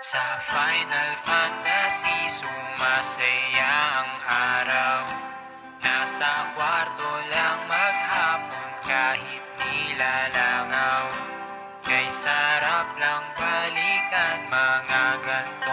Sa Final Fantasy, sumasaya ang araw. Nasa kwarto lang maghapon kahit nilalangaw. Kay sarap lang balikan mga gantong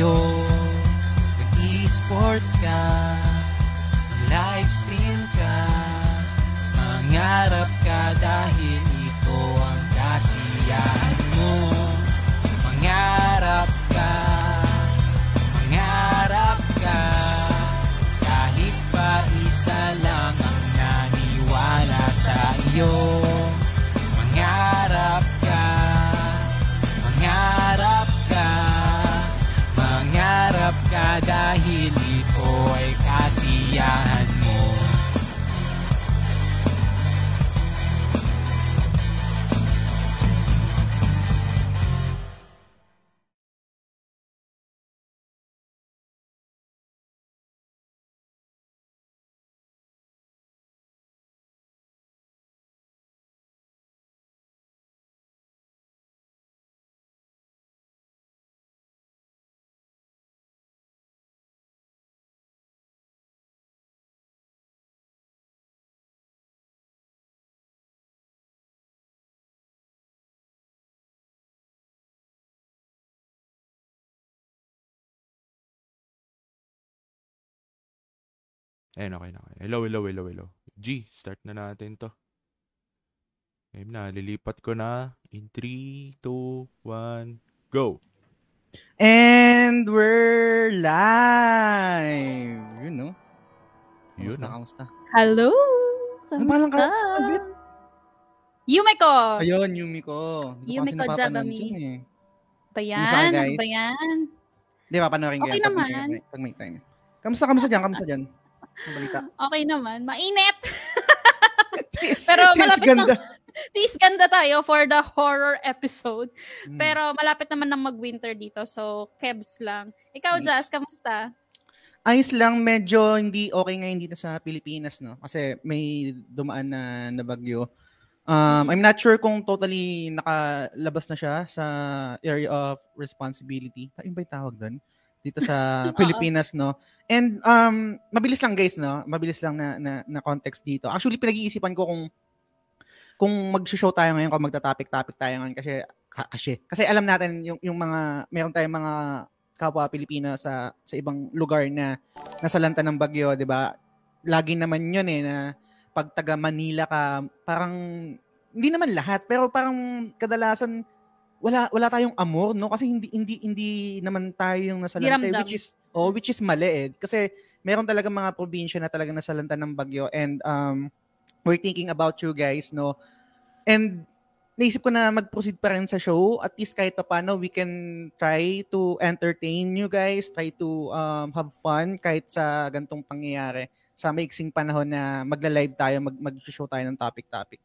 nakikinig sa'yo. Mag-e-sports ka Mag-live stream ka Mangarap ka dahil ito ang kasiyahan mo. Mangarap ka Mangarap ka kahit pa isa lang ang naniwala sa iyo dahil ito ay kasiyahan mo Ayun, okay na. Okay. Hello, hello, hello, hello. G, start na natin to. Ayun na, lilipat ko na. In 3, 2, 1, go! And we're live! Yun, no? Yun Kamusta, na. kamusta? Hello! Ano ka? Kamusta? Ulit? Yumiko! Ayun, Yumiko. Ko Yumiko Jabami. eh. Ba ka, yan? Ano ba yan? Hindi, papanoorin ko Okay yan pag may- naman. may- Pag may time. Kamusta, kamusta dyan? Kamusta dyan? Balita. Okay naman. Mainit! Tis, Pero tis malapit ganda. Tis ganda tayo for the horror episode. Hmm. Pero malapit naman ng mag-winter dito. So, kebs lang. Ikaw, Nice. Jazz, kamusta? Ayos lang, medyo hindi okay ngayon dito sa Pilipinas, no? Kasi may dumaan na, na bagyo. Um, I'm not sure kung totally nakalabas na siya sa area of responsibility. Ayun ba yung tawag doon? Dito sa Pilipinas, no? And um, mabilis lang guys, no? Mabilis lang na, na, na context dito. Actually, pinag-iisipan ko kung kung mag-show tayo ngayon, kung magta-topic-topic tayo ngayon kasi ka- kasi kasi alam natin yung yung mga meron tayong mga kapwa Pilipina sa sa ibang lugar na nasalanta ng bagyo, 'di ba? Lagi naman 'yun eh na pag taga Manila ka, parang hindi naman lahat, pero parang kadalasan wala wala tayong amor, no? Kasi hindi hindi hindi naman tayo yung nasalanta, eh, which is oh, which is mali eh. Kasi meron talaga mga probinsya na talaga nasalanta ng bagyo and um we're thinking about you guys, no? And naisip ko na mag-proceed pa rin sa show. At least kahit pa paano, we can try to entertain you guys, try to um, have fun kahit sa gantong pangyayari sa maiksing panahon na magla-live tayo, mag- mag-show tayo ng topic-topic.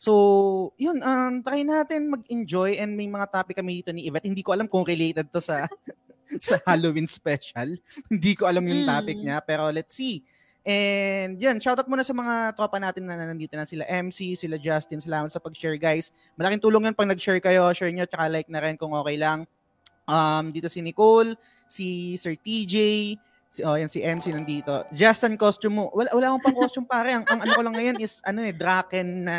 So, yun, um, try natin mag-enjoy and may mga topic kami dito ni Yvette. Hindi ko alam kung related to sa sa Halloween special. Hindi ko alam yung topic Mm. niya, pero let's see. And yun, shoutout muna sa mga tropa natin na nandito na sila MC, sila Justin. Salamat sa pag-share guys. Malaking tulong yun pag nag-share kayo. Share nyo, tsaka like na rin kung okay lang. Um, dito si Nicole, si Sir TJ, si, oh, yan, si MC nandito. Justin costume mo. Wala, wala akong pang costume pare. Ang, ang ano ko lang ngayon is ano eh, Draken na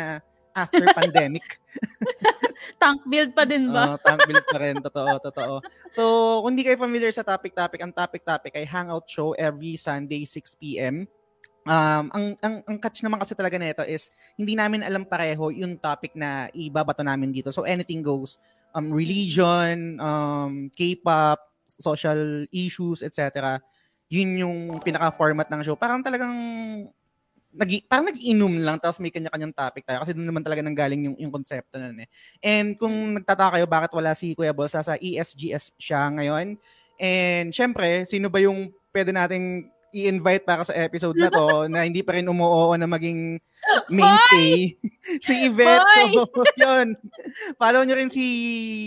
after pandemic. Tank build pa din ba? Oo, tank build pa rin. Totoo, totoo. So, kung hindi kayo familiar sa topic-topic, ang topic-topic ay hangout show every Sunday, 6 p.m. Um, ang, ang, ang catch naman kasi talaga nito is hindi namin alam pareho yung topic na ibabato namin dito. So anything goes. Um, religion, um, K-pop, social issues, etc. Yun yung pinaka-format ng show. Parang talagang nag parang nag-inom lang tapos may kanya-kanyang topic tayo kasi doon naman talaga nanggaling yung yung konsepto nun eh. And kung nagtataka kayo bakit wala si Kuya Bolsa sa ESGS siya ngayon. And syempre, sino ba yung pwede nating i-invite para sa episode na to na hindi pa rin umuoo na maging mainstay si Yvette. So, yun. Follow nyo rin si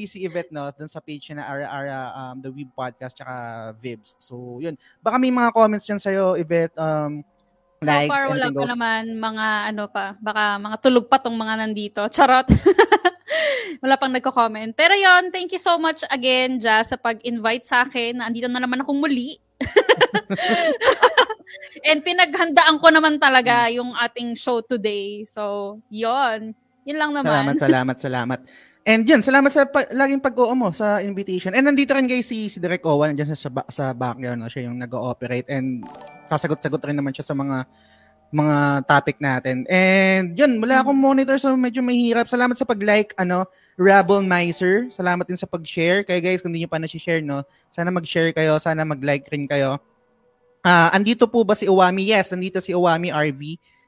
si Yvette no dun sa page na Ara Ara um, the Weeb Podcast tsaka Vibs. So, yun. Baka may mga comments dyan sa'yo, Yvette. Um, So far, wala pa naman mga ano pa, baka mga tulog pa tong mga nandito. Charot. wala pang nagko-comment. Pero yon thank you so much again, Jazz, sa pag-invite sa akin. Andito na naman akong muli. And pinaghandaan ko naman talaga yung ating show today. So, yon Yun lang naman. Salamat, salamat, salamat. And yun, salamat sa pa- laging pag-oo mo sa invitation. And nandito rin guys si, si Direk Owa, nandiyan sa, sa, ba- sa background. No? Siya yung nag-ooperate and sasagot-sagot rin naman siya sa mga mga topic natin. And yun, wala akong monitor so medyo mahirap. Salamat sa pag-like, ano, Rebel Miser. Salamat din sa pag-share. Kaya guys, kung hindi nyo pa na-share, no, sana mag-share kayo, sana mag-like rin kayo. Ah, andito po ba si Uwami? Yes, andito si Uwami RV.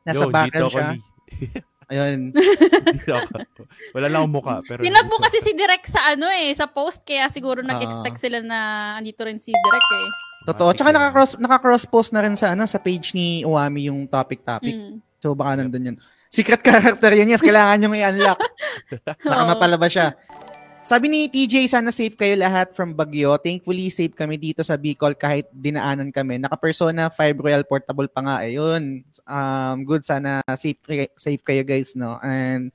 Nasa Yo, background siya. Ayun. Wala lang akong mukha. Pero Tinag mo kasi si Direk sa ano eh, sa post, kaya siguro Ah. nag-expect sila na andito rin si Direk eh. Totoo. Matik Tsaka naka-cross, naka-cross post na rin sa, ano, sa page ni Uwami yung topic-topic. Mm. So baka nandun yun. Secret character yun. Yes, kailangan nyo i-unlock. Baka mapalabas siya. Sabi ni TJ, sana safe kayo lahat from Bagyo. Thankfully, safe kami dito sa Bicol kahit dinaanan kami. Naka-Persona 5 Royal Portable pa nga. Eh. Yun. Um, good. Sana safe, safe kayo guys. No? And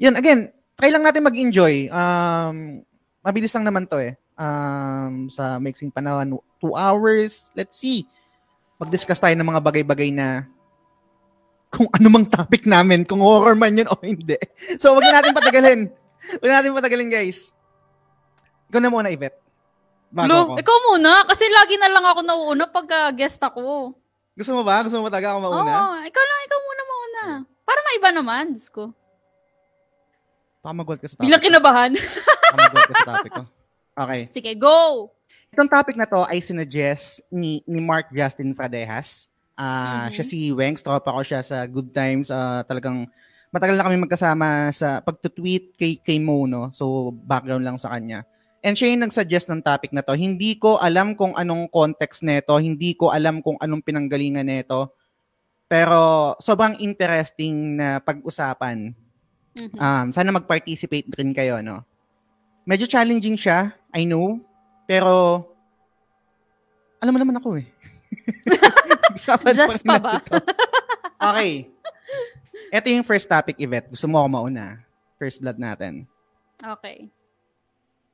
yun, again, try lang natin mag-enjoy. Um, mabilis lang naman to eh. Um, sa mixing panahon, 2 hours. Let's see. Mag-discuss tayo ng mga bagay-bagay na kung ano mang topic namin, kung horror man yun o hindi. So, wag na natin patagalin. Wag na natin patagalin, guys. Ikaw na muna, Yvette. Bago Lo, ako. ikaw muna, kasi lagi na lang ako nauuna pag guest ako. Gusto mo ba? Gusto mo ba talaga ako mauna? Oo, ikaw lang, ikaw muna mauna. Para maiba naman, Diyos ko. Mag-gold ka sa topic. Bilang kinabahan. Mag-gold ka sa topic ko. Okay. Sige, go! Itong topic na to ay sinuggest ni, ni Mark Justin Fradejas. Ah, Mhm. Siya si Wengs, tropa ko siya sa Good Times. Ah, talagang matagal na kami magkasama sa pagtutweet kay, kay Mo, no? So, background lang sa kanya. And siya yung nag-suggest ng topic na to. Hindi ko alam kung anong context nito. Hindi ko alam kung anong pinanggalingan nito. Pero sobrang interesting na pag-usapan. Mhm. Um, sana mag-participate rin kayo, no? Medyo challenging siya, I know. Pero, alam mo naman ako eh. Just pa ba? okay. Ito yung first topic, Yvette. Gusto mo ako mauna? First blood natin. Okay.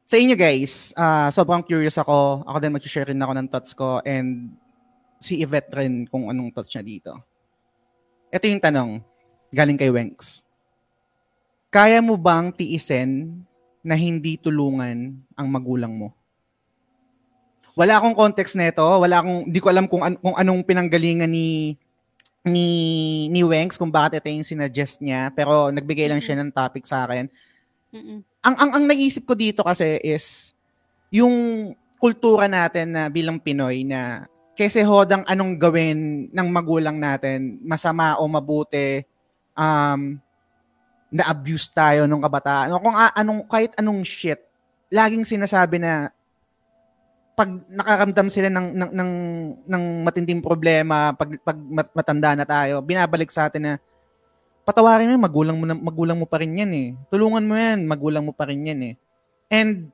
Sa inyo guys, ah, sobrang curious ako. Ako din mag-share rin ako ng thoughts ko and si Yvette rin kung anong thoughts niya dito. Ito yung tanong, galing kay Wenks. Kaya mo bang tiisin na hindi tulungan ang magulang mo? Wala akong context nito, wala akong di ko alam kung an- kung anong pinanggalingan ni ni ni Wenks kung bakit ito yung sinuggest niya, pero nagbigay lang siya ng topic sa akin Mm-mm. ang ang ang naisip ko dito kasi is yung kultura natin na bilang Pinoy na kasi hodang anong gawin ng magulang natin, masama o mabuti, um, na-abuse tayo nung kabataan. O kung a- anong, kahit anong shit, laging sinasabi na pag nakaramdam sila ng, ng, ng, ng matinding problema, pag, pag mat- matanda na tayo, binabalik sa atin na patawarin mo, magulang mo, na, magulang mo pa rin yan eh. Tulungan mo yan, magulang mo pa rin yan eh. And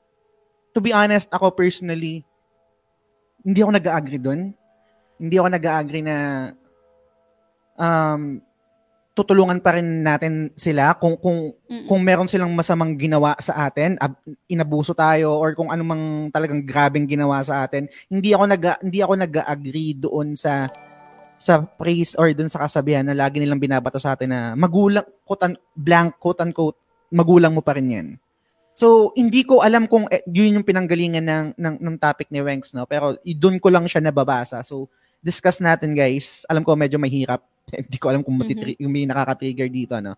to be honest, ako personally, hindi ako nag-agree doon. Hindi ako nag-agree na um, tutulungan pa rin natin sila kung kung Mm-mm. kung meron silang masamang ginawa sa atin, ab, inabuso tayo or kung anumang talagang grabeng ginawa sa atin, hindi ako nag hindi ako nag-agree doon sa sa praise or doon sa kasabihan na lagi nilang binabato sa atin na magulang quote blank quote unquote magulang mo pa rin 'yan. So, hindi ko alam kung eh, yun yung pinanggalingan ng, ng, ng topic ni Wenks, no? Pero doon ko lang siya nababasa. So, discuss natin, guys. Alam ko medyo mahirap. Hindi ko alam kung matitri- yung may nakaka-trigger dito, ano.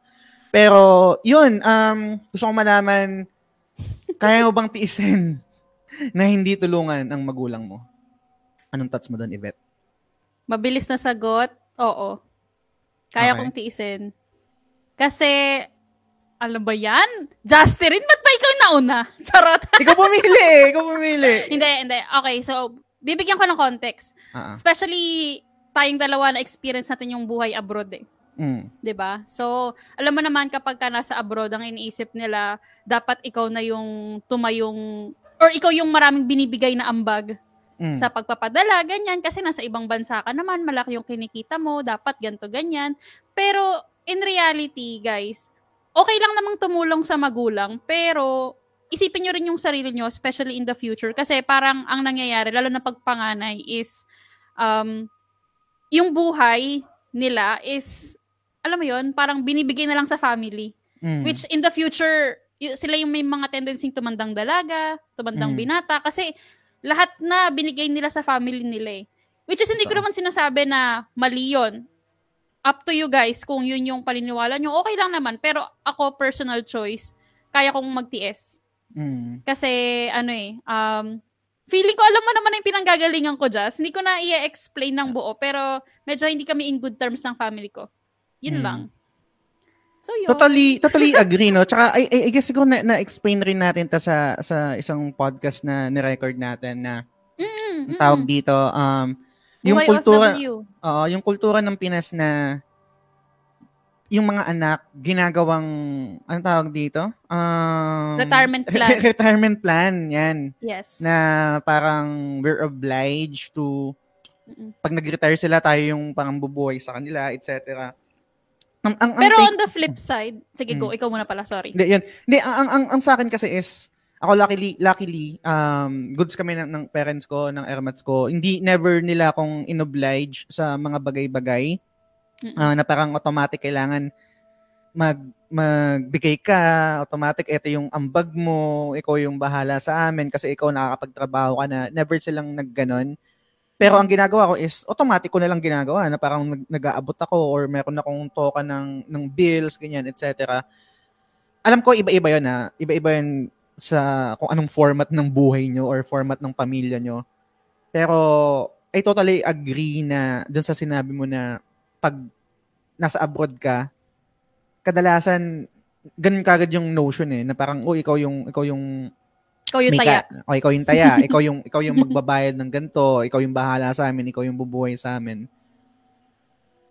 Pero, yun, um, gusto ko malaman, kaya mo bang tiisin na hindi tulungan ang magulang mo? Anong thoughts mo doon, Yvette? Mabilis na sagot, oo. Kaya Okay. kong tiisin. Kasi, alam ba yan? Justin, ba't ba ikaw yung nauna? Charot. Ikaw pumili! Ikaw pumili! hindi, hindi. Okay, so, bibigyan ko ng context. Ah. Especially, tayong dalawa na experience natin yung buhay abroad eh. Mm. 'di ba? So, alam mo naman kapag ka nasa abroad ang iniisip nila, dapat ikaw na yung tumayong or ikaw yung maraming binibigay na ambag Mm. sa pagpapadala, ganyan kasi nasa ibang bansa ka naman, malaki yung kinikita mo, dapat ganto ganyan. Pero in reality, guys, okay lang namang tumulong sa magulang, pero isipin nyo rin yung sarili nyo, especially in the future. Kasi parang ang nangyayari, lalo na pagpanganay, is um, yung buhay nila is, alam mo yon parang binibigay na lang sa family. Mm. Which in the future, y- sila yung may mga tendency tumandang dalaga, tumandang Mm. binata, kasi lahat na binigay nila sa family nila eh. Which is hindi ko naman sinasabi na mali yun. Up to you guys kung yun yung paniniwala nyo. Okay lang naman. Pero ako, personal choice, kaya kong magtiis. Mm. Kasi, ano eh, um, feeling ko, alam mo naman yung pinanggagalingan ko, Jazz. Hindi ko na i-explain ng buo, pero medyo hindi kami in good terms ng family ko. Yun Hmm. lang. So, yun. Totally, totally agree, no? Tsaka, I, I, I guess siguro na, na-explain rin natin ta sa, sa isang podcast na ni-record natin na Mm, ang tawag mm. dito, um, yung kultura, oo, yung kultura ng Pinas na yung mga anak ginagawang ano tawag dito? Um, Retirement plan. retirement plan, yan. Yes. Na parang we're obliged to Mm-mm. pag nag-retire sila tayo yung parang bubuhay sa kanila, etc. Ang, ang, ang Pero take- on the flip side, sige go, Mm. ikaw muna pala, sorry. Hindi, yun. Hindi, ang, ang, ang, ang sa akin kasi is, ako luckily, luckily, um, goods kami ng, ng parents ko, ng ermats ko. Hindi, never nila akong inoblige sa mga bagay-bagay Mm-mm. ah, na parang automatic kailangan mag magbigay ka, automatic ito yung ambag mo, ikaw yung bahala sa amin kasi ikaw nakakapagtrabaho ka na, never silang nagganon. Pero ang ginagawa ko is automatic ko na lang ginagawa na parang nag, nag-aabot ako or meron akong toka ng ng bills ganyan, etc. Alam ko iba-iba 'yon na, iba-iba 'yon sa kung anong format ng buhay nyo or format ng pamilya nyo. Pero I totally agree na dun sa sinabi mo na pag nasa abroad ka, kadalasan ganun kagad yung notion eh na parang oh ikaw yung ikaw yung Ikaw yung taya. ka- oh, ikaw yung taya, ikaw yung ikaw yung magbabayad ng ganto, ikaw yung bahala sa amin, ikaw yung bubuhay sa amin.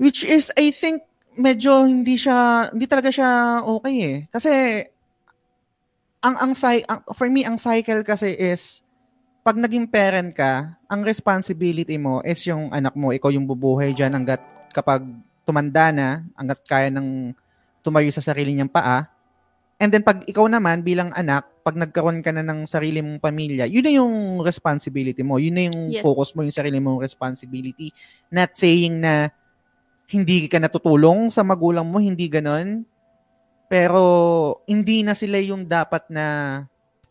Which is I think medyo hindi siya hindi talaga siya okay eh. Kasi ang ang, ang for me ang cycle kasi is pag naging parent ka, ang responsibility mo is yung anak mo, ikaw yung bubuhay diyan hangga't kapag tumanda na, hangga't kaya ng tumayo sa sarili niyang paa. And then pag ikaw naman bilang anak, pag nagkaroon ka na ng sarili mong pamilya, yun na yung responsibility mo. Yun na yung Yes. focus mo, yung sarili mong responsibility. Not saying na hindi ka natutulong sa magulang mo, hindi ganon. Pero hindi na sila yung dapat na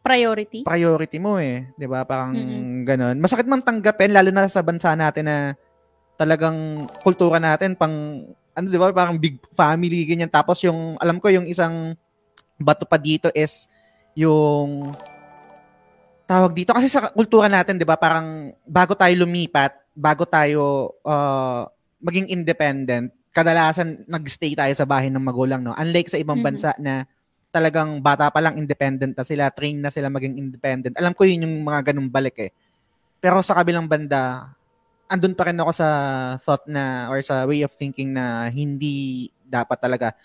Priority. priority mo eh. 'Di ba Parang Mm-mm. ganon. Masakit man tanggapin, lalo na sa bansa natin na talagang kultura natin pang ano 'di ba parang big family ganyan. Tapos yung alam ko yung isang bato pa dito is yung tawag dito kasi sa kultura natin 'di ba parang bago tayo lumipat bago tayo uh, maging independent kadalasan nagstay tayo sa bahay ng magulang no? Unlike sa ibang Mhm. bansa na talagang bata pa lang independent na sila train na sila maging independent. Alam ko yun yung mga ganung balik eh. Pero sa kabilang banda andun pa rin ako sa thought na or sa way of thinking na hindi dapat talaga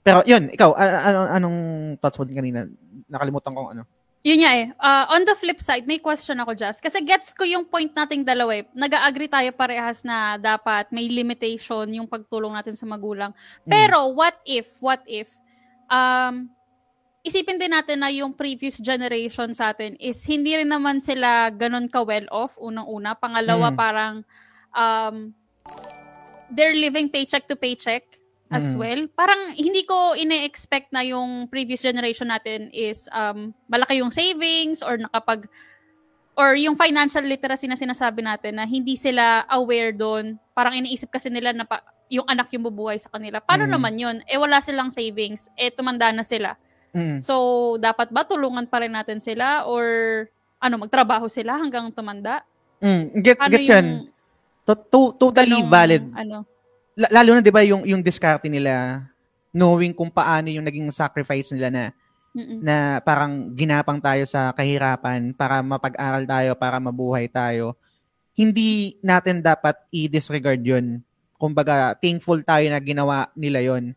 pero yun ikaw a- ano anong thoughts mo din kanina nakalimutan ko ano Yun nga eh. Uh, on the flip side, may question ako, Jazz. Kasi gets ko yung point nating dalawa eh. Nag-agree tayo parehas na dapat may limitation yung pagtulong natin sa magulang. Mm. Pero what if, what if, um, isipin din natin na yung previous generation sa atin is hindi rin naman sila ganun ka well off, unang-una. Pangalawa, Mm. parang um, they're living paycheck to paycheck as Mm. well. Parang hindi ko ine-expect na yung previous generation natin is um, malaki yung savings or nakapag or yung financial literacy na sinasabi natin na hindi sila aware doon. Parang iniisip kasi nila na pa, yung anak yung bubuhay sa kanila. Paano Mm. naman yun? Eh wala silang savings. Eh tumanda na sila. Mm. So, dapat ba tulungan pa rin natin sila or ano, magtrabaho sila hanggang tumanda? Mm. Gets, Ano gets yan. To- to- totally ganong, valid. Ano? La- lalo na 'di ba yung yung diskarte nila knowing kung paano yung naging sacrifice nila na Mm-mm. na parang ginapang tayo sa kahirapan para mapag-aral tayo, para mabuhay tayo. Hindi natin dapat i-disregard 'yun. Kumbaga, thankful tayo na ginawa nila 'yon.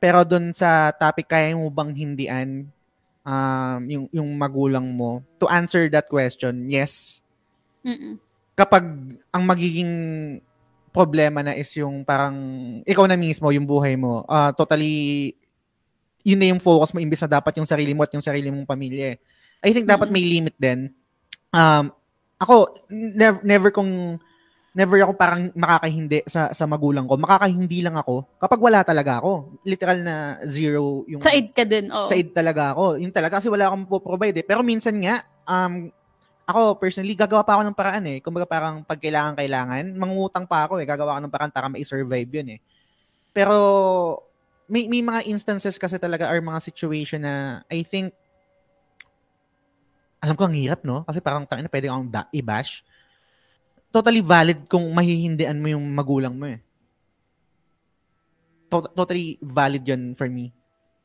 Pero doon sa topic kaya mo bang hindian um, yung yung magulang mo? To answer that question, yes. Mm-mm. kapag ang magiging problema na is yung parang ikaw na mismo yung buhay mo, ah, totally yun na yung focus mo imbis na dapat yung sarili mo at yung sarili mong pamilya. eh. I think dapat Mm-mm. may limit din. Um, ako never, never kong never ako parang makakahindi sa sa magulang ko. Makakahindi lang ako kapag wala talaga ako. Literal na zero yung Sa id ka din, oo. sa id talaga ako. Yun talaga kasi wala akong po-provide eh. Pero minsan nga, um, ako personally, gagawa pa ako ng paraan eh. Kumbaga parang pag kailangan, kailangan, mangungutang pa ako eh. Gagawa ako ng paraan para ma-survive yun eh. Pero may, may mga instances kasi talaga or mga situation na I think alam ko ang hirap, no? Kasi parang tangin na pwede akong da- i-bash. Totally valid kung mahihindian mo yung magulang mo eh. To- totally valid yun for me.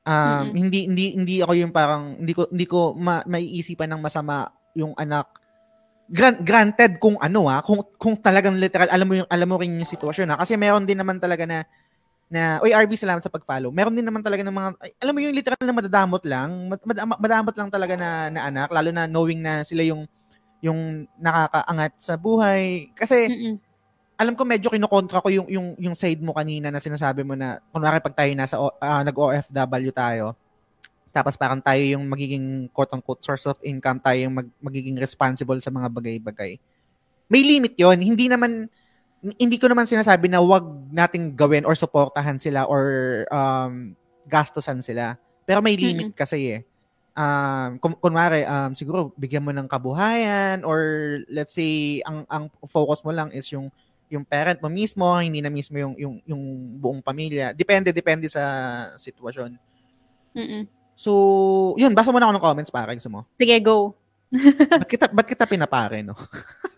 Um, Mm-mm. hindi hindi hindi ako yung parang hindi ko hindi ko ma- maiisipan ng masama yung anak. Gran- granted kung ano ah, kung kung talagang literal alam mo yung alam mo rin yung sitwasyon ah. Kasi meron din naman talaga na na oy RV salamat sa pag-follow. Meron din naman talaga ng mga ay, alam mo yung literal na madadamot lang, mad- mad- madamot lang talaga na, na anak lalo na knowing na sila yung yung nakakaangat sa buhay. Kasi Mm-mm. alam ko medyo kinokontra ko yung yung yung side mo kanina na sinasabi mo na kunwari pag tayo nasa O- ah, nag-OFW tayo tapos parang tayo yung magiging quote unquote source of income tayo yung mag- magiging responsible sa mga bagay-bagay. May limit yon hindi naman hindi ko naman sinasabi na wag nating gawin or suportahan sila or um, gastusan sila. Pero may limit kasi eh um, kun- kunwari, um, siguro bigyan mo ng kabuhayan or let's say ang ang focus mo lang is yung yung parent mo mismo, hindi na mismo yung yung yung buong pamilya. Depende depende sa sitwasyon. Mm-mm. So, yun, basa mo na ako ng comments para gusto mo. Sige, go. Ba't kita ba't kita pinapare, no?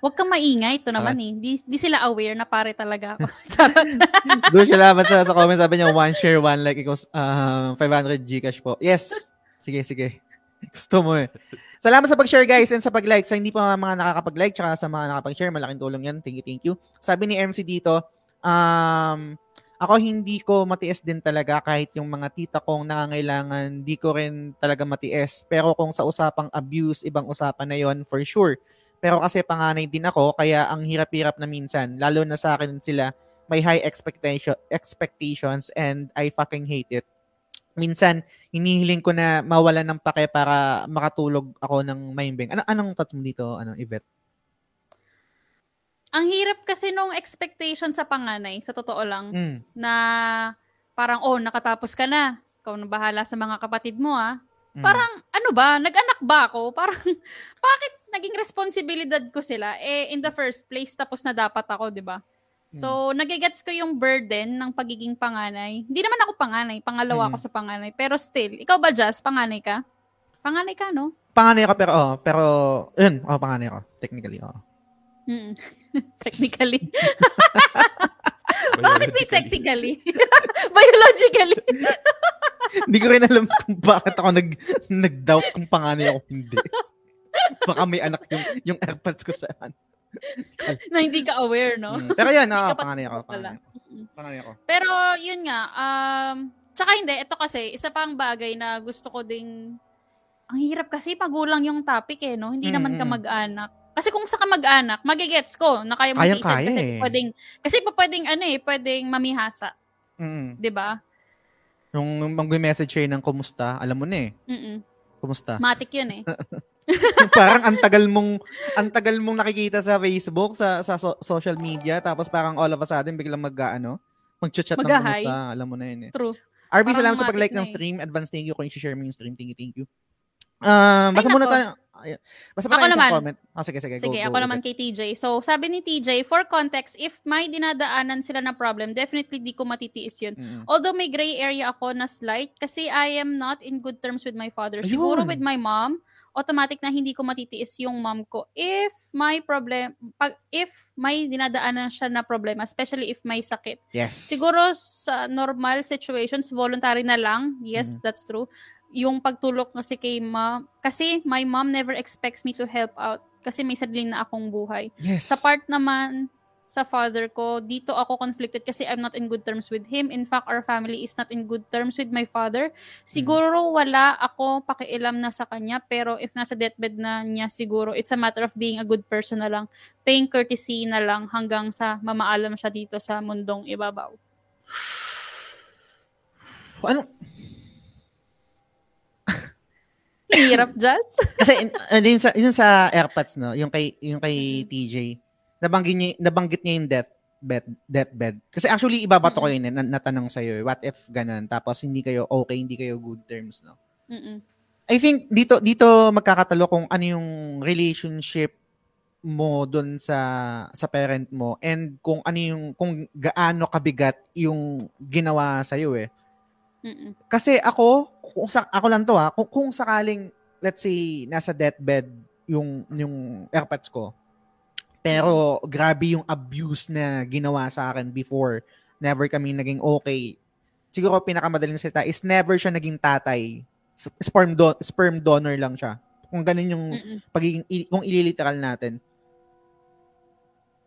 Huwag kang maingay. Ito naman eh. Di, di sila aware na pare talaga ako. Charot. Doon siya laban sa, sa comments, sabi niya, one share, one like equals uh, 500 Gcash po. Yes. Sige, sige. Gusto mo eh. Salamat sa pag-share guys and sa pag-like. Sa hindi pa mga nakakapag-like tsaka sa mga nakapag-share, malaking tulong yan. Thank you, thank you. Sabi ni MC dito, um, ako hindi ko matiis din talaga kahit yung mga tita kong nangangailangan, di ko rin talaga matiis. Pero kung sa usapang abuse, ibang usapan na yon for sure. Pero kasi panganay din ako, kaya ang hirap-hirap na minsan, lalo na sa akin sila, may high expectation expectations and I fucking hate it. Minsan, hinihiling ko na mawalan ng pake para makatulog ako ng maimbing. Ano, anong thoughts mo dito, ano, Yvette? Ang hirap kasi nung expectation sa panganay, sa totoo lang, Mm. na parang, oh, nakatapos ka na. Ikaw na bahala sa mga kapatid mo, ah. Mm. Parang, ano ba, nag-anak ba ako? Parang, bakit naging responsibilidad ko sila? Eh, in the first place, tapos na dapat ako, di ba? So, nagigets ko yung burden ng pagiging panganay. Hindi naman ako panganay. Pangalawa Mm. ako sa panganay. Pero still, ikaw ba, Jazz? Panganay ka? Panganay ka, no? Panganay ako, pero, oh, pero, yun, oh, panganay ako. Technically, oh. Mm. technically. Bakit may technically? Biologically. Hindi ko rin alam kung bakit ako nag, nag-doubt kung panganay ako hindi. Baka may anak yung, yung airpods ko saan. na hindi ka aware, no? Mm. Pero yan, oh, panganay ako. Panganay ako. Panganay ako. Pero, yun nga, um, tsaka hindi, ito kasi, isa pang bagay na gusto ko ding, ang hirap kasi, magulang yung topic eh, no? Hindi naman ka mag-anak. Kasi kung sa kamag-anak, magigets ko na kaya mo Kayang-kaya mag-isip kasi eh. pwedeng, kasi pa pwedeng ano eh, pwedeng mamihasa, Mm. 'di ba? Yung mag-message siya ng kumusta, alam mo na eh. Mm. Kumusta? Matik 'yun eh. parang ang tagal mong ang tagal mong nakikita sa Facebook, sa sa so- social media, tapos parang all of a sudden biglang mag ano, mag-chat ng kumusta, alam mo na yun eh. True. RB, salamat sa pag-like ng eh. stream. Advance thank you kung i-share mo yung stream. Thank you, thank you. Um, basta Ay, muna nako. tayo. Ayun. Basta Ako naman. sa comment. Ah, sige, sige. Sige, go, ako go, naman kay TJ. So, sabi ni TJ, for context, if may dinadaanan sila na problem, definitely di ko matitiis yun. Mm-mm. Although may gray area ako na slight kasi I am not in good terms with my father. Siguro Ayun. with my mom, automatic na hindi ko matitiis yung mom ko if may problem pag if may dinadaanan siya na problema especially if may sakit Yes. siguro sa normal situations voluntary na lang yes Mhm. that's true yung pagtulok kasi kay mom kasi my mom never expects me to help out kasi may sarili na akong buhay Yes. sa part naman sa father ko, dito ako conflicted kasi I'm not in good terms with him. In fact, our family is not in good terms with my father. Siguro wala ako pakialam na sa kanya, pero if nasa deathbed na niya, siguro it's a matter of being a good person na lang. Paying courtesy na lang hanggang sa mamaalam siya dito sa mundong ibabaw. Ano? Hirap, Jazz. Kasi yun sa yun sa AirPods no, yung kay yung kay TJ. Nabanggit niya nabanggit niya yung death bed deathbed. Kasi actually ibabato ko yun eh, na, natanong sa iyo, what if ganun tapos hindi kayo okay, hindi kayo good terms no. Mm-mm. I think dito dito magkakatalo kung ano yung relationship mo doon sa sa parent mo and kung ano yung kung gaano kabigat yung ginawa sa iyo eh. Mm-mm. Kasi ako, kung sa, ako lang to ha, kung, kung sakaling, let's say, nasa deathbed yung, yung airpods ko, pero grabe yung abuse na ginawa sa akin before, never kami naging okay. Siguro pinakamadaling salita is never siya naging tatay. Sperm, do- sperm donor lang siya. Kung ganun yung Mm-mm. pagiging, kung ililiteral natin.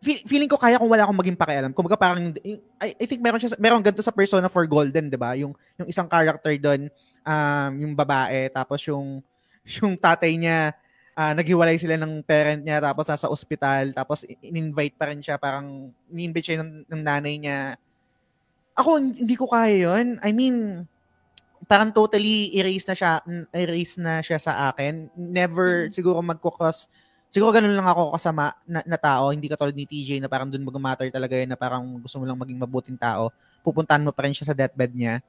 Feel- feeling ko kaya kung wala akong maging pakialam. Kumbaga parang, I, I think meron siya, meron ganito sa Persona for Golden, di ba? Yung, yung isang character doon, um, yung babae, tapos yung, yung tatay niya, ah, naghiwalay sila ng parent niya, tapos nasa ospital, tapos in-invite pa rin siya, parang, in-invite siya ng, ng nanay niya. Ako, hindi ko kaya yun. I mean, parang totally erase na siya, erase na siya sa akin. Never Mm. siguro magkukos Siguro ganun lang ako kasama na, na tao, hindi katulad ni TJ na parang dun mag-matter talaga yun na parang gusto mo lang maging mabuting tao. Pupuntahan mo pa rin siya sa deathbed niya.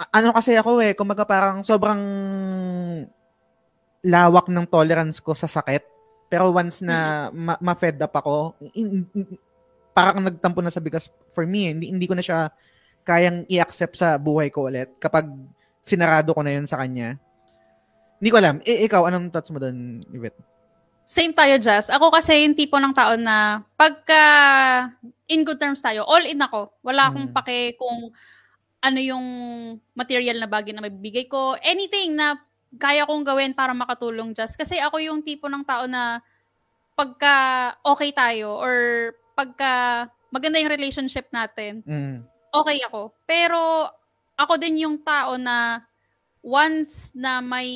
A- ano kasi ako eh, kumaga parang sobrang lawak ng tolerance ko sa sakit. Pero once na ma- ma-fed up ako, in- in- parang nagtampo na sa bigas for me. eh. Hindi, hindi ko na siya kayang i-accept sa buhay ko ulit kapag sinarado ko na yun sa kanya. Hindi ko alam. I- ikaw, anong thoughts mo doon, Yvette? Same tayo, Jazz. Ako kasi yung tipo ng tao na pagka in good terms tayo, all in ako. Wala akong Mm. pake kung ano yung material na bagay na mabibigay ko. Anything na kaya kong gawin para makatulong, Jazz. Kasi ako yung tipo ng tao na pagka okay tayo or pagka maganda yung relationship natin, Mm. okay ako. Pero ako din yung tao na once na may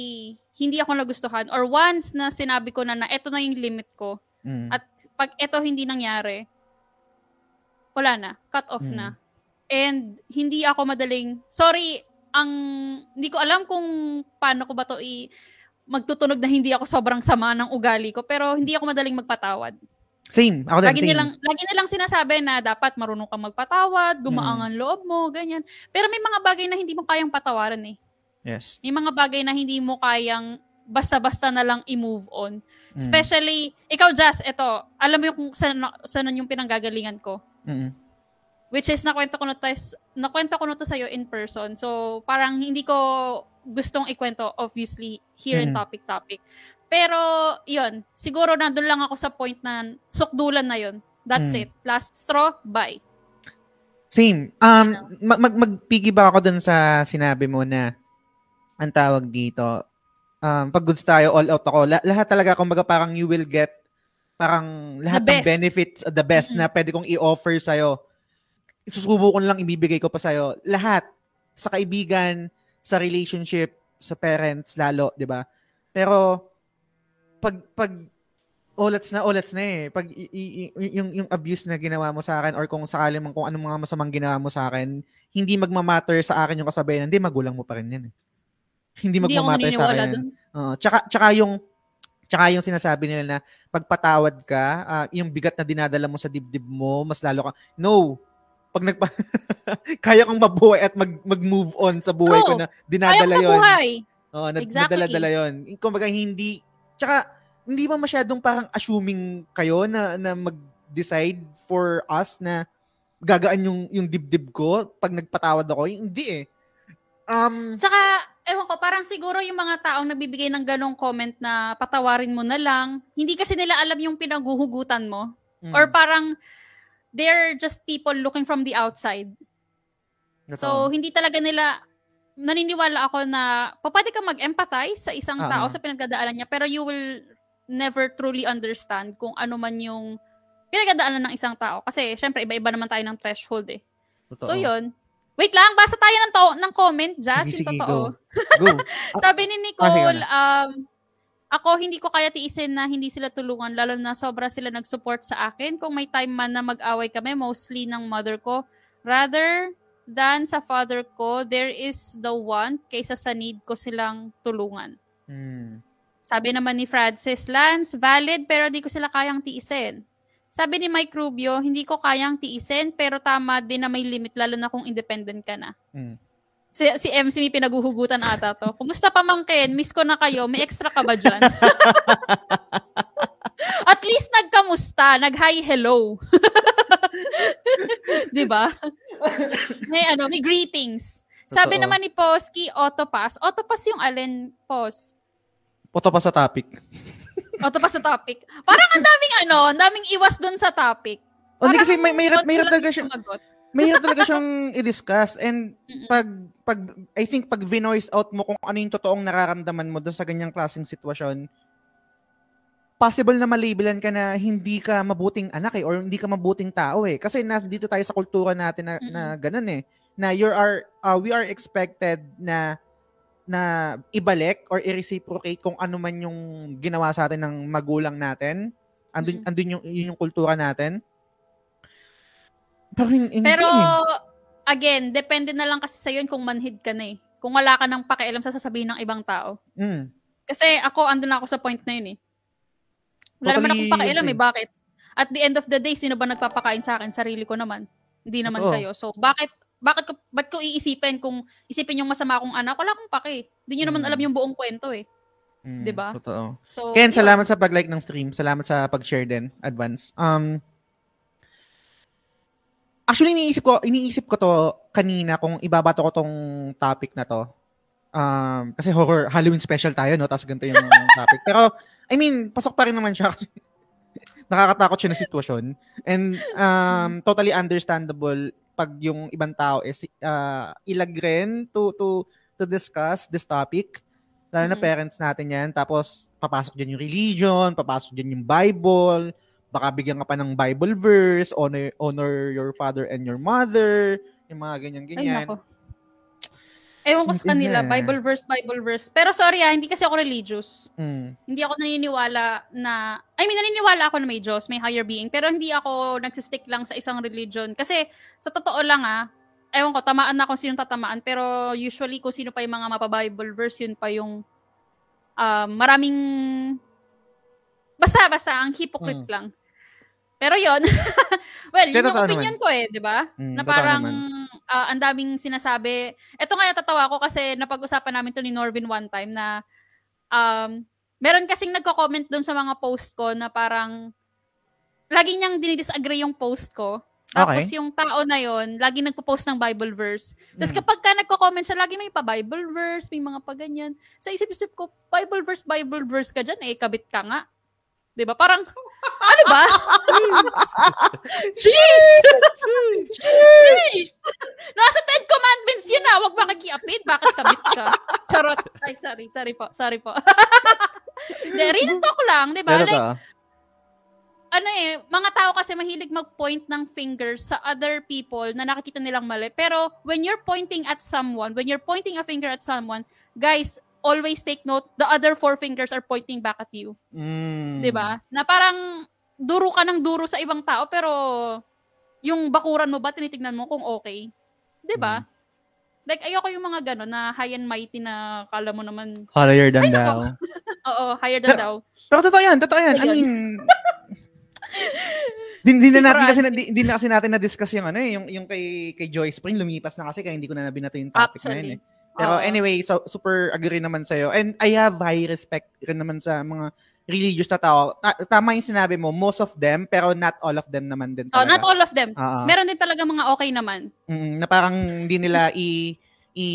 hindi ako nagustuhan or once na sinabi ko na na eto na yung limit ko Mm. at pag eto hindi nangyari, wala na. Cut off Mm. na. And hindi ako madaling, sorry, ang, hindi ko alam kung paano ko ba to i, magtutunog na hindi ako sobrang sama ng ugali ko, pero hindi ako madaling magpatawad. Same. Ako din, Lagi same. nilang, lagi nilang sinasabi na dapat marunong kang magpatawad, gumaang Mm. ang loob mo, ganyan. Pero may mga bagay na hindi mo kayang patawaran eh. Yes. May mga bagay na hindi mo kayang basta-basta na lang i-move on. Mm. Especially, ikaw Jazz, ito, alam mo yung kung saan, saan yung pinanggagalingan ko. Mm. Which is, nakwento ko na, tes, nakwento ko na to sa'yo in person. So, parang hindi ko gustong ikwento, obviously, here in Mhm. Topic Topic. Pero, yun, siguro nandun lang ako sa point na sukdulan na yun. That's Mm. it. Last straw, bye. Same. Um, mag, mag, mag-piggyback ako dun sa sinabi mo na ang tawag dito, um, pag goods tayo, all out ako. La- lahat talaga, kumbaga parang you will get parang lahat ng benefits, the best Mm-mm. na pwede kong i-offer sa'yo. Isusubo ko lang ibibigay ko pa sa'yo. Lahat. Sa kaibigan, sa relationship, sa parents lalo, di ba? Pero, pag, pag, ulats na, ulats na eh. Pag i- i- yung, yung abuse na ginawa mo sa akin or kung sakali man kung anong mga masamang ginawa mo sa akin, hindi magmamatter sa akin yung kasabayan. Hindi, magulang mo pa rin yan eh. Hindi magmamatter sa akin. dun. Oo. tsaka, tsaka yung tsaka yung sinasabi nila na pagpatawad ka, ah, yung bigat na dinadala mo sa dibdib mo, mas lalo ka, no, pag nagpa, kaya kang mabuhay at mag, mag-move on sa buhay ko True. na Kaya ko dinadala yon mabuhay. Oo, nad- Exactly. nadala-dala yun. Kumbaga, hindi, tsaka, hindi ba masyadong parang assuming kayo na, na mag-decide for us na gagaan yung, yung dibdib ko pag nagpatawad ako? Hindi eh. Um, Tsaka, ewan ko, parang siguro yung mga taong nagbibigay ng ganong comment na patawarin mo na lang, hindi kasi nila alam yung pinaguhugutan mo. mm, Or parang, they're just people looking from the outside. So, totoo. hindi talaga nila, naniniwala ako na, pwede ka mag-empathize sa isang Ah, tao sa pinagdadaanan niya, pero you will never truly understand kung ano man yung pinagdadaanan ng isang tao. Kasi, syempre, iba-iba naman tayo ng threshold eh. Totoo. So, yun. Wait lang, basa tayo ng, to- ng comment, Jazz, Sige, yung sige, totoo. go. Go. Sabi ni Ah, Nicole, na. um, ako hindi ko kaya tiisin na hindi sila tulungan, lalo na sobra sila nag-support sa akin. Kung may time man na mag-away kami, mostly ng mother ko, rather than sa father ko, there is the one kaysa sa need ko silang tulungan. Mm. Sabi naman ni Francis, Lance, valid pero di ko sila kayang tiisin. Sabi ni Mike Rubio, hindi ko kayang tiisin pero tama din na may limit lalo na kung independent ka na. Mm. Si, si MC may pinaguhugutan ata to. Kumusta pamangkin? Miss ko na kayo. May extra ka ba dyan? At least nagkamusta. Nag-hi hello. 'Di ba? May ano, may greetings. Sabi Totoo. naman ni Posky, Autopass. Autopass yung alin, Pos? Puto pa sa topic. Autopass sa topic. Parang ang daming ano, ang daming iwas dun sa topic. O, Hindi kasi may, may, may, talaga yung siya, sumagot. mahirap talaga siyang i-discuss and pag pag I think pag vinoice out mo kung ano yung totoong nararamdaman mo doon sa ganyang klaseng sitwasyon possible na malabelan ka na hindi ka mabuting anak eh or hindi ka mabuting tao eh kasi nas dito tayo sa kultura natin na, na ganun eh na you are uh, we are expected na na ibalik or i-reciprocate kung ano man yung ginawa sa atin ng magulang natin andun Mm. andun yung yun yung kultura natin pero hin- hindi Pero, eh. again, depende na lang kasi sa yun kung manhid ka na eh. Kung wala ka ng pakialam sa sasabihin ng ibang tao. Mm. Kasi ako, andun na ako sa point na yun eh. Wala naman Totally akong pakialam eh. Bakit? At the end of the day, sino ba nagpapakain sa akin? Sarili ko naman. Hindi naman Totoo. kayo. So, bakit bakit ko, ba't ko iisipin kung isipin yung masama kong anak? Wala akong pake. Hindi nyo naman Mm. alam yung buong kwento eh. Mm, Diba? Totoo. So, Ken, yun. salamat sa pag-like ng stream. Salamat sa pag-share din. Advance. Um, actually, iniisip ko, iniisip ko to kanina kung ibabato ko tong topic na to. Um, kasi horror, Halloween special tayo, no? Tapos ganito yung topic. Pero, I mean, pasok pa rin naman siya kasi nakakatakot siya na sitwasyon. And um, totally understandable pag yung ibang tao is uh, ilag rin to, to, to discuss this topic. Lalo na Mhm. parents natin yan. Tapos, papasok dyan yung religion, papasok dyan yung Bible, baka bigyan ka pa ng Bible verse, honor, honor your father and your mother, yung mga Ay, ganyan-ganyan. nako. Ewan ko sa kanila. Bible verse, Bible verse. Pero sorry ah, hindi kasi ako religious. Mm. Hindi ako naniniwala na, I mean, naniniwala ako na may Diyos, may higher being, pero hindi ako nagsistick lang sa isang religion. Kasi, sa totoo lang ah, ewan ko, tamaan na kung sinong tatamaan, pero usually kung sino pa yung mga mapa-Bible verse, yun pa yung um, maraming, basta, basta, ang hypocrite Mm. lang. Pero yon well, yun yung opinion ko eh, di ba? Mm, na parang ah, ang daming sinasabi. Ito nga natatawa ko kasi napag-usapan namin to ni Norvin one time na um, meron kasing nagko-comment doon sa mga post ko na parang lagi niyang dinidisagree yung post ko. Tapos Okay. yung tao na yon lagi nagpo-post ng Bible verse. Tapos Mm. kapag ka nagko-comment siya, lagi may pa Bible verse, may mga pa ganyan. Sa isip-isip ko, Bible verse, Bible verse ka dyan, eh, kabit ka nga. 'Di ba Parang, ano ba? Sheesh! Sheesh! Nasa Ten Commandments yun ah. Huwag makikiapid. Bakit kabit ka? Charot. Ay, sorry. Sorry po. Sorry po. De, real talk lang, di ba? Like, ano eh, mga tao kasi mahilig mag-point ng fingers sa other people na nakikita nilang mali. Pero when you're pointing at someone, when you're pointing a finger at someone, guys, always take note, the other four fingers are pointing back at you. Mm. 'Di ba? Na parang duro ka ng duro sa ibang tao pero yung bakuran mo ba tinitingnan mo kung okay? 'Di ba? Like ayoko yung mga gano'n na high and mighty na kala mo naman Higher than Ay, thou. oo, higher than thou. Pero totoo yan, totoo yan. I mean, din, din na natin kasi na, di, di na kasi natin na-discuss yung ano eh, yung yung kay kay Joy Spring lumipas na kasi kaya hindi ko na nabinato yung topic na yun Actually. eh. Pero Oo. anyway, so, super agree naman sa'yo. And I have high respect rin naman sa mga religious na tao. Ta- tama yung sinabi mo, most of them, pero not all of them naman din Oh, talaga. not all of them. Oo. Meron din talaga mga okay naman. Mm, na parang hindi nila i i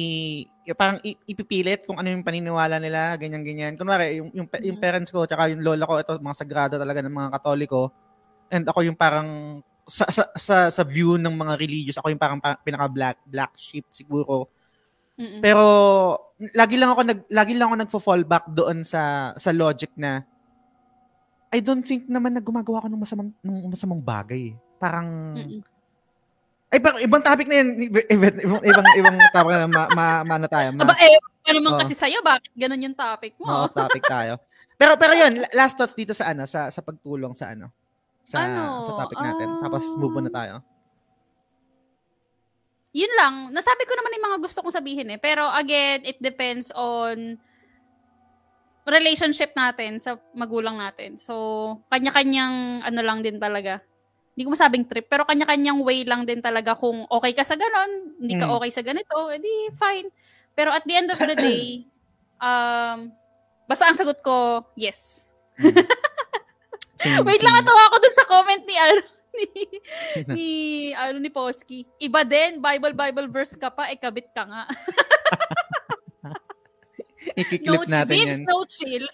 parang i- ipipilit kung ano yung paniniwala nila, ganyan-ganyan. Kunwari, yung, yung, yung parents ko, tsaka yung lola ko, ito, mga sagrado talaga ng mga katoliko. And ako yung parang, sa, sa, sa, sa view ng mga religious, ako yung parang pa- pinaka-black black sheep siguro. Mm-mm. Pero, lagi lang ako nag, lagi lang ako nagfo-fall back doon sa, sa logic na, I don't think naman na gumagawa ako ng masamang, ng masamang bagay. Parang, Mm-mm. ay, parang ibang topic na yan. Iba- Ibang, ibang, ibang, ibang topic na ma, ma, ma, ano tayo. Ma, Aba, eh, pa naman Oo. kasi sa'yo, bakit ganun yung topic mo? off topic tayo. Pero, pero yun, la- last thoughts dito sa ano, sa, sa pagtulong sa ano, sa, Ano? sa topic natin. Tapos, move on na tayo. Yun lang. Nasabi ko naman yung mga gusto kong sabihin eh. Pero again, it depends on relationship natin sa magulang natin. So, kanya-kanyang ano lang din talaga. Hindi ko masabing trip, pero kanya-kanyang way lang din talaga kung okay ka sa ganon, hindi ka Mm. okay sa ganito, edi fine. Pero at the end of the day, um, basta ang sagot ko, yes. Same, Wait lang, same. natawa ako dun sa comment ni, ano, ni, ni, ano, ni Posky. Iba din, Bible, Bible verse ka pa, eh, kabit ka nga. Ikiklip no, natin chill, yan. no chill.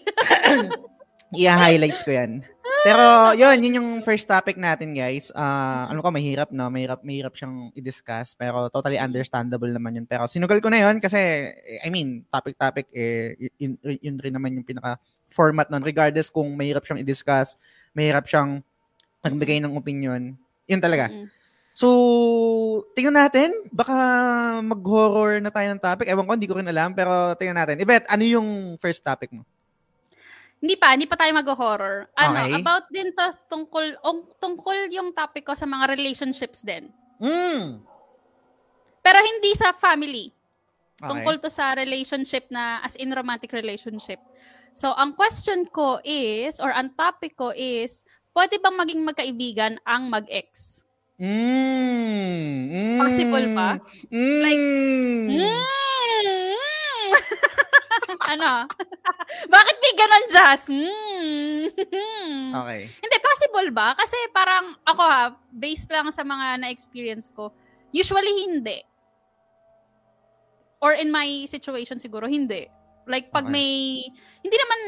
i-highlights ko yan. Pero, yun, yun yung first topic natin, guys. Ah, ano ko, mahirap, no? Mahirap, mahirap siyang i-discuss. Pero, totally understandable naman yun. Pero, sinugal ko na yun kasi, I mean, topic-topic, eh, yun, yun rin naman yung pinaka-format nun. Regardless kung mahirap siyang i-discuss, mahirap siyang magbigay ng opinion. Yun talaga. Mm-mm. So, tingnan natin. Baka mag-horror na tayo ng topic. Ewan ko, hindi ko rin alam. Pero, tingnan natin. Ibet, ano yung first topic mo? Hindi pa, hindi pa tayo mag-horror. Ano, Okay. about din to tungkol, ong, tungkol yung topic ko sa mga relationships din. Mm. Pero hindi sa family. Okay. Tungkol to sa relationship na as in romantic relationship. So, ang question ko is, or ang topic ko is, pwede bang maging magkaibigan ang mag-ex? Mm. mm. Possible ba? Mm. Like, Mm. ano? Bakit di ganon, Jazz? Mm. Okay. Hindi, possible ba? Kasi parang ako ha, based lang sa mga na-experience ko, usually hindi. Or in my situation siguro, hindi. Like pag Okay. may, hindi naman,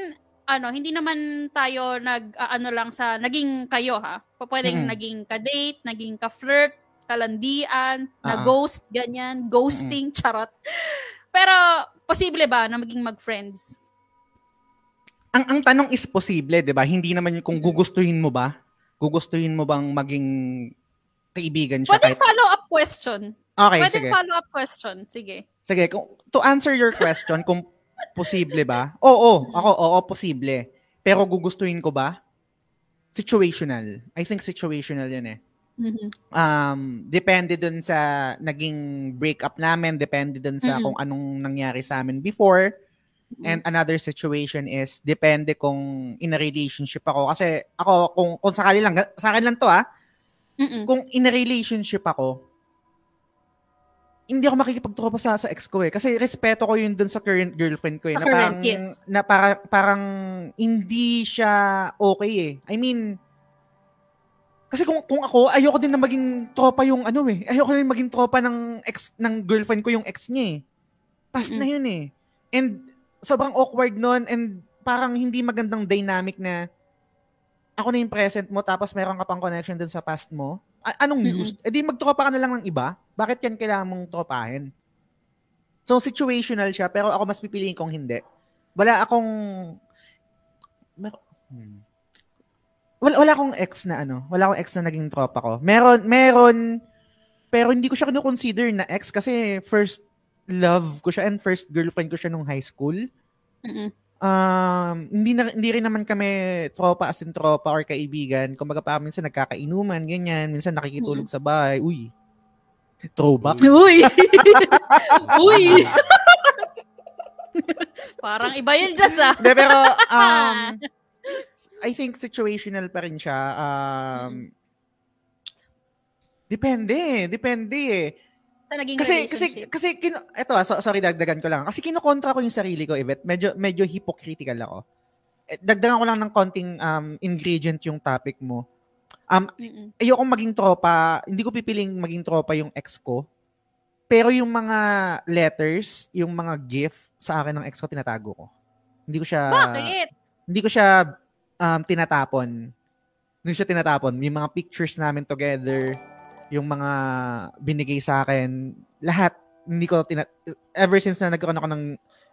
ano, hindi naman tayo nag, ah, ano lang sa, naging kayo ha. Pwedeng Mm. naging ka-date, naging ka-flirt, kalandian, Ah, ah. na-ghost, ganyan, ghosting, charot. Pero, posible ba na maging mag-friends? Ang ang tanong is posible, 'di ba? Hindi naman kung gugustuhin mo ba? Gugustuhin mo bang maging kaibigan siya Pwedeng kahit follow-up question. Okay, Pwedeng sige. follow-up question. Sige. Sige, kung, to answer your question kung posible ba? Oo, ako oo, posible. Pero gugustuhin ko ba? Situational. I think situational 'yan eh. Mhm. um, depende dun sa naging breakup namin, depende dun sa Mm-mm. kung anong nangyari sa amin before. Mm. And another situation is, depende kung in a relationship ako. Kasi ako, kung, kung sakali lang, sa akin lang to ah, Mm-mm. kung in a relationship ako, hindi ako makikipagtropa sa, sa ex ko eh. Kasi respeto ko yun dun sa current girlfriend ko eh. Sa na current, parang, yes. na para, parang hindi siya okay eh. I mean, kasi kung kung ako, ayoko din na maging tropa yung ano eh. Ayoko din maging tropa ng ex ng girlfriend ko yung ex niya eh. Past na Mm-mm. yun eh. And sobrang awkward nun and parang hindi magandang dynamic na ako na yung present mo tapos meron ka pang connection dun sa past mo. A- anong Mm-mm. use? Eh di magtropa ka na lang ng iba. Bakit yan kailangan mong tropahin? So situational siya pero ako mas pipiliin kong hindi. Wala akong mer- hmm. Wala, wala akong ex na ano. Wala akong ex na naging tropa ko. Meron, meron, pero hindi ko siya kino-consider na ex kasi first love ko siya and first girlfriend ko siya nung high school. Mm-mm. Um, hindi na, hindi rin naman kami tropa as in tropa or kaibigan. Kumbaga pa minsan nagkakainuman, ganyan. Minsan nakikitulog sa bahay. Uy. Throwback. Uy! Uy! Parang iba yun, Jazz ah. Hindi, pero um, I think situational pa rin siya. Um, depende eh. Depende eh. Sa naging Kasi, kasi, kasi, kino, eto, ah, so, sorry, dagdagan ko lang. Kasi kinokontra ko yung sarili ko, Yvette. Medyo, medyo hypocritical ako. Eh, Dagdagan ko lang ng konting um, ingredient yung topic mo. Um, Mm-mm. ayokong maging tropa, hindi ko pipiling maging tropa yung ex ko. Pero yung mga letters, yung mga gift sa akin ng ex ko, tinatago ko. Hindi ko siya, Bakit? hindi ko siya um, tinatapon. Hindi ko siya tinatapon. Yung mga pictures namin together, yung mga binigay sa akin, lahat, hindi ko tina- ever since na nagkaroon ako ng,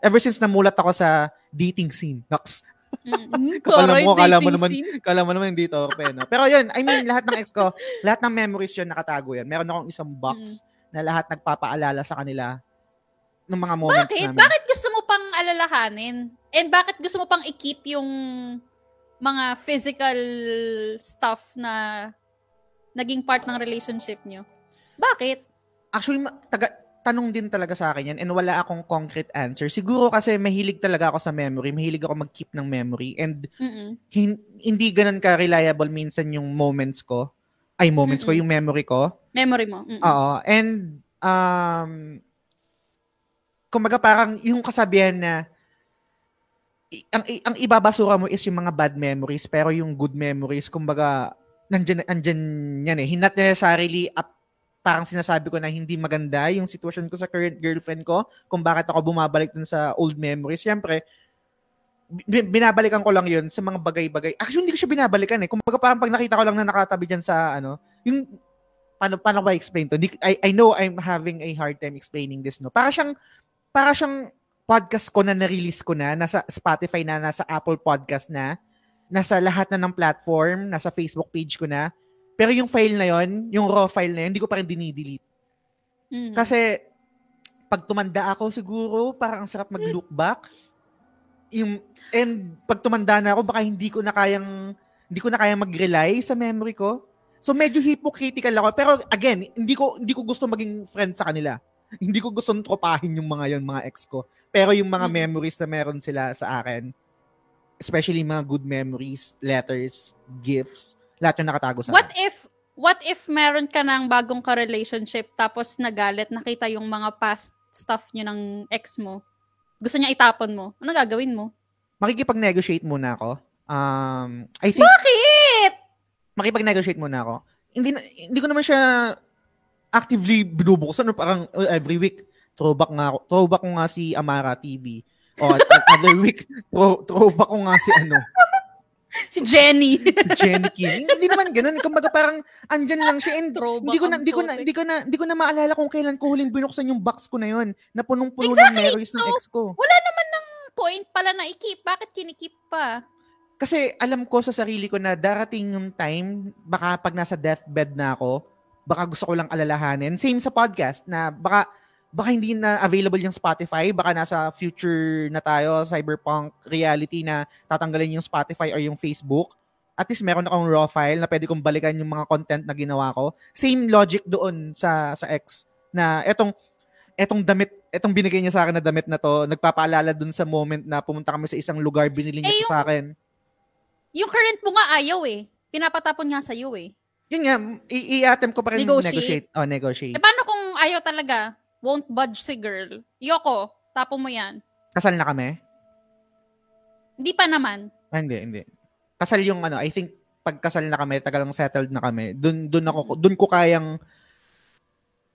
ever since namulat ako sa dating scene. Nox. Mm. Kala mo, kala mo naman, scene. kala mo naman hindi torpe, no? Pero yun, I mean, lahat ng ex ko, lahat ng memories yun nakatago yan. Meron akong isang box na lahat nagpapaalala sa kanila ng mga moments Bakit? namin. Bakit gusto mo pang alalahanin? And bakit gusto mo pang i-keep yung mga physical stuff na naging part ng relationship nyo? Bakit? Actually, taga, tanong din talaga sa akin yan and wala akong concrete answer. Siguro kasi mahilig talaga ako sa memory. Mahilig ako mag-keep ng memory and Mm-mm. hin- hindi ganun ka-reliable minsan yung moments ko. Ay, moments ko, Mm-mm. yung memory ko. Memory mo. Mm-mm. Oo. And, um, kumbaga parang yung kasabihan na ang, ang ibabasura mo is yung mga bad memories pero yung good memories, kumbaga, nandyan, nandyan yan eh. Not necessarily up, parang sinasabi ko na hindi maganda yung sitwasyon ko sa current girlfriend ko kung bakit ako bumabalik dun sa old memories. Siyempre, bi- binabalikan ko lang yun sa mga bagay-bagay. Actually, hindi ko siya binabalikan eh. Kumbaga parang pag nakita ko lang na nakatabi dyan sa ano, yung paano paano ba explain to? I I know I'm having a hard time explaining this no. Para siyang para siyang podcast ko na na-release ko na, nasa Spotify na, nasa Apple Podcast na, nasa lahat na ng platform, nasa Facebook page ko na. Pero yung file na yon, yung raw file na yun, hindi ko pa rin dinidelete. Mm. Kasi pag tumanda ako siguro, parang ang sarap mag-look back. Yung and pag tumanda na ako, baka hindi ko na kayang hindi ko na kayang mag-rely sa memory ko. So medyo hypocritical ako. Pero again, hindi ko hindi ko gusto maging friend sa kanila. Hindi ko gusto tropahin yung mga yon, mga ex ko. Pero yung mga Mm. memories na meron sila sa akin, especially mga good memories, letters, gifts, lahat yung nakatago sa What akin. if what if meron ka ng bagong ka-relationship tapos nagalit, nakita yung mga past stuff nyo ng ex mo? Gusto niya itapon mo? Ano gagawin mo? Makikipag-negotiate muna ako. Um, I think Bakit? makipag-negotiate muna ako. Hindi hindi ko naman siya actively binubuksan parang uh, every week throwback nga ako. Throwback nga si Amara TV. O at, at other week throw, throwback ko nga si ano, Si Jenny. si Jenny Kim. Hindi naman ganoon. Kumbaga parang andyan lang siya and hindi ko na hindi ko na hindi ko na hindi ko na maalala kung kailan ko huling binuksan yung box ko na yon na punong-puno Exactly, ng memories ng ex ko. Wala naman ng point pala na i-keep. Bakit kinikip pa? Kasi alam ko sa sarili ko na darating yung time, baka pag nasa deathbed na ako, baka gusto ko lang alalahanin. Same sa podcast na baka baka hindi na available yung Spotify, baka nasa future na tayo, cyberpunk reality na tatanggalin yung Spotify or yung Facebook. At least meron akong raw file na pwede kong balikan yung mga content na ginawa ko. Same logic doon sa sa X na etong etong damit, etong binigay niya sa akin na damit na to, nagpapaalala dun sa moment na pumunta kami sa isang lugar, binili niya Eh, yung- sa akin. Yung current mo nga ayaw eh. Pinapatapon nga sa'yo eh. Yun nga, i- i-attempt ko pa rin Negotiate. negotiate. Oh, negotiate. Eh paano kung ayaw talaga? Won't budge si girl. Yoko, tapo mo yan. Kasal na kami? Hindi pa naman. Ah, hindi, hindi. Kasal yung ano, I think pag kasal na kami, tagal lang settled na kami, dun, dun, ako, dun ko kayang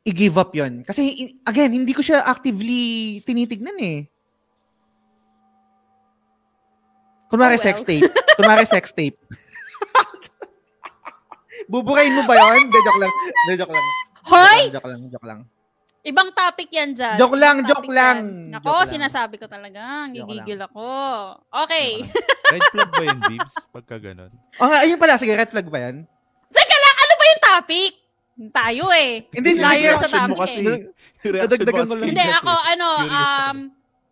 i-give up yon Kasi, again, hindi ko siya actively tinitignan eh. Kunwari Oh, well. sex tape. Kunwari sex tape. Buburayin mo ba yun? De, joke lang. De, joke lang. Hoy! Joke lang, joke lang. Ibang topic yan, Jazz. Joke lang, joke lang. yan. Nako, Joke sinasabi ko talaga. Gigigil ako. Okay. Red flag ba yun, Bibs? Pagka ganun. Oh, nga, ayun pala. Sige, red flag ba yan? Teka lang, ano ba yung topic? Tayo eh. Hindi, Liar sa topic kasi. eh. Mo ko lang. Hindi, ako, ano, um,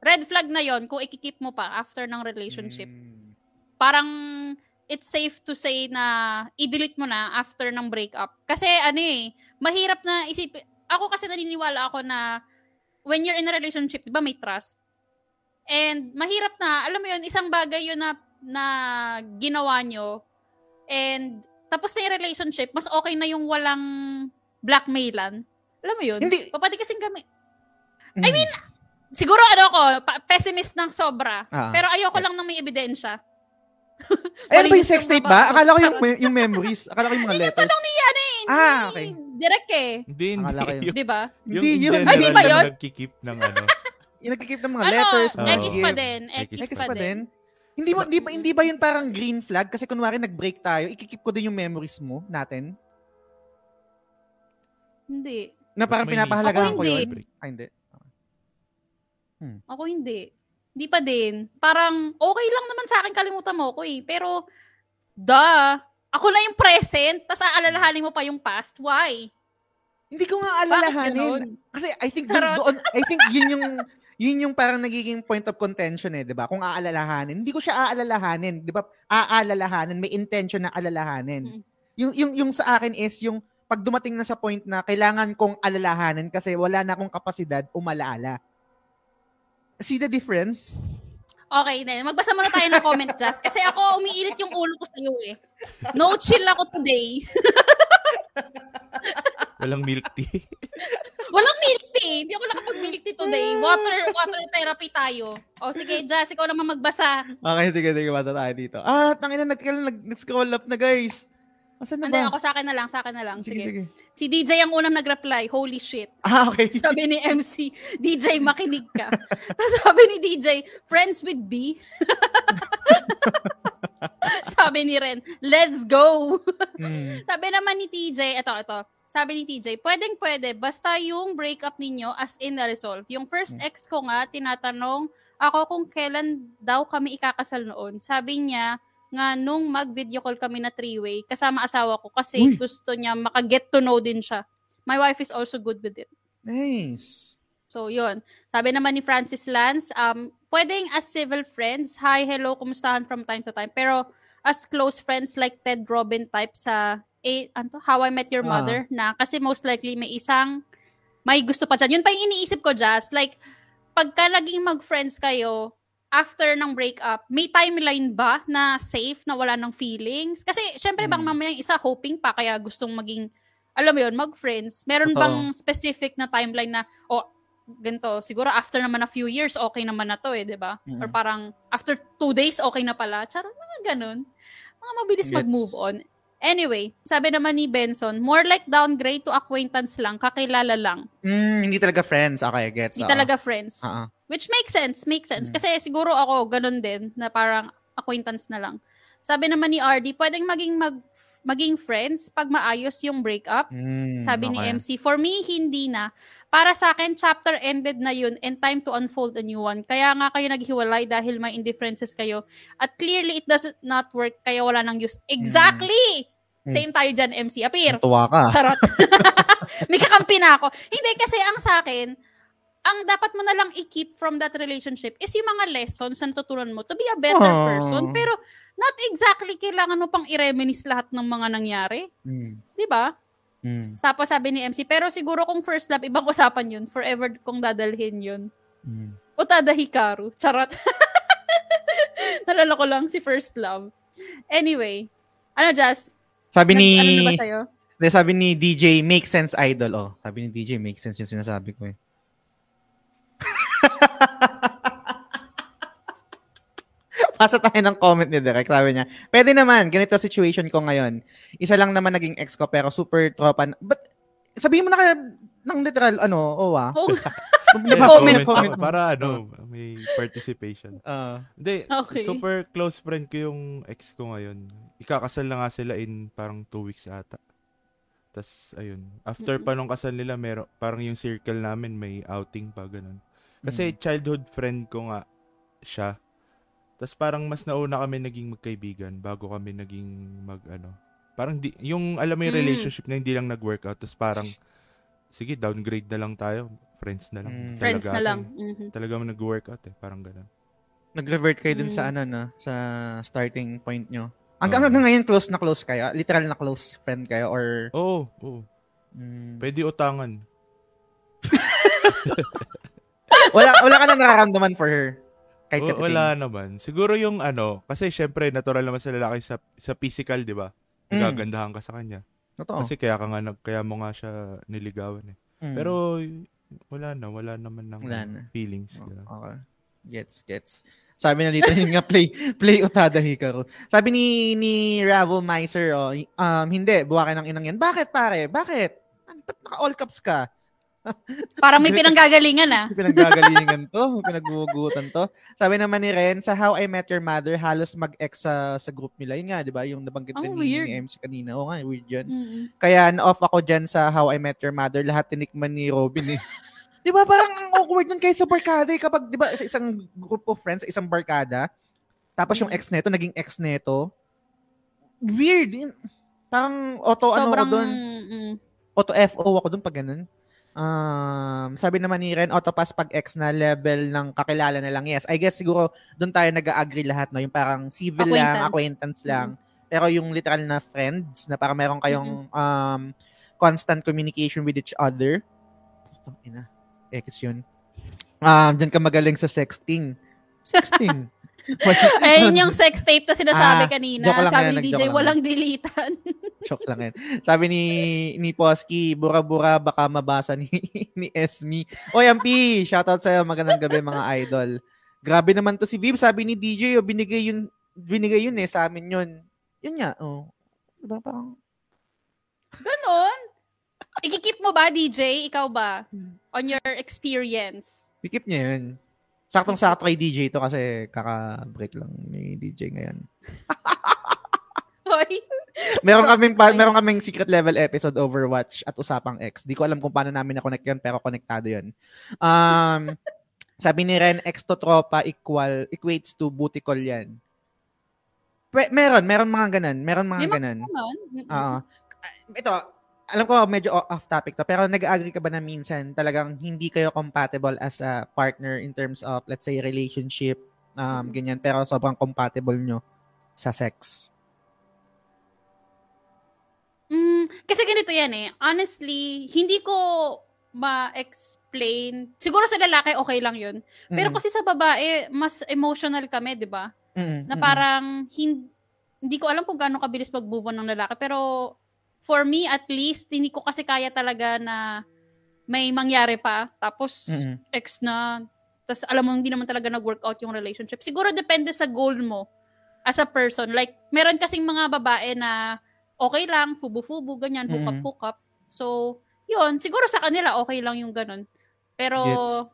red flag na yon kung ikikip mo pa after ng relationship. Mm. Parang, it's safe to say na i-delete mo na after ng breakup. Kasi, ano eh, mahirap na isip... Ako kasi naniniwala ako na when you're in a relationship, di ba may trust? And mahirap na, alam mo yun, isang bagay yun na, na ginawa nyo. And tapos na yung relationship, mas okay na yung walang blackmailan. Alam mo yun? Hindi- Papatigasin kami. Mm. I mean, siguro ano ko, pessimist ng sobra. Ah. Pero ayoko lang ng may ebidensya. Ayun ba yung sex yung tape ba? Akala ko yung, yung memories. Akala ko yung mga letters. Tanong ni ano eh, Ah, okay. Direk eh. Hindi, hindi. Akala ko yun. Yung, Di ba? Hindi in yun. Ay, di ba yun? nagkikip ng ano. Yung nagkikip ng mga Ano, letters, Oo. X pa din. X, X X pa, pa din. Hindi mo hindi ba hindi ba yun parang green flag kasi kunwari nag-break tayo, ikikip ko din yung memories mo natin Hindi. na parang pinapahalagahan Ako ko hindi. yun. Ah, hindi. Ako hindi. Hindi pa din. Parang, okay lang naman sa akin kalimutan mo ko eh. Pero, da, ako na yung present, tas aalalahanin mo pa yung past. Why? Hindi ko nga alalahanin. Kasi I think doon, doon I think yun yung yun yung parang nagiging point of contention eh, 'di ba? Kung aalalahanin, hindi ko siya aalalahanin, 'di ba? Aalalahanin, may intention na alalahanin. Mm. Yung yung yung sa akin is yung pag dumating na sa point na kailangan kong alalahanin kasi wala na akong kapasidad umalaala. See the difference? Okay, then. Magbasa muna tayo ng comment, Jazz. Kasi ako, umiinit yung ulo ko sa'yo eh. No chill ako today. Walang milk tea. Walang milk tea. Hindi ako nakapag-milk tea today. Water, water therapy tayo. O sige, Jazz, ikaw naman magbasa. Okay, sige, sige, basa tayo dito. Ah, tangina, nag, nag, nag-scroll up na, guys. Asan na Hindi, ba? ako sa akin na lang, sa akin na lang. sige, Sige. sige. Si DJ ang unang nag-reply. Holy shit. Ah, okay. Sabi ni MC, DJ, makinig ka. Tapos sabi ni DJ, friends with B. sabi ni Ren, let's go. Hmm. sabi naman ni TJ, ito, ito. Sabi ni TJ, pwedeng pwede, basta yung breakup ninyo as in na resolve. Yung first ex ko nga, tinatanong ako kung kailan daw kami ikakasal noon. Sabi niya, nga nung mag-video call kami na three-way, kasama asawa ko kasi Uy. gusto niya maka-get to know din siya. My wife is also good with it. Nice. So, yun. Sabi naman ni Francis Lance, um, pwedeng as civil friends, hi, hello, kumustahan from time to time. Pero as close friends like Ted Robin type sa eh, ano, to? How I Met Your Ah. Mother na kasi most likely may isang may gusto pa dyan. Yun pa yung iniisip ko, Jazz. Like, pagka naging mag-friends kayo, after ng breakup, may timeline ba na safe, na wala ng feelings? Kasi, syempre, bang Hmm. mamaya yung isa hoping pa, kaya gustong maging, alam mo yun, mag-friends. Meron Totoo. bang specific na timeline na, oh, ganito, siguro after naman a few years, okay naman na to eh, di ba? Mm. Or parang, after two days, okay na pala. Charot, mga ganun. Mga mabilis Gets. mag-move on. Anyway, sabi naman ni Benson, more like downgrade to acquaintance lang, kakilala lang. Mm, hindi talaga friends. Okay, gets. Hindi oo. talaga friends. Oo. Which makes sense, makes sense. Mm. Kasi siguro ako, ganun din, na parang acquaintance na lang. Sabi naman ni RD, pwedeng maging mag maging friends pag maayos yung breakup. Mm, Sabi ni okay. MC, for me, hindi na. Para sa akin, chapter ended na yun and time to unfold a new one. Kaya nga kayo naghiwalay dahil may indifferences kayo. At clearly, it does not work, kaya wala nang use. Exactly! Mm. Same tayo dyan, MC. Appear. Tuwa ka. Charot. May kakampi na ako. Hindi, kasi ang sa akin, ang dapat mo na lang i-keep from that relationship is yung mga lessons na natutunan mo to be a better Aww. person. Pero not exactly kailangan mo pang i-reminisce lahat ng mga nangyari. Mm, Di ba? mm, Tapos sabi ni MC, pero siguro kung first love, ibang usapan yun. Forever kong dadalhin yun. mm. Utada Hikaru. Charot. Nalala ko lang si first love. Anyway. Ano, Jazz? Sabi Nag- ni ano na ba sa'yo? Hindi, sabi ni DJ make sense idol. Oh, sabi ni DJ make sense yung sinasabi ko eh. Pasa tayo ng comment ni Derek. Sabi niya, pwede naman, ganito situation ko ngayon. Isa lang naman naging ex ko, pero super tropa. na- But, sabihin mo na kaya ng literal, ano, owa. Oh, Yes, comment, comment comment. Para ano, may participation. Ah. Hindi, Okay. super close friend ko yung ex ko ngayon. Ikakasal na nga sila in parang two weeks ata. Tapos, ayun. After pa nung kasal nila, meron, parang yung circle namin may outing pa, ganun. Kasi childhood friend ko nga siya. Tapos parang mas nauna kami naging magkaibigan bago kami naging mag ano. Parang di, yung alam mo yung Mm. relationship na hindi lang nag-workout. Tapos parang, sige, downgrade na lang tayo. Friends na lang. Mm. friends na lang. ate. Mhm. Talaga mo nag-workout eh. Parang ganun. Nag-revert kayo dun Mm. sa ano na, sa starting point nyo. Hanggang, Oo. hanggang ngayon, close na close kayo? Literal na close friend kayo? Or, Oo, oo. mm, Pwede utangan. wala, wala ka na nararamdaman for her? Kahit O- wala naman. Siguro yung ano, kasi syempre natural naman sa lalaki sa sa physical, 'di ba? Mm. Nagagandahan ka sa kanya. Totoo. Kasi kaya ka nga nag- kaya mo nga siya niligawan eh. Mm. Pero wala na, wala naman ng Wala na. feelings. Oh, okay. Gets, gets. Sabi na dito, yun nga, play, play Utada Hikaru. Sabi ni, ni Ravo Meiser, oh, um, hindi, buwakin ng inang yan. Bakit, pare? Bakit? Ba't naka all caps ka? Parang may pinanggagalingan ah. Pinanggagalingan to, pinaggugutan to. Sabi naman ni Ren, sa How I Met Your Mother, halos mag-ex sa, sa group nila. Yun nga, di ba? Yung nabanggit Ang din ni, MC kanina. Oo nga, weird yun. Mm-mm. Kaya na-off ako dyan sa How I Met Your Mother. Lahat tinikman ni Robin eh. di ba parang ang awkward nun kahit sa barkada eh. Kapag, di ba, sa isang group of friends, sa isang barkada, tapos yung ex neto, naging ex neto. Weird. Parang auto, ano ako dun, mm, auto FO ako dun pag ganun. Um, sabi naman ni Ren, autopass pag ex na level ng kakilala na lang. Yes, I guess siguro doon tayo nag-agree lahat, no? Yung parang civil lang, Acquaintance. acquaintance lang. Pero yung literal na friends, na parang meron kayong um, constant communication with each other. Ina. Ekis yun. Um, dyan ka magaling sa sexting. Sexting. Ayun yung sex tape na sinasabi Ah, kanina. Sabi yan, ni DJ, lang walang deletan. Joke lang yan. Sabi ni ni Posky, bura-bura baka mabasa ni ni Esme. Oy, Ampi, shoutout sa'yo. Magandang gabi mga idol. Grabe naman to si Viv. Sabi ni DJ, oh, binigay yun, binigay yun eh sa amin yun. Yun nga, oh. Diba parang, Ganon. Ikikip mo ba, DJ? Ikaw ba? On your experience. ikip niya yun. Saktong-sakto kay DJ to kasi kaka-break lang ni DJ ngayon. Hoy. Meron kaming pa, meron kaming secret level episode Overwatch at Usapang X. Di ko alam kung paano namin na-connect yun, pero konektado yun. Um, sabi ni Ren, X to tropa equal, equates to booty call yan. Pe- meron, meron mga ganun. Meron mga May ganun. Oo. Ah, ito, alam ko medyo off topic to, pero nag-agree ka ba na minsan talagang hindi kayo compatible as a partner in terms of, let's say, relationship, um, ganyan, pero sobrang compatible nyo sa sex? Mm, kasi ganito yan eh. Honestly, hindi ko ma-explain. Siguro sa lalaki, okay lang yun. Pero Mm. kasi sa babae, mas emotional kami, di ba? Mm, Na mm, parang, hin- hindi ko alam kung gaano kabilis mag-move on ng lalaki. Pero, for me, at least, hindi ko kasi kaya talaga na may mangyari pa. Tapos, mm, ex na. Tapos, alam mo, hindi naman talaga nag-work out yung relationship. Siguro, depende sa goal mo as a person. Like, meron kasing mga babae na okay lang, fubu-fubu, ganyan, Mm. hookup-hookup. So, yun, siguro sa kanila okay lang yung ganun. Pero, Gets.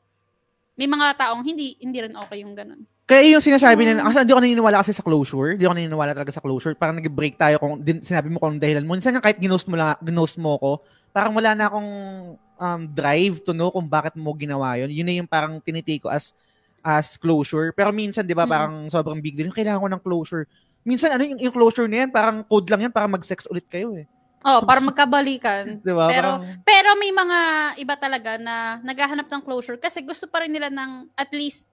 may mga taong hindi hindi rin okay yung ganun. Kaya yung sinasabi nila, kasi hindi ako naniniwala kasi sa closure. Hindi ako naniniwala talaga sa closure. Parang nag-break tayo kung din, sinabi mo kung anong dahilan mo. Minsan yung kahit ginost mo, lang, ginost mo ko, parang wala na akong um, drive to know kung bakit mo ginawa yun. Yun na yung parang tinitake ko as as closure. Pero minsan, di ba, Mm. parang sobrang big deal. Kailangan ko ng closure. Minsan, ano yung, yung closure na yan? Parang code lang yan para mag-sex ulit kayo eh. Oh, para magkabalikan. Di ba? Pero- Parang- Pero may mga iba talaga na naghahanap ng closure kasi gusto pa rin nila ng at least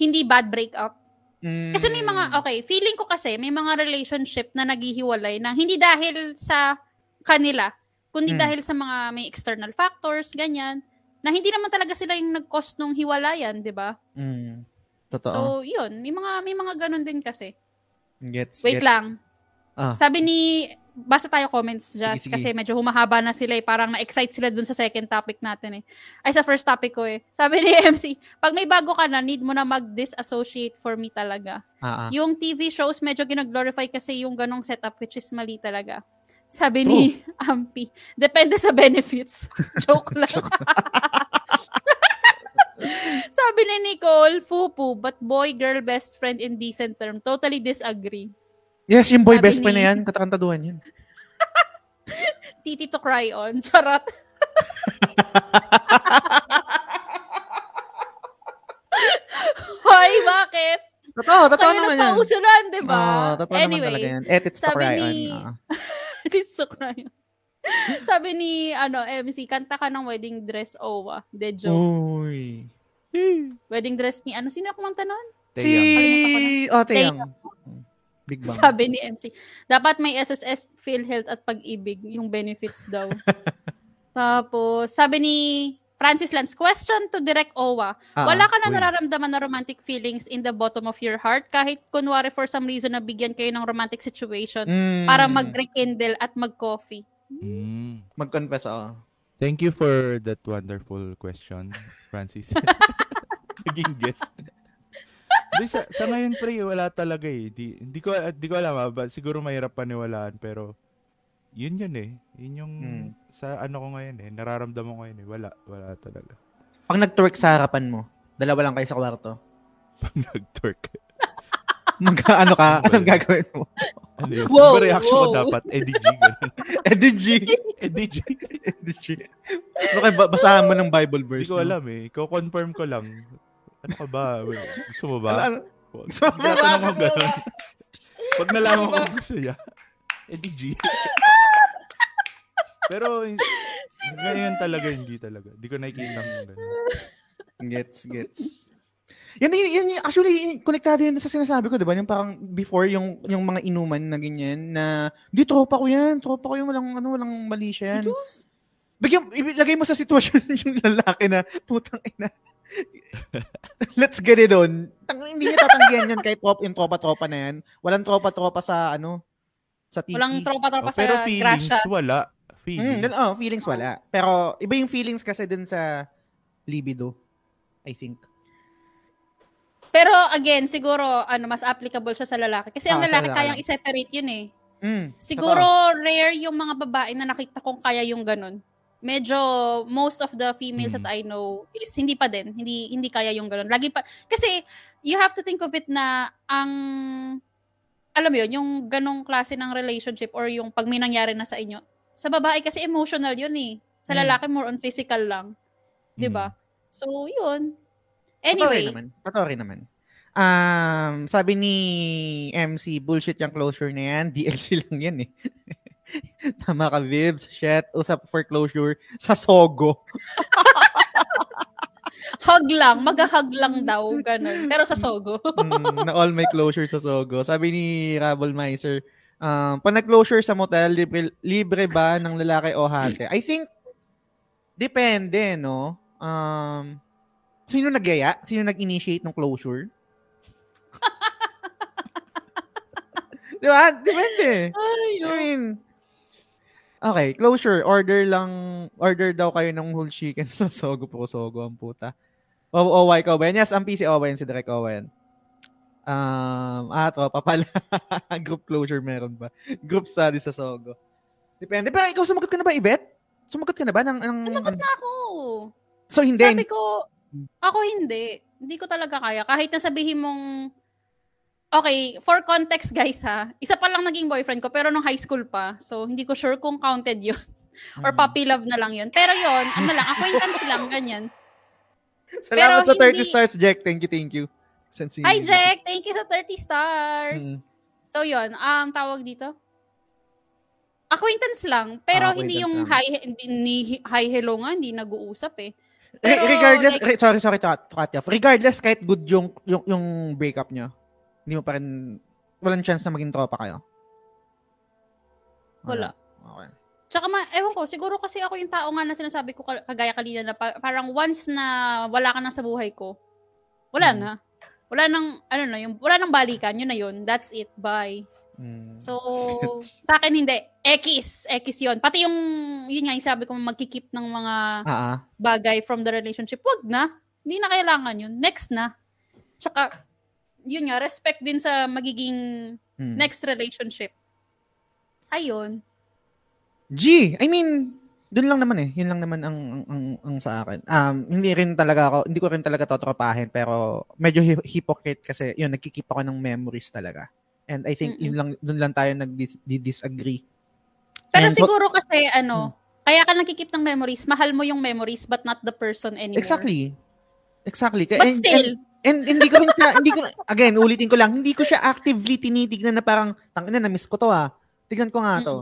hindi bad breakup. Kasi may Mm. mga, okay, feeling ko kasi may mga relationship na naghihiwalay na hindi dahil sa kanila, kundi Mm. dahil sa mga may external factors, ganyan, na hindi naman talaga sila yung nag-cause nung hiwalayan, di ba? Mm. Totoo. So, yun, may mga may mga ganun din kasi. gets, Wait gets. lang. Ah. Sabi ni basta tayo comments just sige. kasi medyo humahaba na sila eh. Parang na-excite sila dun sa second topic natin eh. Ay, sa first topic ko eh. Sabi ni MC, pag may bago ka na, need mo na mag-disassociate for me talaga. Ah. Yung TV shows, medyo ginaglorify kasi yung ganong setup which is mali talaga. Sabi ni Ampi, depende sa benefits. Joke lang. Sabi ni Nicole, fupu, but boy, girl, best friend in decent term. Totally disagree. Yes, yung boy Sabi best friend ni- na yan. Katakantaduhan yan. Titi to cry on. Charot. Hoy, bakit? Totoo, totoo Kayo naman yan. nagpausulan, di ba? Oo, totoo naman anyway, talaga yan. Edits to sabi cry ni- on. Ah. Titi to cry on. Sabi ni, ano, MC, kanta ka ng wedding dress, Owa. De joke. Uy. Wedding dress ni, ano, sino kumanta nun? Si... Oh, Taeyang. Big Bang. Sabi ni MC, dapat may SSS, PhilHealth at pag-ibig, yung benefits daw. Tapos, sabi ni Francis Lance, question to Direct Owa. Ah, Wala ka na uy. nararamdaman na romantic feelings in the bottom of your heart kahit kunwari for some reason na bigyan kayo ng romantic situation mm, para mag-rekindle at mag-coffee. Mm. Mag-confess, oo. Thank you for that wonderful question, Francis. Naging guest. Di, sa, sa ngayon, pre, wala talaga eh. Di, di, ko, di ko alam, ah, ba, siguro mahirap paniwalaan, pero yun yun eh. Yun yung Hmm. sa ano ko ngayon eh. Nararamdaman ko ngayon eh. Wala, wala talaga. Pag nag-twerk sa harapan mo, dalawa lang kayo sa kwarto. Pag nag-twerk. Magka, ano ka? Anong gagawin mo? Ano yun? Wow, Iba reaction ko wow. dapat. Eddie G. Ganun. Eddie G. Eddie G. Eddie G. Ano kayo, basahan mo ng Bible Hindi verse. ko no? alam eh. Ko-confirm ko lang. Ano ka ba? Gusto mo ba? Ano, ano? Gusto mo ba? Tinatanong ko Gusto mo ba? Pag nalaman ko gusto niya. Eddie G. Pero ngayon talaga hindi talaga. Hindi ko nakikita ng ganun. Gets, gets. Yan, yan, yan, yan- actually, konektado yun sa sinasabi ko, di ba? Yung parang before yung yung mga inuman na ganyan na, di, tropa ko yan, tropa ko yung walang, ano, walang mali siya yan. Bigyan, ilagay mo sa sitwasyon yung lalaki na, putang ina. Let's get it on. Tang, hindi niya tatanggihan yun kahit trop, yung tropa-tropa na yan. Walang tropa-tropa sa, ano, sa tiki. Walang tropa-tropa Oh, sa pero feelings Gracia. wala. Mm, Feelings. dun- oh, feelings wala. Pero iba yung feelings kasi dun sa libido. I think. Pero again, siguro ano mas applicable siya sa lalaki. Kasi ang Ah, sa lalaki lalaki kayang i-separate yun eh. Mm, Siguro rare yung mga babae na nakita kong kaya yung ganun. Medyo most of the females Mm. that I know is hindi pa din. Hindi hindi kaya yung ganun. Lagi pa kasi you have to think of it na ang alam mo yun, yung ganong klase ng relationship or yung pag may nangyari na sa inyo. Sa babae kasi emotional yun eh. Sa Mm. lalaki more on physical lang. 'Di ba? So, yun. Totoo Anyway, naman. Totoo rin naman. Um, sabi ni MC, bullshit yung closure na yan. DLC lang yan eh. Tama ka, Vibs. Shit. Usap for closure sa Sogo. hug lang, mag-hug lang daw, ganun. Pero sa Sogo. Mm, na all may closure sa Sogo. Sabi ni Rabble Miser, um, pag nag-closure sa motel, libre, libre ba ng lalaki o hati? I think, depende, no? Um, sino nagyaya? Sino nag-initiate ng closure? Di ba? Depende. Ay, I mean, okay, closure. Order lang, order daw kayo ng whole chicken sa Sogo po. Sogo ang puta. O ka, Owen? Yes, ang PC Owen, si Direk Owen. Um, ah, tropa pala. Group closure meron ba? Group study sa Sogo. Depende. Pero ikaw, sumagot ka na ba, Ibet? Sumagot ka na ba? Ng, ng, Sumagot na ako. So, hindi. Sabi ko, ako hindi. Hindi ko talaga kaya. Kahit na sabihin mong, okay, for context guys ha, isa pa lang naging boyfriend ko, pero nung high school pa. So, hindi ko sure kung counted yun. Or Mm. puppy love na lang yun. Pero yun, ano lang, acquaintance lang, ganyan. Salamat pero sa 30 hindi- stars, Jack. Thank you, thank you. Since Hi, Jack! Thank you sa 30 stars. Mm. So, yun, um, tawag dito. Acquaintance lang. Pero Ah, hindi acquaintance yung lang. hi, hindi, ni- hi, hello nga, hindi nag-uusap eh. Re- Pero, regardless, like- sorry, sorry off. Regardless, kahit good yung, yung, yung breakup nyo, hindi mo pa rin, walang chance na maging tropa kayo? Wala. Okay. Tsaka, ma, ewan ko, siguro kasi ako yung tao nga na sinasabi ko ka- kagaya kanina na pa- parang once na wala ka na sa buhay ko, wala Mm. na. Wala nang, ano na, yung, wala nang balikan, yun na yun. That's it, bye. Mm. So, sa akin hindi. X, X yun. Pati yung, yun nga, yung sabi ko magkikip ng mga ah. bagay from the relationship, wag na. Hindi na kailangan yun. Next na. Tsaka, yun nga, respect din sa magiging Mm. next relationship. Ayun. G, I mean, dun lang naman eh. Yun lang naman ang, ang, ang, ang sa akin. Um, hindi rin talaga ako, hindi ko rin talaga totropahin, pero medyo hypocrite kasi, yun, nagkikip ako ng memories talaga. And I think Mm-mm. yun lang, dun lang tayo nag-disagree. Pero And- siguro kasi, ano, kaya ka nakikip ng memories, mahal mo yung memories but not the person anymore. Exactly. Exactly. But And- still, And hindi ko rin siya, hindi ko, again, ulitin ko lang, hindi ko siya actively tinitignan na parang, tangina, na-miss ko to ah. Tignan ko nga to.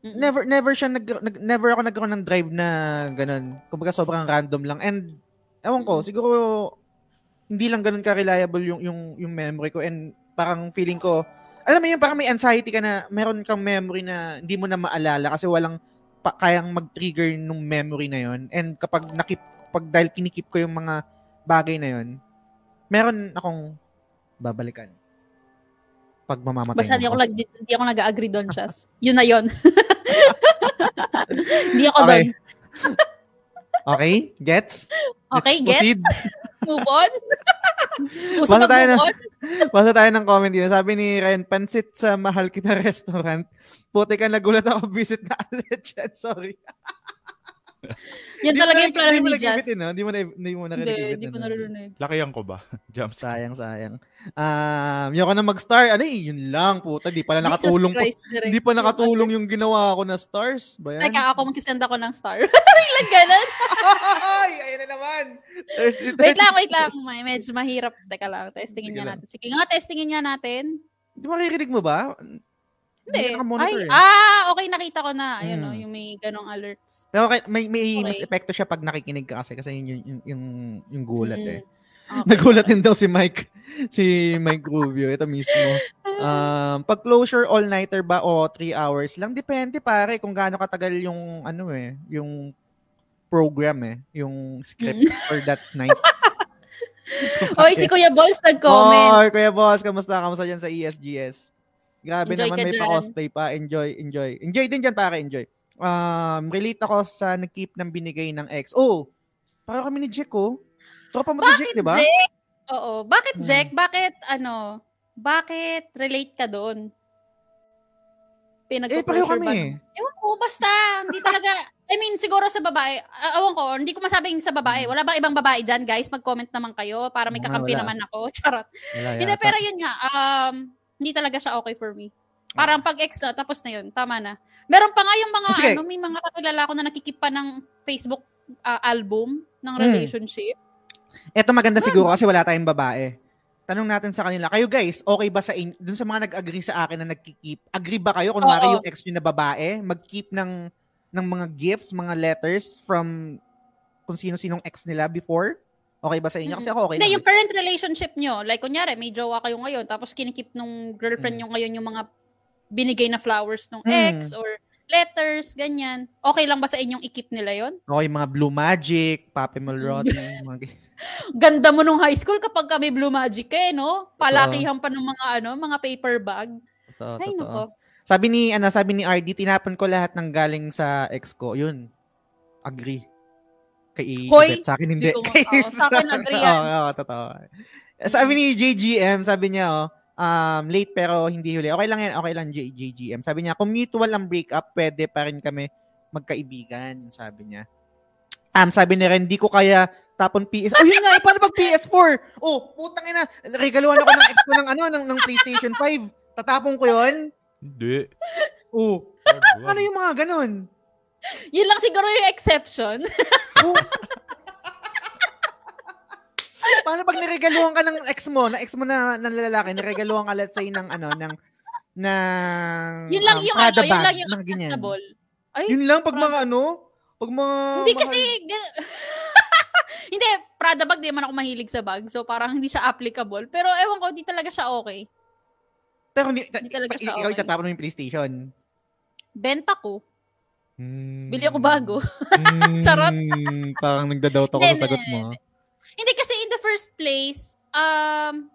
mm-mm. Never, never siya, nag, nag- never ako nagkaroon ng drive na ganun. Kumbaga sobrang random lang. And, ewan ko, siguro, hindi lang ganun ka-reliable yung, yung, yung memory ko. And parang feeling ko, alam mo yun, parang may anxiety ka na, meron kang memory na hindi mo na maalala kasi walang pa, kayang mag-trigger nung memory na yon And kapag nakip, pag dahil kinikip ko yung mga bagay na yon meron akong babalikan. Pag mamamatay Basta di ako, nag, di ako nag-agree doon, Chas. Yun na yun. Hindi ako Okay. doon. Okay? Gets? Okay, Let's gets? proceed. Move on? Gusto Basta tayo on? Basta tayo ng comment dito. Sabi ni Ryan, pansit sa mahal kita restaurant. Puti ka nagulat ako visit na yan. Sorry. Yan talaga yung plano ni Jazz. it, eh, no? Di mo na, di mo na Hindi, hindi it, ko ano? naririnig. Lakihan ko ba? Jump Sayang, sayang. Um, yung na mag-star. Ano eh, yun lang, puta. Di pala nakatulong. Hindi pa nakatulong yung ginawa ko na stars. Ba yan? Teka, ako magsisend ako ng star. Lang ganun. Ay, ayun na naman. Wait lang, wait lang. May medyo mahirap. Teka lang, testingin Sige nga lang. natin. Sige nga, testingin nga natin. Di maririnig mo ba? Hindi. Ay, eh. ah, okay, nakita ko na. Ayun, Hmm. no, yung may ganong alerts. Pero okay, may, may mas Okay. epekto siya pag nakikinig ka kasi. Kasi yun yung, yung, yung, yung gulat Mm. eh. Okay. Nagulat din daw si Mike. Si Mike Rubio. Ito mismo. Um, pag closure all-nighter ba o 3 hours lang? Depende pare kung gaano katagal yung ano eh, yung program eh, yung script Mm. for that night. Oy, si Kuya Balls nag-comment. Oy, Kuya Boss, kamusta? Kamusta dyan sa ESGS? Grabe Enjoy naman, may dyan. pa-cosplay pa. Enjoy, enjoy. Enjoy din dyan, pare, enjoy. Um, relate ako sa nag-keep ng binigay ng ex. Oh, para kami ni Jack, oh. Tropa mo si Jack, di ba? Jack? Oo. Bakit, Hmm. Jack? Bakit, ano, bakit relate ka doon? Eh, Pinagpo-pressure pareho ba? kami. Ewan ko, basta. Hindi talaga, I mean, siguro sa babae, ah, ewan ko, hindi ko masabing sa babae. Wala bang ibang babae dyan, guys? Mag-comment naman kayo para may Hmm. Kakampi wala. naman ako. Charot. Wala Hindi, pero yun nga, um, hindi talaga siya okay for me. Parang pag ex na, tapos na yun, tama na. Meron pa nga yung mga, Ah, Sige. ano, may mga kakilala ko na nakikip pa ng Facebook ah, album ng Hmm. relationship. Eto maganda siguro kasi wala tayong babae. Tanong natin sa kanila, kayo guys, okay ba sa in- dun sa mga nag-agree sa akin na nagki-keep? Agree ba kayo kung Oo. yung ex nyo na babae, mag-keep ng ng mga gifts, mga letters from kung sino-sinong ex nila before? Okay ba sa inyo? Kasi ako okay Hindi, yung current relationship nyo, like kunyari, may jowa kayo ngayon, tapos kinikip nung girlfriend Mm. nyo ngayon yung mga binigay na flowers nung Mm. ex or letters, ganyan. Okay lang ba sa inyong ikip nila yon? Okay, mga Blue Magic, Papi Malroti, mga g- Ganda mo nung high school kapag kami Blue Magic eh, no? Palakihan pa ng mga ano, mga paper bag. Totoo, Ay, totoo. nako. Sabi ni, ano, sabi ni RD, tinapon ko lahat ng galing sa ex ko. Yun. Agree. Kay Hoy. Sa akin hindi. ko- oo, sa akin agree yan. Oo, oo, totoo. Sabi ni JGM, sabi niya, oh, um, late pero hindi huli. Okay lang yan, okay lang JGM. Sabi niya, kung mutual ang breakup, pwede pa rin kami magkaibigan. Sabi niya. Um, sabi ni Ren, di ko kaya tapon PS. Oh, yun nga, eh, paano pag PS4? Oh, putang ina. Regaluhan ako ng ex ko ng ano, ng, ng PlayStation 5. Tatapon ko yun? Hindi. Oh, ano yung mga ganun? Yun lang siguro yung exception. Paano pag niregaluhan ka ng ex mo, na ex mo na, na lalaki, niregaluhan ka let's say ng ano, ng ng yun lang um, yung Prada ano, yun lang yung ng acceptable. Ay, Yun lang pag mga ano, pag mga Hindi mahal- kasi, hindi, Prada bag, di man ako mahilig sa bag. So, parang hindi siya applicable. Pero, ewan ko, di talaga siya okay. pero hindi, hindi talaga siya ikaw okay. itatapon mo yung PlayStation. Benta ko. Hmm. Bili ako bago. Hmm, Charot. Parang nagda-doubt ako sa sagot mo. Hindi kasi in the first place, um,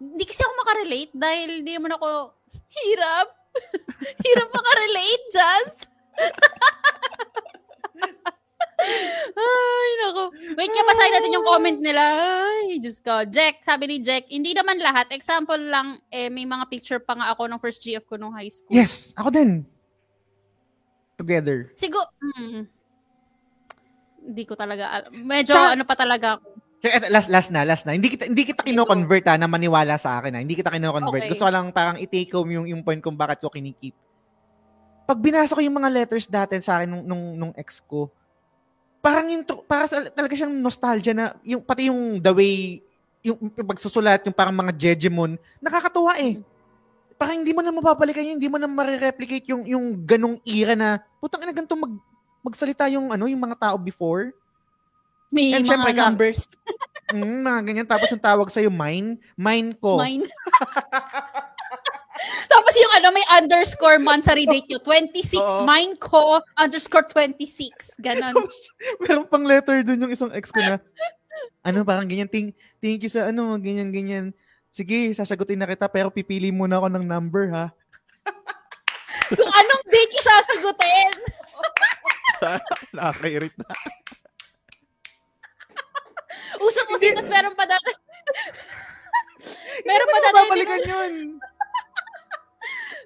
hindi kasi ako makarelate dahil hindi naman ako hirap. hirap makarelate, Jazz. Ay, nako. Wait nga, basahin natin yung comment nila. Ay, Diyos ko. Jack, sabi ni Jack, hindi naman lahat. Example lang, eh, may mga picture pa nga ako ng first GF ko nung high school. Yes, ako din. Together. Siguro, mm, hindi ko talaga, al- medyo Tsaka- ano pa talaga ako. Last last na, last na. Hindi kita hindi kita kino-convert ha, na maniwala sa akin ha. Hindi kita kino-convert. Okay. Gusto ko lang parang i-take home yung yung point kung bakit ko kinikip. Pag binasa ko yung mga letters dati sa akin nung nung, nung ex ko, parang yung para sa- talaga siyang nostalgia na yung pati yung the way yung yung pagsusulat yung parang mga jejemon, nakakatuwa eh. Parang hindi mo na mapapalikan yun, hindi mo na marireplicate yung yung ganong era na putang ina ganito mag magsalita yung ano yung mga tao before. May And mga syempre, ka- numbers. Mm, mga ganyan. Tapos yung tawag sa'yo, mine. Mine ko. Mine. Tapos yung ano, may underscore monthsary date nyo. 26. Oo. Mine ko, underscore 26. Ganon. Meron pang letter dun yung isang ex ko na, ano, parang ganyan, thank, thank you sa ano, ganyan, ganyan. Sige, sasagutin na kita, pero pipili muna ako ng number, ha? Kung anong date yung sasagutin. Nakakairita. Usang-usin, tapos meron pa dati. meron pa dati. babalikan yun?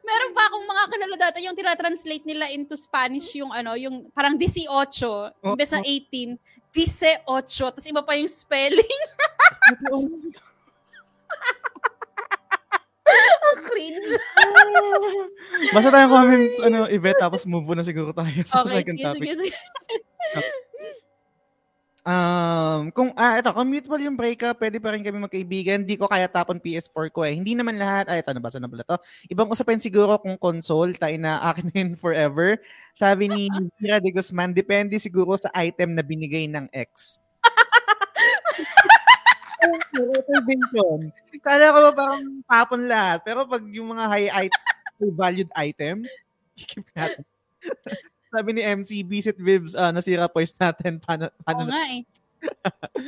Meron pa akong mga kilala dati yung tinatranslate nila into Spanish yung ano, yung parang 18, Oh, imbes na oh. 18, 18, tapos iba pa yung spelling. Cringe. Basta tayong comments, ano, Yvette, tapos move on na siguro tayo sa Okay, second topic. sige, sige. Um, kung, ah, ito, kung mutual yung breakup, pwede pa rin kami magkaibigan. Hindi ko kaya tapon PS4 ko eh. Hindi naman lahat, ay, ito, nabasa na pala to. Ibang usapan siguro kung console, tayo na akin yun forever. Sabi ni Mira de Guzman, depende siguro sa item na binigay ng ex. Intervention. Kala ko ba parang tapon lahat. Pero pag yung mga high, it- high valued items, keep natin. Sabi ni MC, visit Vibs, ah, nasira poise natin. Paano, paano Oo nga eh.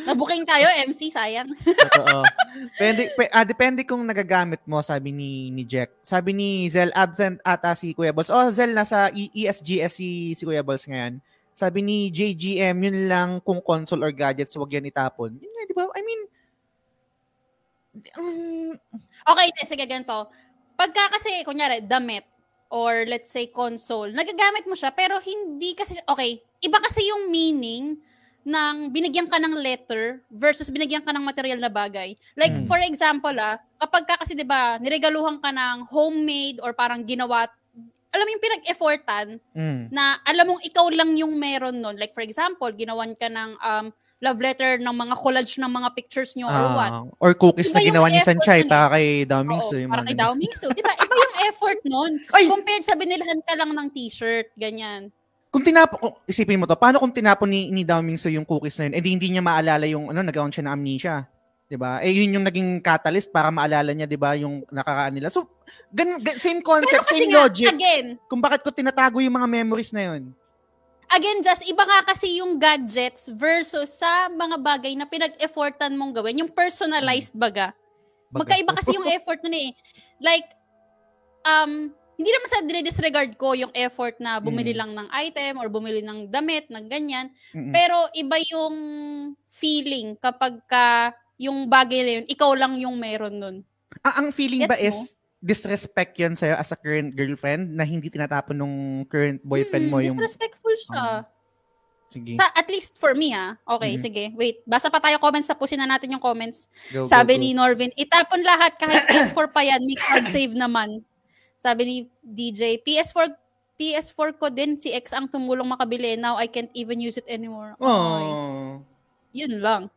Nabuking tayo, MC, sayang. Totoo. Depende, pe, ah, depende kung nagagamit mo, sabi ni, ni Jack. Sabi ni Zel, absent ata si Kuya Balls. Oh, Zel, nasa E- ESGS si, si Kuya Balls ngayon. Sabi ni JGM, yun lang kung console or gadgets, wag yan itapon. Yun nga, di ba? I mean, um, Okay, sige, ganito. Pagka kasi, kunyari, damit, or let's say console, nagagamit mo siya, pero hindi kasi, okay, iba kasi yung meaning ng binigyan ka ng letter versus binigyan ka ng material na bagay. Like, Hmm. for example, ah, kapag ka kasi, di ba, niregaluhan ka ng homemade or parang ginawa, alam mo yung pinag-effortan, mm, na alam mong ikaw lang yung meron nun. Like, for example, ginawan ka ng um, love letter ng mga collage ng mga pictures nyo or what. ah, or cookies Iba na ginawa ni Sanchay eh. para kay Daming. Oo, yung para kay ganun. Dao Mingsu. Di ba? Iba yung effort nun. Ay! Compared sa binilhan ka lang ng t-shirt, ganyan. Kung tinapon, kung, isipin mo to, paano kung tinapon ni, ni Dao Mingso yung cookies na yun, edi hindi niya maalala yung, ano, nagkaroon siya ng amnesia. 'di ba? Eh yun yung naging catalyst para maalala niya 'di ba yung nakakaan nila. So gan, gan- same concept, same nga, logic. again, Kung bakit ko tinatago yung mga memories na yun. Again, just iba nga kasi yung gadgets versus sa mga bagay na pinag-effortan mong gawin, yung personalized baga. Baga. Magkaiba kasi yung effort nun eh. Like, um, hindi naman sa dinidisregard ko yung effort na bumili Mm. lang ng item or bumili ng damit, ng ganyan. Mm-mm. Pero iba yung feeling kapag ka yung bagay na yun, ikaw lang yung meron nun. Ah, ang feeling ba Gets mo? is disrespect yun sa'yo as a current girlfriend na hindi tinatapon nung current boyfriend Mm, mo yung... Disrespectful siya. Sige. Sa, at least for me ha. Okay, Mhm. sige. Wait, basa pa tayo comments. Tapusin na natin yung comments. Go, go, Sabi go. ni Norvin, itapon lahat kahit PS4 pa yan, may card save naman. Sabi ni DJ, PS4 PS4 ko din, si X ang tumulong makabili. Now I can't even use it anymore. Oh. yun lang.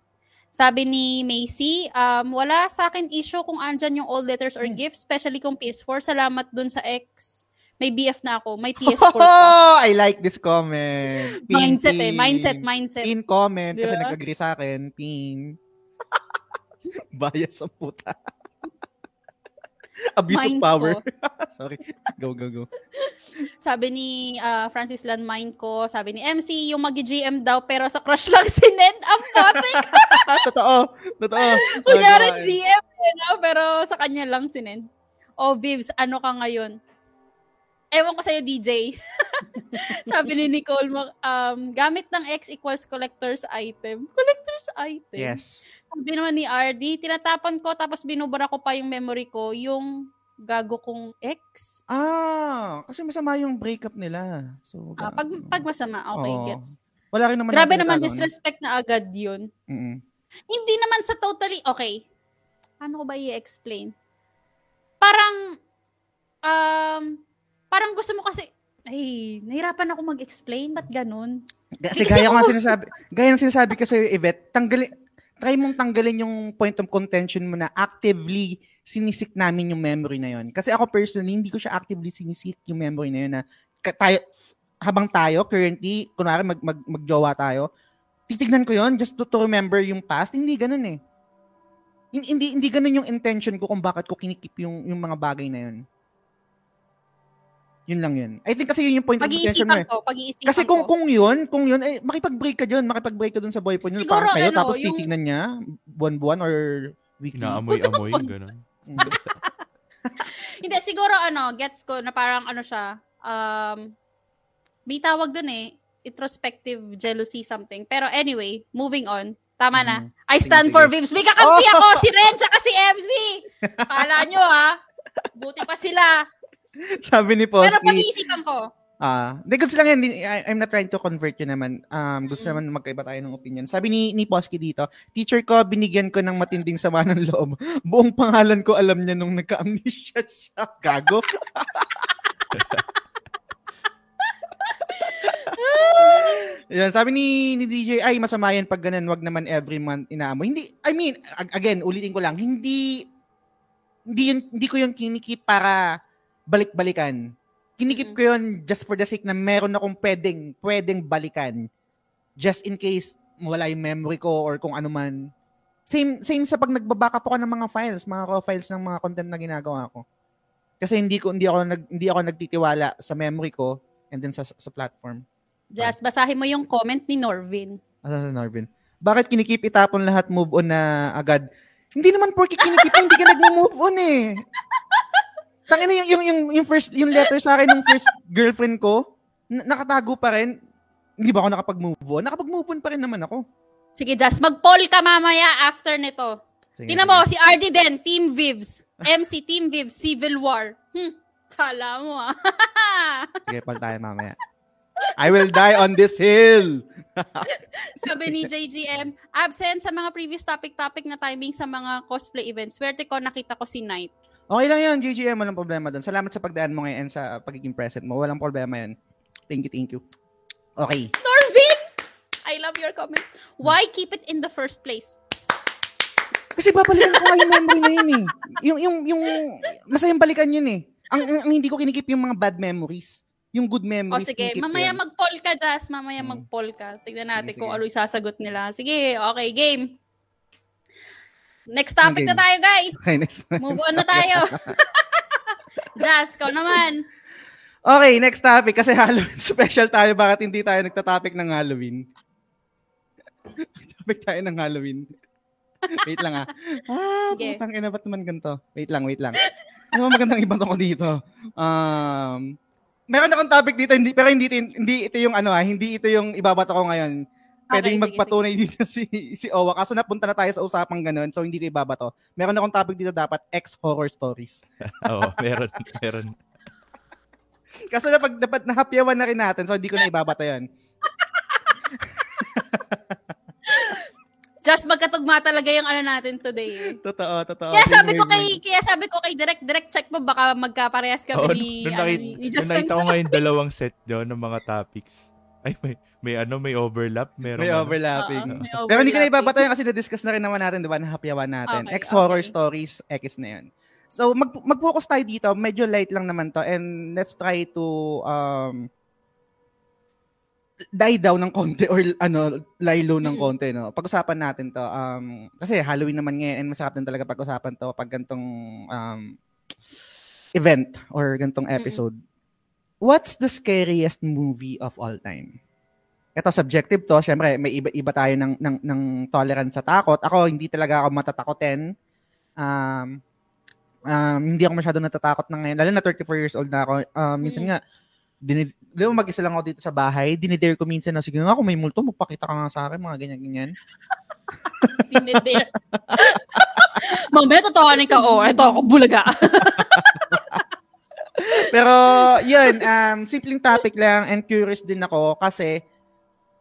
Sabi ni Macy, um, wala sa akin issue kung andyan yung old letters or Hmm. gifts, especially kung PS4. Salamat dun sa X. May BF na ako. May PS4 pa. Oh, I like this comment. Ping, mindset eh. ping. Mindset, mindset. Pin comment kasi Di ba? nag-agree sa akin. Ping. Bias ang puta. Abuse Mind of power. Sorry. Go, go, go. Sabi ni ah, Francis Landmine ko, sabi ni MC, yung mag-GM daw, pero sa crush lang si Ned. Ang potek! totoo. Totoo. Kunyari. GM, eh, no? pero sa kanya lang si Ned. O, Vivs, ano ka ngayon? Ewan ko sa'yo, DJ. sabi ni Nicole, um, gamit ng X equals collector's item. Collector's item? Yes. Sabi naman ni RD, tinatapan ko tapos binubura ko pa yung memory ko, yung gago kong X. Ah, kasi masama yung breakup nila. So, Ah, pag, pag masama, okay, Oo. gets. wala rin naman Grabe naman, disrespect na agad yun. Mm-mm. Hindi naman sa totally, okay. Paano ko ba i-explain? Parang, um, parang gusto mo kasi, ay, nahirapan ako mag-explain. Ba't ganun? Kasi Kasi gaya ako- sinasabi, gaya ng sinasabi ko sa'yo, Yvette, tanggalin, try mong tanggalin yung point of contention mo na actively sinisik namin yung memory na yon. Kasi ako personally, hindi ko siya actively sinisik yung memory na yun na tayo, habang tayo, currently, kunwari mag, mag, magjowa tayo, titignan ko yon just to, to remember yung past. Hindi ganun eh. Hin- Hindi, hindi ganun yung intention ko kung bakit ko kinikip yung, yung mga bagay na yun. Yun lang yun. I think kasi yun yung point of contention mo eh. Pag-iisipan ko, pag-iisipan Kasi kung ko. kung yun, kung yun, eh, makipag-break ka dun, makipag-break ka dun sa boyfriend yun, Siguro, parang kayo, ano, tapos yung- titignan niya, buwan-buwan or weekly. Inaamoy-amoy, gano'n. Mm. Hindi, siguro ano, gets ko na parang ano siya, um, may tawag dun eh, introspective jealousy something. Pero anyway, moving on. Tama na. Mhm. I stand Sige, for sige. Vibs. May kakampi Oh! ako, si Ren, tsaka si MC. Kala nyo ha. Buti pa sila. Sabi ni Posty. Pero pag-iisipan ko. Ah, hindi goods lang yan. I'm not trying to convert you naman. Um, gusto naman magkaiba tayo ng opinion. Sabi ni ni Posky dito, teacher ko binigyan ko ng matinding sama ng loob. Buong pangalan ko alam niya nung nagka-amnesia siya. Gago. Yan, sabi ni, ni DJ, ay masama yan pag ganun, wag naman every month inaamoy. Hindi, I mean, ag- again, ulitin ko lang, hindi, hindi, yun, hindi ko yung kinikip para balik-balikan. Kinikip ko yun just for the sake na meron akong pwedeng, pwedeng balikan. Just in case wala yung memory ko or kung ano man. Same, same sa pag nagbabackup ako ng mga files, mga raw files ng mga content na ginagawa ko. Kasi hindi ko hindi ako nag hindi ako nagtitiwala sa memory ko and then sa sa platform. Just basahin mo yung comment ni Norvin. Ano sa Norvin? Bakit kinikip itapon lahat move on na agad? Hindi naman porke kinikip hindi ka nagmo-move on eh. Tangina yung, yung, yung, yung first yung letter sa akin ng first girlfriend ko, nakatago pa rin. Hindi ba ako nakapag-move on? Nakapag-move on pa rin naman ako. Sige, Just, mag-poll ka mamaya after nito. Sige, Tingnan mo, si RD din, Team Vivs. MC, Team Vivs, Civil War. Hmm, kala mo ah. Sige, pal tayo mamaya. I will die on this hill. Sabi ni JGM, absent sa mga previous topic-topic na timing sa mga cosplay events. Swerte ko, nakita ko si Knight. Okay lang yan, GGM. Walang problema doon. Salamat sa pagdaan mo ngayon sa pagiging present mo. Walang problema yan. Thank you, thank you. Okay. Norvin! I love your comment. Why keep it in the first place? Kasi babalikan ko nga yung memory na yun eh. Yung, yung, yung, masayang balikan yun eh. Ang, ang, ang hindi ko kinikip yung mga bad memories. Yung good O memories. sige, kinikip ko mamaya mag-poll ka, Jazz. Mamaya Hmm. mag-poll ka. Tignan natin Sige, kung sige. ano yung sasagot nila. Sige, okay, game. Next topic Okay. na tayo, guys. Okay, next. Move on na tayo. Jazz, ikaw naman. Okay, next topic. Kasi Halloween special tayo. Bakit hindi tayo nagtatopic ng Halloween? topic tayo ng Halloween. wait lang ah. Ah, Sige. putang ina, ba't naman ganito? Wait lang, wait lang. Ano magandang ibang ko dito? Um, meron akong topic dito, hindi, pero hindi, hindi ito yung ano ah, hindi ito yung ibabato ko ngayon. Pwedeng sige, magpatunay dito si si Owa. Kaso napunta na tayo sa usapang ganun, so hindi ko ibabato. Meron akong topic dito dapat, ex-horror stories. Oo, meron, meron. Kaso na pag dapat nahapyawan na rin natin, so hindi ko na ibabato yan. Just magkatugma talaga yung ano natin today. eh. Totoo, totoo. Kaya sabi ko kay kaya sabi ko kay direct direct check mo baka magkaparehas kami Oo, ni, nung, ano, nakita, ni, ni nung Justin. nakita ko ngayon dalawang set yun ng mga topics. Ay, may, may ano, may overlap. Meron May ano. overlapping. Oo, may Pero hindi ko na overlapping. ibabato yan kasi na-discuss na rin naman natin, di ba? Nahapyawan natin. Okay, Ex-horror okay. stories, X na yan. So, mag, mag-focus tayo dito. Medyo light lang naman to. And let's try to um, die down ng konti or ano, lie low ng Mm. konti. No? Pag-usapan natin to. Um, kasi Halloween naman ngayon and masarap din talaga pag-usapan to pag gantong um, event or gantong episode. What's the scariest movie of all time? Ito subjective to, syempre may iba-iba tayo ng ng ng tolerance sa takot. Ako hindi talaga ako matatakotin. Um um, hindi ako masyado natatakot na ngayon. Lalo na 34 years old na ako. Um, minsan Mm. nga, dinid- di ba mag-isa lang ako dito sa bahay, dinidare ko minsan na, sige nga, kung may multo, magpakita ka nga sa akin, mga ganyan-ganyan. Tinidare. Mamaya totohanin ka, oh, eto ako, bulaga. Pero, yun, um, simpleng topic lang and curious din ako kasi,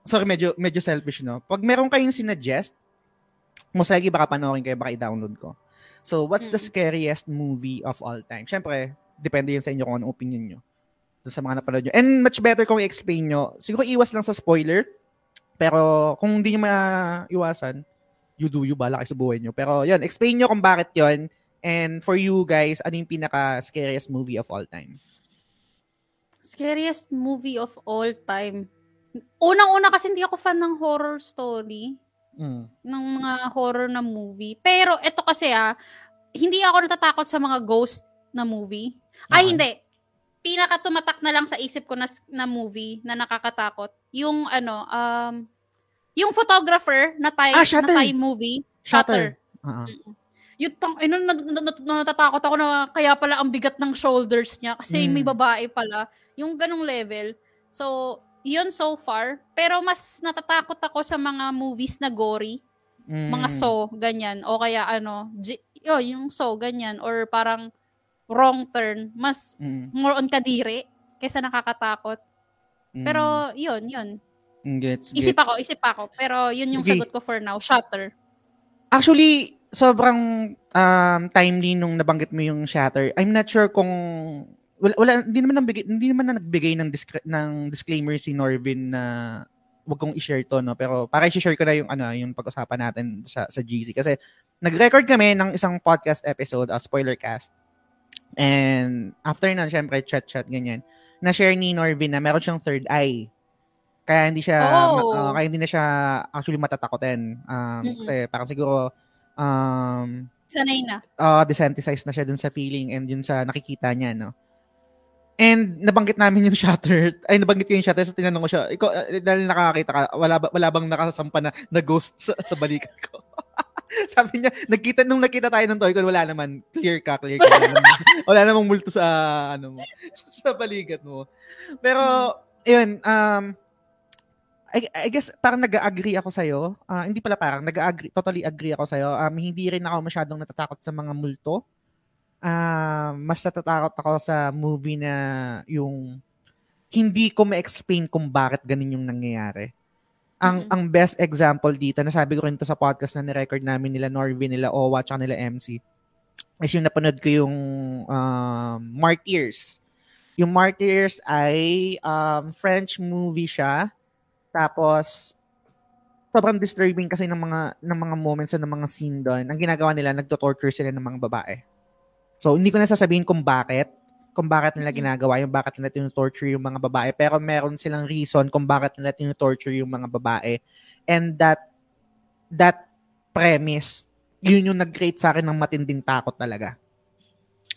sorry, medyo, medyo selfish, no? Pag meron kayong sinuggest, most likely baka panoorin kayo, baka i-download ko. So, what's the Mm. scariest movie of all time? Siyempre, depende yun sa inyo kung anong opinion nyo. Doon sa mga napanood nyo. And much better kung i-explain nyo. Siguro iwas lang sa spoiler. Pero kung hindi nyo maiwasan, you do you, bala kayo sa buhay nyo. Pero yun, explain nyo kung bakit yun. And for you guys, ano yung pinaka-scariest movie of all time? Scariest movie of all time. Unang-una kasi hindi ako fan ng horror story. Mm. ng mga horror na movie. Pero ito kasi ah, hindi ako natatakot sa mga ghost na movie. Ay, Okay. hindi. Pinaka tumatak na lang sa isip ko na, na movie na nakakatakot. Yung ano, um, yung photographer na Thai, Ah, Shutter. na Thai movie. Shutter. Shutter. Oo. Yung tang, eh, nung nat- nat- nat- natatakot ako na kaya pala ang bigat ng shoulders niya kasi Mm. may babae pala. Yung ganong level. So, yun so far. Pero mas natatakot ako sa mga movies na gory. Mga Mm. so, ganyan. O kaya ano, G- oh, yung so, ganyan. Or parang wrong turn. Mas Mm. more on kadiri kaysa nakakatakot. Mm. Pero yun, yun. Mm, gets, Isip gets. ako, isip ako. Pero yun yung Sige. sagot ko for now. Shutter. Actually, sobrang um, timely nung nabanggit mo yung Shatter. I'm not sure kung wala, wala hindi naman nagbigay, hindi naman na nagbigay ng discre- ng disclaimer si Norvin na wag kong i-share to no pero para i-share ko na yung ano yung pag-usapan natin sa sa GC kasi nag-record kami ng isang podcast episode, a spoiler cast. And after nun, syempre, chat-chat, ganyan. Na-share ni Norvin na meron siyang third eye. Kaya hindi siya, Oh. uh, kaya hindi na siya actually matatakotin. Um, Mm-mm. kasi parang siguro, um, Sanay na. uh, desensitized na siya dun sa feeling and yun sa nakikita niya, no? And nabanggit namin yung shutter. Ay, nabanggit ko yung shutter. So, tinanong ko siya, ikaw, uh, dahil nakakita ka, wala, ba, wala bang nakasampa na, na ghost sa, sa balikat ko? Sabi niya, nagkita, nung nakita tayo ng toy ko, wala naman, clear ka, clear ka. Wala wala namang multo sa, ano mo, sa balikat mo. Pero, yun, um, I, I guess parang nag-agree ako sa'yo. Ah, hindi pala parang, nag-agree, totally agree ako sa'yo. Um, hindi rin ako masyadong natatakot sa mga multo. Ah, mas natatakot ako sa movie na yung hindi ko ma-explain kung bakit ganun yung nangyayari. Ang Mm-mm. ang best example dito, nasabi ko rin to sa podcast na ni-record namin nila Norvin, nila Owa, tsaka nila MC, is yung napanood ko yung um, Martyrs. Yung Martyrs ay um, French movie siya. Tapos, sobrang disturbing kasi ng mga ng mga moments ng mga scene doon. Ang ginagawa nila, nagto-torture sila ng mga babae. So, hindi ko na sasabihin kung bakit, kung bakit nila ginagawa yung bakit nila tinu-torture yung mga babae, pero meron silang reason kung bakit nila tinu-torture yung mga babae. And that that premise, yun yung nag-create sa akin ng matinding takot talaga.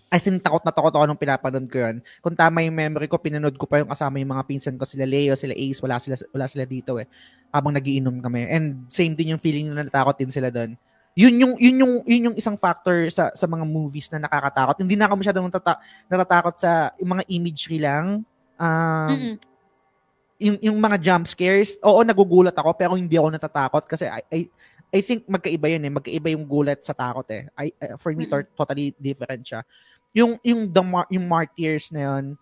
As in, takot na takot ako nung pinapanood ko yun. Kung tama yung memory ko, pinanood ko pa yung kasama yung mga pinsan ko, sila Leo, sila Ace, wala sila, wala sila dito eh. Habang nagiinom kami. And same din yung feeling na natakot din sila doon. Yun yung, yun yung, yun yung isang factor sa, sa mga movies na nakakatakot. Hindi na ako masyadong natata- natatakot sa yung mga imagery lang. Um, Mm-mm. yung, yung mga jump scares, oo, nagugulat ako, pero hindi ako natatakot kasi I, I, I think magkaiba yun eh. Magkaiba yung gulat sa takot eh. I, I- for me, Mm-mm. to- totally different siya. Yung, yung, the, mar- yung martyrs na yun,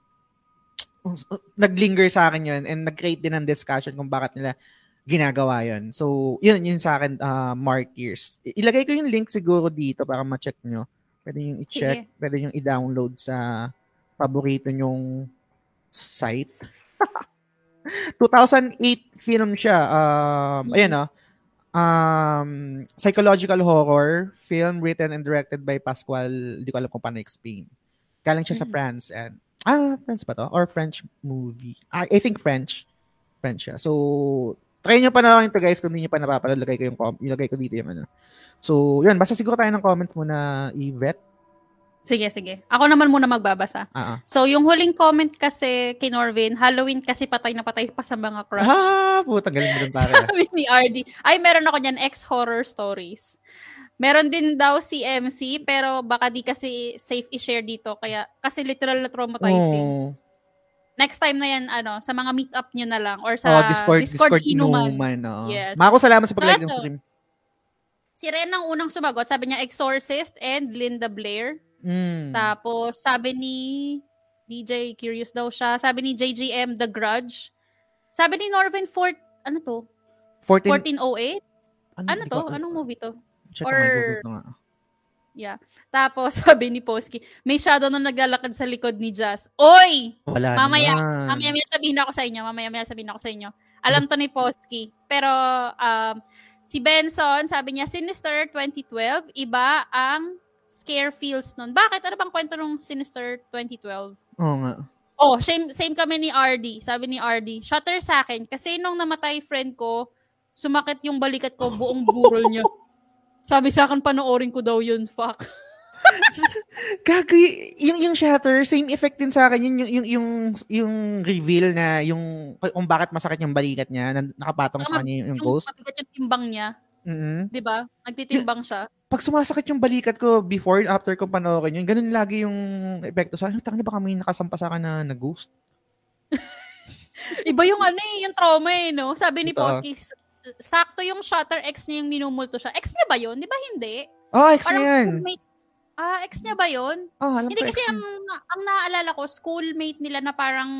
naglinger sa akin yun and nag-create din ng discussion kung bakit nila ginagawa yun. So, yun, yun sa akin, uh, martyrs. I- Ilagay ko yung link siguro dito para ma-check nyo. Pwede yung i-check, Sige. pwede yung i-download sa paborito nyong site. 2008 film siya. Um, Mm. Ayan oh. Um, psychological horror film written and directed by Pascual. Hindi ko alam kung paano explain. Galing siya sa Mm. France. And, ah, France ba to? Or French movie? I, I think French. French siya. So, try nyo pa na ito guys kung hindi nyo pa napapanood. Lagay ko yung com- ilagay ko dito yung ano. So, yun. Basta siguro tayo ng comments muna, Yvette. Sige, sige. Ako naman muna magbabasa. Ah. So, yung huling comment kasi kay Norvin, Halloween kasi patay na patay pa sa mga crush. Ah, putang galing mo dun pare. Sabi ni RD. Ay, meron ako niyan, ex-horror stories. Meron din daw si MC, pero baka di kasi safe i-share dito. Kaya, kasi literal na traumatizing. Oh. Next time na yan, ano, sa mga meet-up nyo na lang. Or sa oh, Discord, Discord, Discord, inuman. inuman. Yes. Mako, salamat sa So, pag-like ng stream. Si Ren ang unang sumagot. Sabi niya, Exorcist and Linda Blair. Mm. Tapos, sabi ni DJ, curious daw siya. Sabi ni JGM, The Grudge. Sabi ni Norvin, Fort, ano to? 14, 1408? Ano hindi to? Anong movie to? Check or- or... Google ko nga. Yeah. Tapos, sabi ni Posky, may shadow na naglalakad sa likod ni Jazz. Oy! Wala Mamaya, naman. Mamaya may sabihin ako sa inyo. Mamaya may sabihin ako sa inyo. Alam to ni Posky. Pero, um, si Benson, sabi niya, Sinister 2012, iba ang scare feels nun. Bakit? Ano bang kwento nung Sinister 2012? Oo nga. Oh, same, same kami ni RD. Sabi ni RD, shutter sa akin. Kasi nung namatay friend ko, sumakit yung balikat ko, buong burol niya. Sabi sa akin, panoorin ko daw yun. Fuck. Gago, yung, yung shatter, same effect din sa akin. Yun, yung, yung, yung, yung reveal na yung, kung bakit masakit yung balikat niya, na nakapatong sa kanya yung, yung Yung ghost. mabigat yung timbang niya. mm Di ba? Nagtitimbang siya. Pag sumasakit yung balikat ko before, after ko panoorin yun, ganun lagi yung epekto sa akin. Tangina baka may nakasampa sa akin na, na ghost. Iba yung ano eh, yung trauma eh, no? Sabi ni. Posky, sakto yung shutter ex niya yung minumulto siya. Ex niya ba yun? Di ba hindi? Oh, ex Parang na yan. schoolmate. Ah, ex niya ba yun? Oh, alam Hindi ko, kasi ex ang, niya. ang naaalala ko, schoolmate nila na parang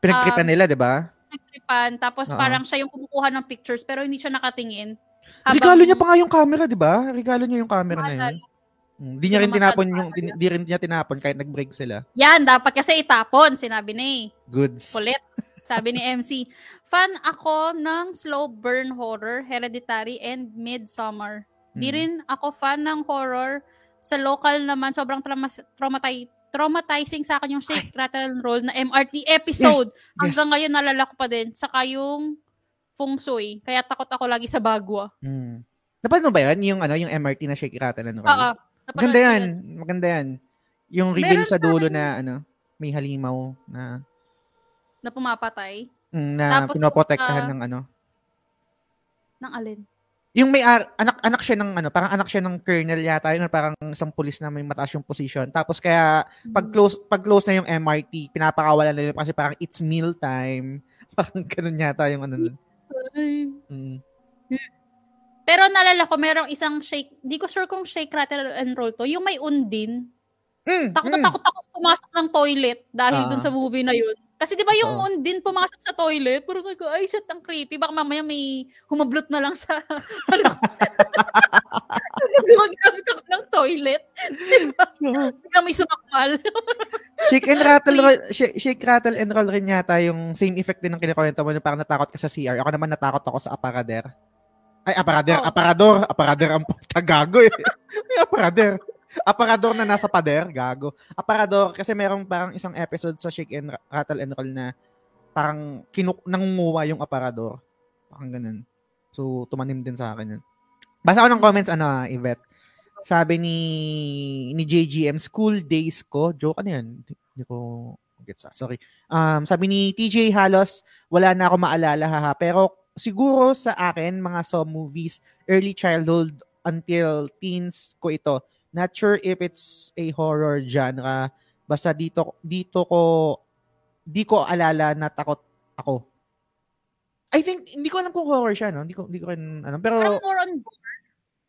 Pinagtripan um, nila, di ba? nagtripan, tapos Oo. parang siya yung kumukuha ng pictures pero hindi siya nakatingin. Regalo niya pa nga yung camera, di ba? Regalo niya yung camera na yun. Hmm, Di niya rin Hindi tinapon yung, di, di rin niya tinapon kahit nag-break sila. Yan, dapat kasi itapon, sinabi ni Goods. Kulit. Sabi ni MC, fan ako ng slow burn horror, hereditary, and midsummer. Di Hmm. rin ako fan ng horror. Sa local naman, sobrang trauma- traumati- traumatizing sa akin yung Shake, Rattle, and Roll na MRT episode. Yes. Hanggang ngayon, nalala ko pa din. Saka yung Feng Shui. Kaya takot ako lagi sa bagwa. Hmm. Napanood mo ba yan? Yung, ano, yung MRT na shake rattle and roll? Oo. Maganda ko yan. Maganda yan. Yung reveal Meron sa dulo na, ano, may halimaw na, Na pumapatay. Mm, na Tapos, pinoprotektahan ah, ng ano. Ng alin? Yung may ar- anak anak siya ng ano, parang anak siya ng colonel yata, yun parang isang pulis na may mataas yung position. Tapos kaya pag close pag close na yung MRT, pinapakawalan nila kasi parang it's meal time. Parang ganun yata yung ano. Mm. Pero nalala ko, merong isang shake, di ko sure kung shake, rattle, and roll to. Yung may undin. Mm, Takot mm. takot ako pumasok ng toilet dahil Ah. dun sa movie na yun. Kasi di ba yung Oo. undin pumasok sa toilet? Pero sabi ko, ay shit, ang creepy. Baka mamaya may humablot na lang sa... ano? Gumagamit ako ng toilet. Bigla may sumakmal. Shake and rattle shake, shake rattle and roll rin yata yung same effect din ng kinikwento mo na parang natakot ka sa CR. Ako naman natakot ako sa aparader. Ay, aparader, Oh. aparador. Aparader ang puta gago eh. May aparader. Aparador na nasa pader, gago. Aparador, kasi merong parang isang episode sa Shake and Ra- Rattle and Roll na parang kinuk nangunguwa yung aparador. Parang ganun. So, tumanim din sa akin yun. Basa ko ng comments, ano, ah, Yvette. Sabi ni ni JGM, school days ko. Joke ano yan? Hindi ko gets ah. Sorry. Um, sabi ni TJ Halos, wala na ako maalala haha. Pero siguro sa akin, mga Saw movies, early childhood until teens ko ito. Not sure if it's a horror genre. Basta dito dito ko di ko alala na takot ako. I think hindi ko alam kung horror siya, no? Hindi ko hindi ko rin ano, pero Parang more on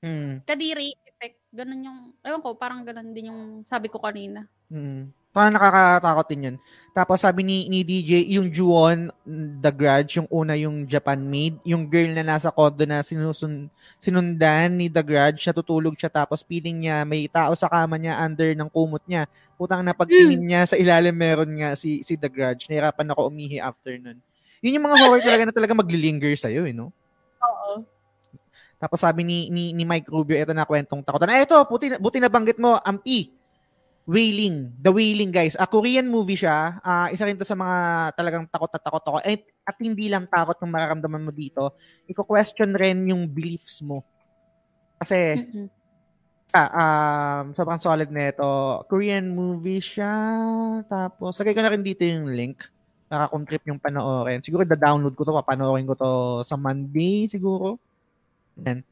mm, kadiri effect. Ganun yung, ewan ko, parang ganun din yung sabi ko kanina. Mm. Parang nakakatakot din yun. Tapos sabi ni, ni DJ, yung Juon, The Grudge, yung una yung Japan made, yung girl na nasa kodo na sinusun, sinundan ni The Grudge, natutulog siya tapos feeling niya may tao sa kama niya under ng kumot niya. Putang na pagtingin niya sa ilalim meron nga si, si The Grudge. Nahirapan ako umihi after nun. Yun yung mga horror talaga na talaga maglilinger sa'yo, eh, no? Oo. Tapos sabi ni, ni, ni Mike Rubio, ito na kwentong takotan. Ah, ito, buti, buti na banggit mo, Ampi. Wailing. The Wailing, guys. A Korean movie siya. Ah, isa rin to sa mga talagang takot na takot ako. At, at hindi lang takot yung mararamdaman mo dito. Iko-question rin yung beliefs mo. Kasi, Mm-mm. ah, um, sobrang solid na ito. Korean movie siya. Tapos, sagay ko na rin dito yung link. Para kung trip yung panoorin. Siguro da-download ko to, papanoorin ko to sa Monday siguro. Yan.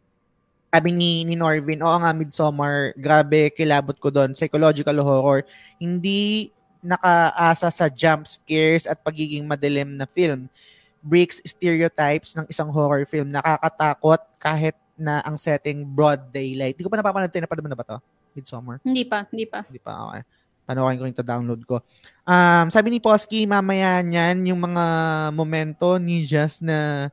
Sabi ni, ni Norvin, oo nga, Midsommar, grabe, kilabot ko doon. Psychological horror. Hindi nakaasa sa jump scares at pagiging madilim na film. Breaks stereotypes ng isang horror film. Nakakatakot kahit na ang setting broad daylight. Hindi ko pa napapanood tayo. Napanood mo na ba to? Midsommar? Hindi pa, hindi pa. Hindi pa, okay. Panoorin ko rin download ko. Um, sabi ni Posky, mamaya niyan, yung mga momento ni Jazz na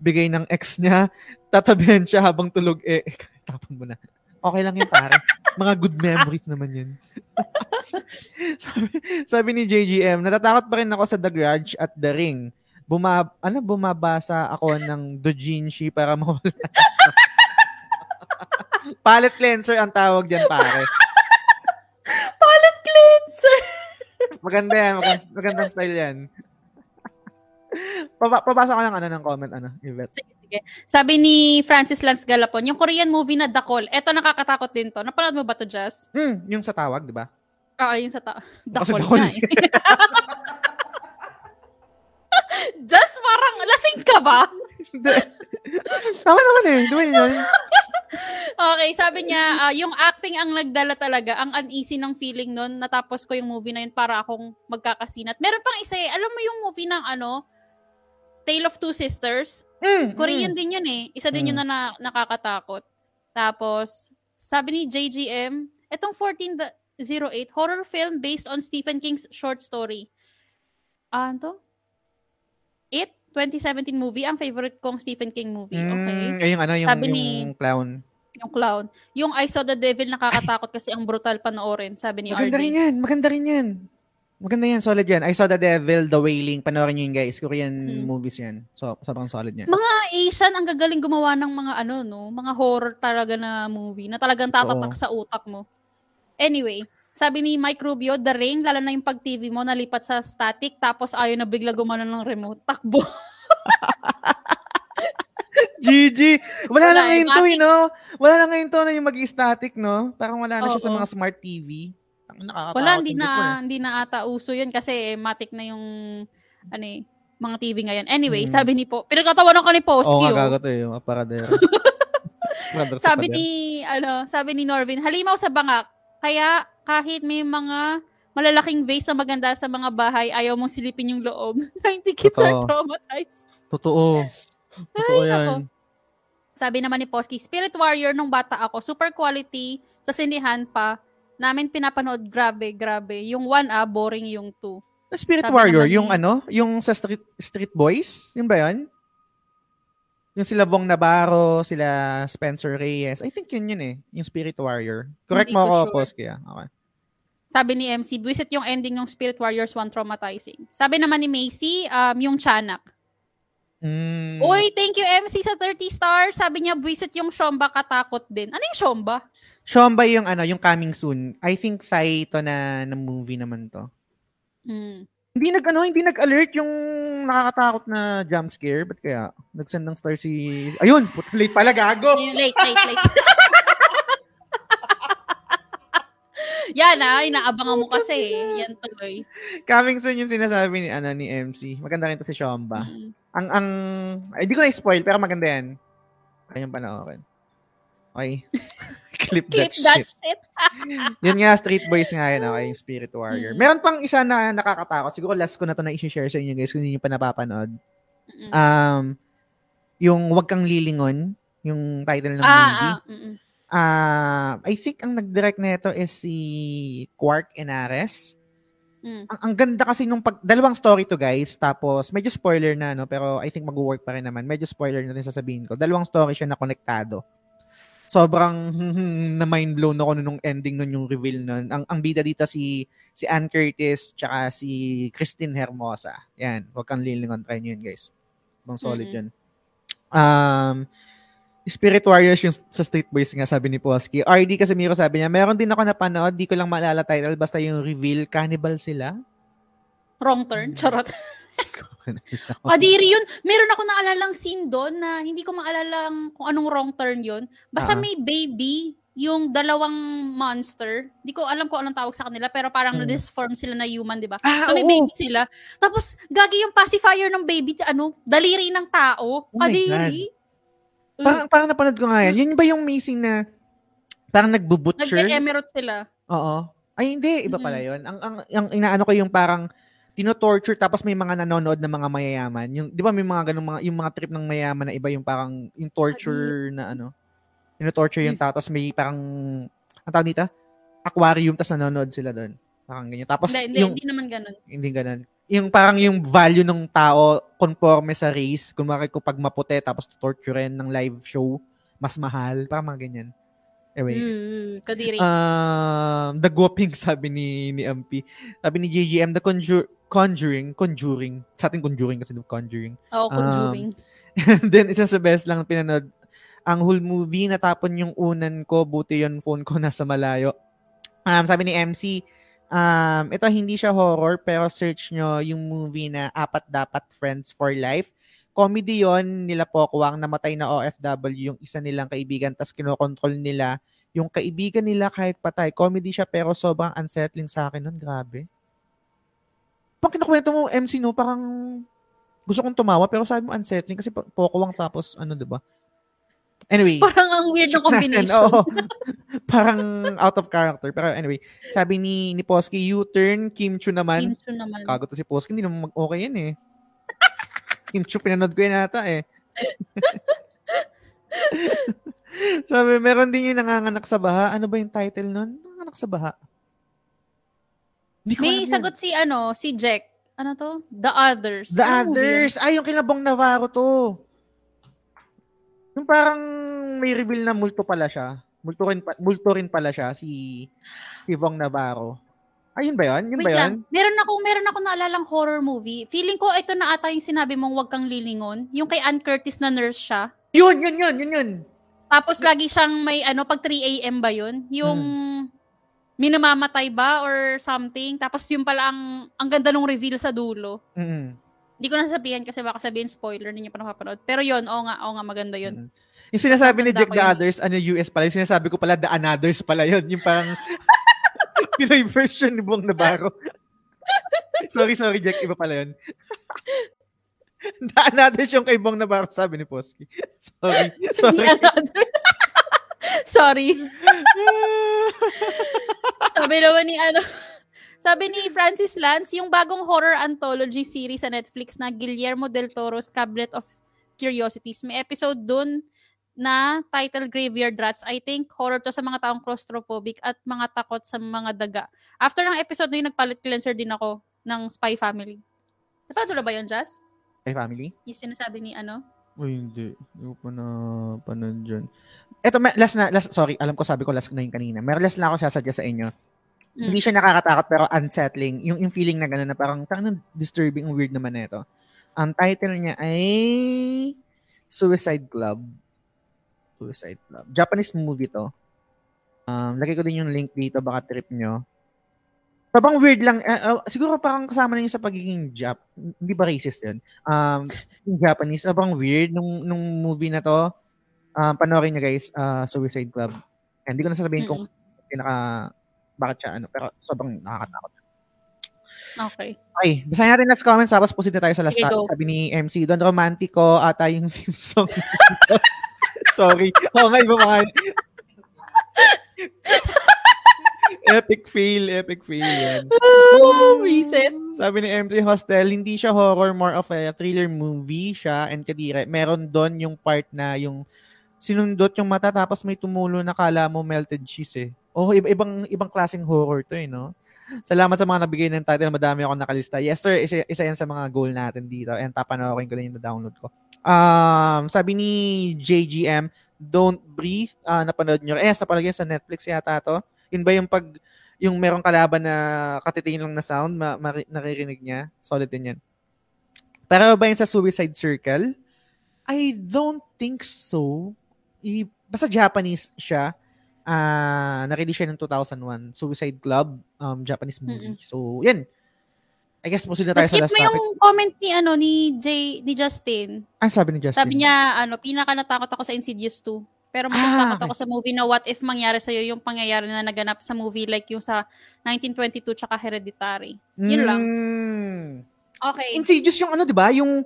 bigay ng ex niya, tatabihan siya habang tulog, eh, tapon mo na. Okay lang yun, pare. mga good memories naman yun. sabi, sabi ni JGM, natatakot pa rin ako sa The Grudge at The Ring. Buma, ano, bumabasa ako ng dojinshi para mawala. Palette cleanser ang tawag diyan, pare. Palette cleanser! Maganda yan. Maganda, magandang style yan. Paba, pabasa ko lang ano ng comment, ano, Yvette. Sige. Sabi ni Francis Lance Galapon, yung Korean movie na The Call, eto nakakatakot din to. Napanood mo ba to, Jess? Hmm, yung sa tawag, di ba? Oo, yung sa ta- The Kasi Call The Call. nga eh. Jess, parang lasing ka ba? Tama naman eh. Ba yun? Okay, sabi niya, ah, yung acting ang nagdala talaga, ang uneasy ng feeling nun, natapos ko yung movie na yun para akong magkakasinat. Meron pang isa eh, alam mo yung movie ng ano, Tale of Two Sisters? Mm, Korean mm. din yun eh. Isa din yun na, na nakakatakot. Tapos, sabi ni JGM, etong 1408, horror film based on Stephen King's short story. Ah, ano to? It? 2017 movie. Ang favorite kong Stephen King movie. Okay. Mm, yung ano, yung, Sabi ni- yung clown. Yung clown. Yung I Saw the Devil nakakatakot kasi ang brutal panoorin, sabi ni Maganda RD. rin yan. Maganda rin yan. Maganda yan. Solid yan. I saw The Devil, The Wailing. Panoorin nyo yun, guys. Korean Hmm. movies yan. So, sobrang solid yan. Mga Asian ang gagaling gumawa ng mga ano no, mga horror talaga na movie na talagang tatatak Oo. sa utak mo. Anyway, sabi ni Mike Rubio, The Ring, lalo na yung pag TV mo nalipat sa static tapos ayaw na bigla gumana ng remote. Takbo. GG! Wala, eh, ngayon to, eh, no? Wala lang ngayon to na yung mag-static, no? Parang wala na siya sa Oo. mga smart TV. Ang nakakatakot Wala, hindi na, eh. hindi na ata uso yun kasi matik na yung ano eh, mga TV ngayon. Anyway, Mm. sabi ni po, pinagkatawanan ka ni Oo Posky. nga, oh. gago to eh, yung aparadero. Aparadero sa sabi ni ano, sabi ni Norvin, halimaw sa bangak. Kaya kahit may mga malalaking vase na maganda sa mga bahay, ayaw mong silipin yung loob. 90 kids are Totoo. traumatized. Totoo. Totoo Ay, yan. nako. Sabi naman ni Posky, Spirit Warrior nung bata ako, super quality, sa sinihan pa, namin pinapanood, grabe, grabe. Yung 1 ah, boring yung 2. Spirit Sabi Warrior, naman yung ano, yung sa Street Street Boys, yun ba yun? Yung sila Bong Navarro, sila Spencer Reyes. I think yun yun eh, yung Spirit Warrior. Correct Hindi mo ko ako, sure. Posky ah. Okay. Sabi ni MC, buwisit yung ending ng Spirit Warriors 1 traumatizing. Sabi naman ni Macy, um, yung Chanak. Mm. Uy, thank you MC sa 30 stars. Sabi niya, buwisit yung Shomba katakot din. Ano yung Shomba? Shomba yung ano, yung coming soon. I think Thai to na, na movie naman to. Hmm. Hindi nag ano, hindi nag-alert yung nakakatakot na jump scare. Ba't kaya? Nag-send ng star si... Ayun! put- Late pala, gago! Late, late, late. Yan ah, inaabangan mo kasi. eh. Yan tuloy. Coming soon yung sinasabi ni, ano, ni MC. Maganda rin to si Shomba. Mm. Ang, ang... Ay, di ko na-spoil, pero maganda yan. Kaya yung panoorin. Okay. Clip, Clip that, that shit. shit. Yun nga, Street Boys nga yan. Okay, yung Spirit Warrior. Mm. Meron pang isa na nakakatakot. Siguro last ko na to na i-share sa inyo guys kung hindi nyo pa napapanood. Mm-mm. Um, yung Wag Kang Lilingon, yung title ng movie. ah, ah, Ah, I think ang nag-direct nito is si Quark Enares. Mm. Ang, ang ganda kasi nung pag, dalawang story to guys, tapos medyo spoiler na, no? pero I think mag-work pa rin naman. Medyo spoiler na rin sasabihin ko. Dalawang story siya na konektado. Sobrang na mind blown ako nung ending nun yung reveal nun. Ang, ang bida dito si si Ann Curtis tsaka si Christine Hermosa. Yan, wag kang lilingon. Try nyo yun guys. Bang solid Mm-mm. yun. Um, Spirit Warriors yung sa Street Boys nga sabi ni Posky. RD Casimiro sabi niya, meron din ako napanood, di ko lang maalala title, basta yung reveal, cannibal sila. Wrong turn. Charot. Kadiri yun. Meron ako naalalang scene doon na hindi ko maalala kung anong wrong turn yun. Basta Ah. may baby, yung dalawang monster. Hindi ko alam kung anong tawag sa kanila, pero parang Hmm. na-disform sila na human, di ba? Ah, so may oo. baby sila. Tapos, gagi yung pacifier ng baby, ano, daliri ng tao. Oh Kadiri. Parang, parang napanood ko nga yan. Yun ba yung missing na parang nagbo-butcher? Nag-emerald sila. Oo. Ay, hindi. Iba pala yun. Ang, ang, ang inaano ko yung parang tino-torture tapos may mga nanonood na mga mayayaman. Yung, di ba may mga ganung mga, yung mga trip ng mayayaman na iba yung parang, yung torture na ano, tino-torture yung tao tapos may parang, ang tawag dito? Aquarium tapos nanonood sila doon. Parang ganyan. Tapos Hindi, hindi, yung, hindi naman ganun. hindi ganun. Yung parang yung value ng tao conforme sa race. Kung bakit ko pag maputi tapos torturein ng live show, mas mahal. Parang mga ganyan. Anyway. Mm, Kadiri. Um, the Guaping sabi ni ni MP. Sabi ni JGM, the conjure, Conjuring, Conjuring. Sa ating Conjuring kasi Conjuring. Oo, um, conjuring. And then, isa sa best lang pinanood. Ang whole movie, natapon yung unan ko, buti yung phone ko nasa malayo. Um, sabi ni MC, um, ito hindi siya horror, pero search nyo yung movie na Apat Dapat Friends for Life. Comedy yon nila Pokwang, namatay na OFW, yung isa nilang kaibigan, tas kinokontrol nila yung kaibigan nila kahit patay. Comedy siya, pero sobrang unsettling sa akin nun. Grabe. Pag kinukwento mo, MC, no, parang gusto kong tumawa, pero sabi mo unsettling kasi po- Pokwang tapos, ano, di ba? Anyway. Parang ang weird ng combination. Oo. Parang out of character. Pero anyway, sabi ni ni Posky, U-turn, Kim Chu naman. Kim Chu naman. Kago to si Posky, hindi naman mag-okay yan eh. Kim Chu, pinanood ko yun ata eh. sabi, meron din yung nanganganak sa baha. Ano ba yung title nun? Nanganganak sa baha. Hindi ko May alam yun. sagot si ano, si Jack. Ano to? The Others. The Ano movie Others. Ay, yung kinabong Navarro to. Yung parang may reveal na multo pala siya. Multo rin, pa- multo rin pala siya, si si Vong Navarro. Ayun ba yun? Yun Wait ba yun? lang. Meron ako, meron ako naalalang horror movie. Feeling ko ito na ata yung sinabi mong wag kang lilingon. Yung kay Ann Curtis na nurse siya. Yun, yun, yun, yun, yun. Tapos lagi siyang may ano, pag 3 a.m. ba yun? Yung Hmm. minamamatay ba or something. Tapos yung pala ang, ang ganda nung reveal sa dulo. Mm-mm. Hindi ko na sabihin kasi baka sabihin spoiler ninyo pa napapanood. Pero yun, oo nga, oo nga, maganda yun. Mm. Yung sinasabi ni Jack the. Others, ano US pala, yung sinasabi ko pala the Anothers pala yun. Yung parang Pinoy version ni Vong Navarro. sorry, sorry Jack, iba pala yun. the Anothers yung kay Vong Navarro, sabi ni Posky. sorry, sorry. Sorry. Sabi naman ni ano, sabi ni Francis Lance, yung bagong horror anthology series sa Netflix na Guillermo del Toro's Cabinet of Curiosities. May episode dun na title Graveyard Rats. I think horror to sa mga taong claustrophobic at mga takot sa mga daga. After ng episode na yun, nagpalit cleanser din ako ng Spy Family. Napanood na ba yun, Jazz? Hey, family? Yung sinasabi ni ano? Uy, hindi. Hindi ko pa na panood dyan. Eto, may- last na, last, sorry, alam ko sabi ko last na yung kanina. Meron last na ako sasadya sa inyo. Mm. Hindi siya nakakatakot pero unsettling. Yung, yung feeling na gano'n na parang, tangan disturbing, weird naman na ito. Ang title niya ay Suicide Club. Suicide Club. Japanese movie to. Um, lagay ko din yung link dito, baka trip nyo. Sabang weird lang. eh, eh, siguro parang kasama na yun sa pagiging Jap. Hindi ba racist yun? Um, yung Japanese, sabang weird nung, nung movie na to. Um, panoorin nyo guys, uh, Suicide Club. Hindi ko na sasabihin kung pinaka bakit siya ano, pero sobrang nakakatakot. Okay. Okay, basahin natin next comments tapos proceed na tayo sa last topic. go. Sabi ni MC, Don Romantico ata yung theme song. Sorry. Oo nga, iba nga. epic fail, epic fail yan. Oh, reset. Sabi ni MC Hostel, hindi siya horror, more of a thriller movie siya and kadire. Meron doon yung part na yung sinundot yung mata tapos may tumulo na kala mo melted cheese eh. Oh, iba, ibang ibang klaseng horror to eh, no? Salamat sa mga nabigay ng title. Madami ako nakalista. Yes, sir. Isa, isa yan sa mga goal natin dito. And papanoorin ko din yung download ko. Um, sabi ni JGM, Don't Breathe. Ah, napanood nyo. Eh, napanood yun sa Netflix yata to. Yun ba yung pag yung merong kalaban na katitingin lang na sound, ma- mari- naririnig niya? Solid din yan. Pero ba yun sa Suicide Circle? I don't think so. I, basta Japanese siya. Ah, na-release siya ng 2001. Suicide Club, um, Japanese movie. So, yan. I guess proceed na tayo sa Skip last mo topic. yung comment ni ano ni Jay ni Justin. Ah, sabi ni Justin. Sabi niya ano, pinaka natakot ako sa Insidious 2. Pero mas Ah, natakot ako sa movie na what if mangyari sa yung pangyayari na naganap sa movie like yung sa 1922 tsaka Hereditary. Yun lang. Mm. Okay. Insidious yung ano, di ba? Yung...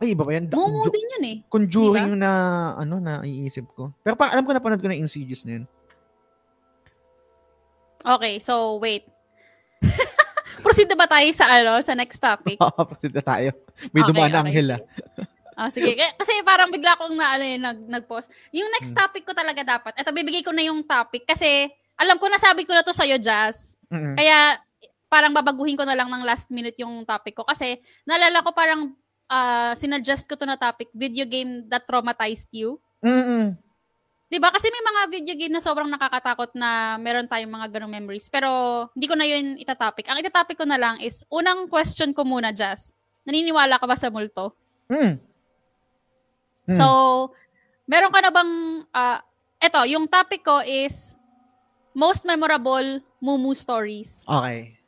Ay, iba ba yan? Jo- din yun eh. Conjuring Diba? na, ano, na iisip ko. Pero pa, alam ko na panood ko na Insidious na yun. Okay, so wait. Proceed na ba tayo sa ano, sa next topic? Oo, proceed na tayo. May Okay, dumaan okay, anghel ah. Ah, sige. Kasi parang bigla akong na, ano, eh, nag, nag-pause. Yung next Hmm. topic ko talaga dapat. Ito, bibigay ko na yung topic. Kasi, alam ko nasabi ko na to sa'yo, Jazz. Mm-mm. Kaya, parang babaguhin ko na lang ng last minute yung topic ko. Kasi, naalala ko parang, ah, sinuggest ko to na topic, video game that traumatized you. Mm-mm. 'Di ba? Kasi may mga video game na sobrang nakakatakot na meron tayong mga ganong memories. Pero, hindi ko na yun itatopic. Ang itatopic ko na lang is, unang question ko muna, Jazz. Naniniwala ka ba sa multo? Mm. Mm. So, meron ka na bang, ah, eto, yung topic ko is, most memorable Mumu stories. Okay.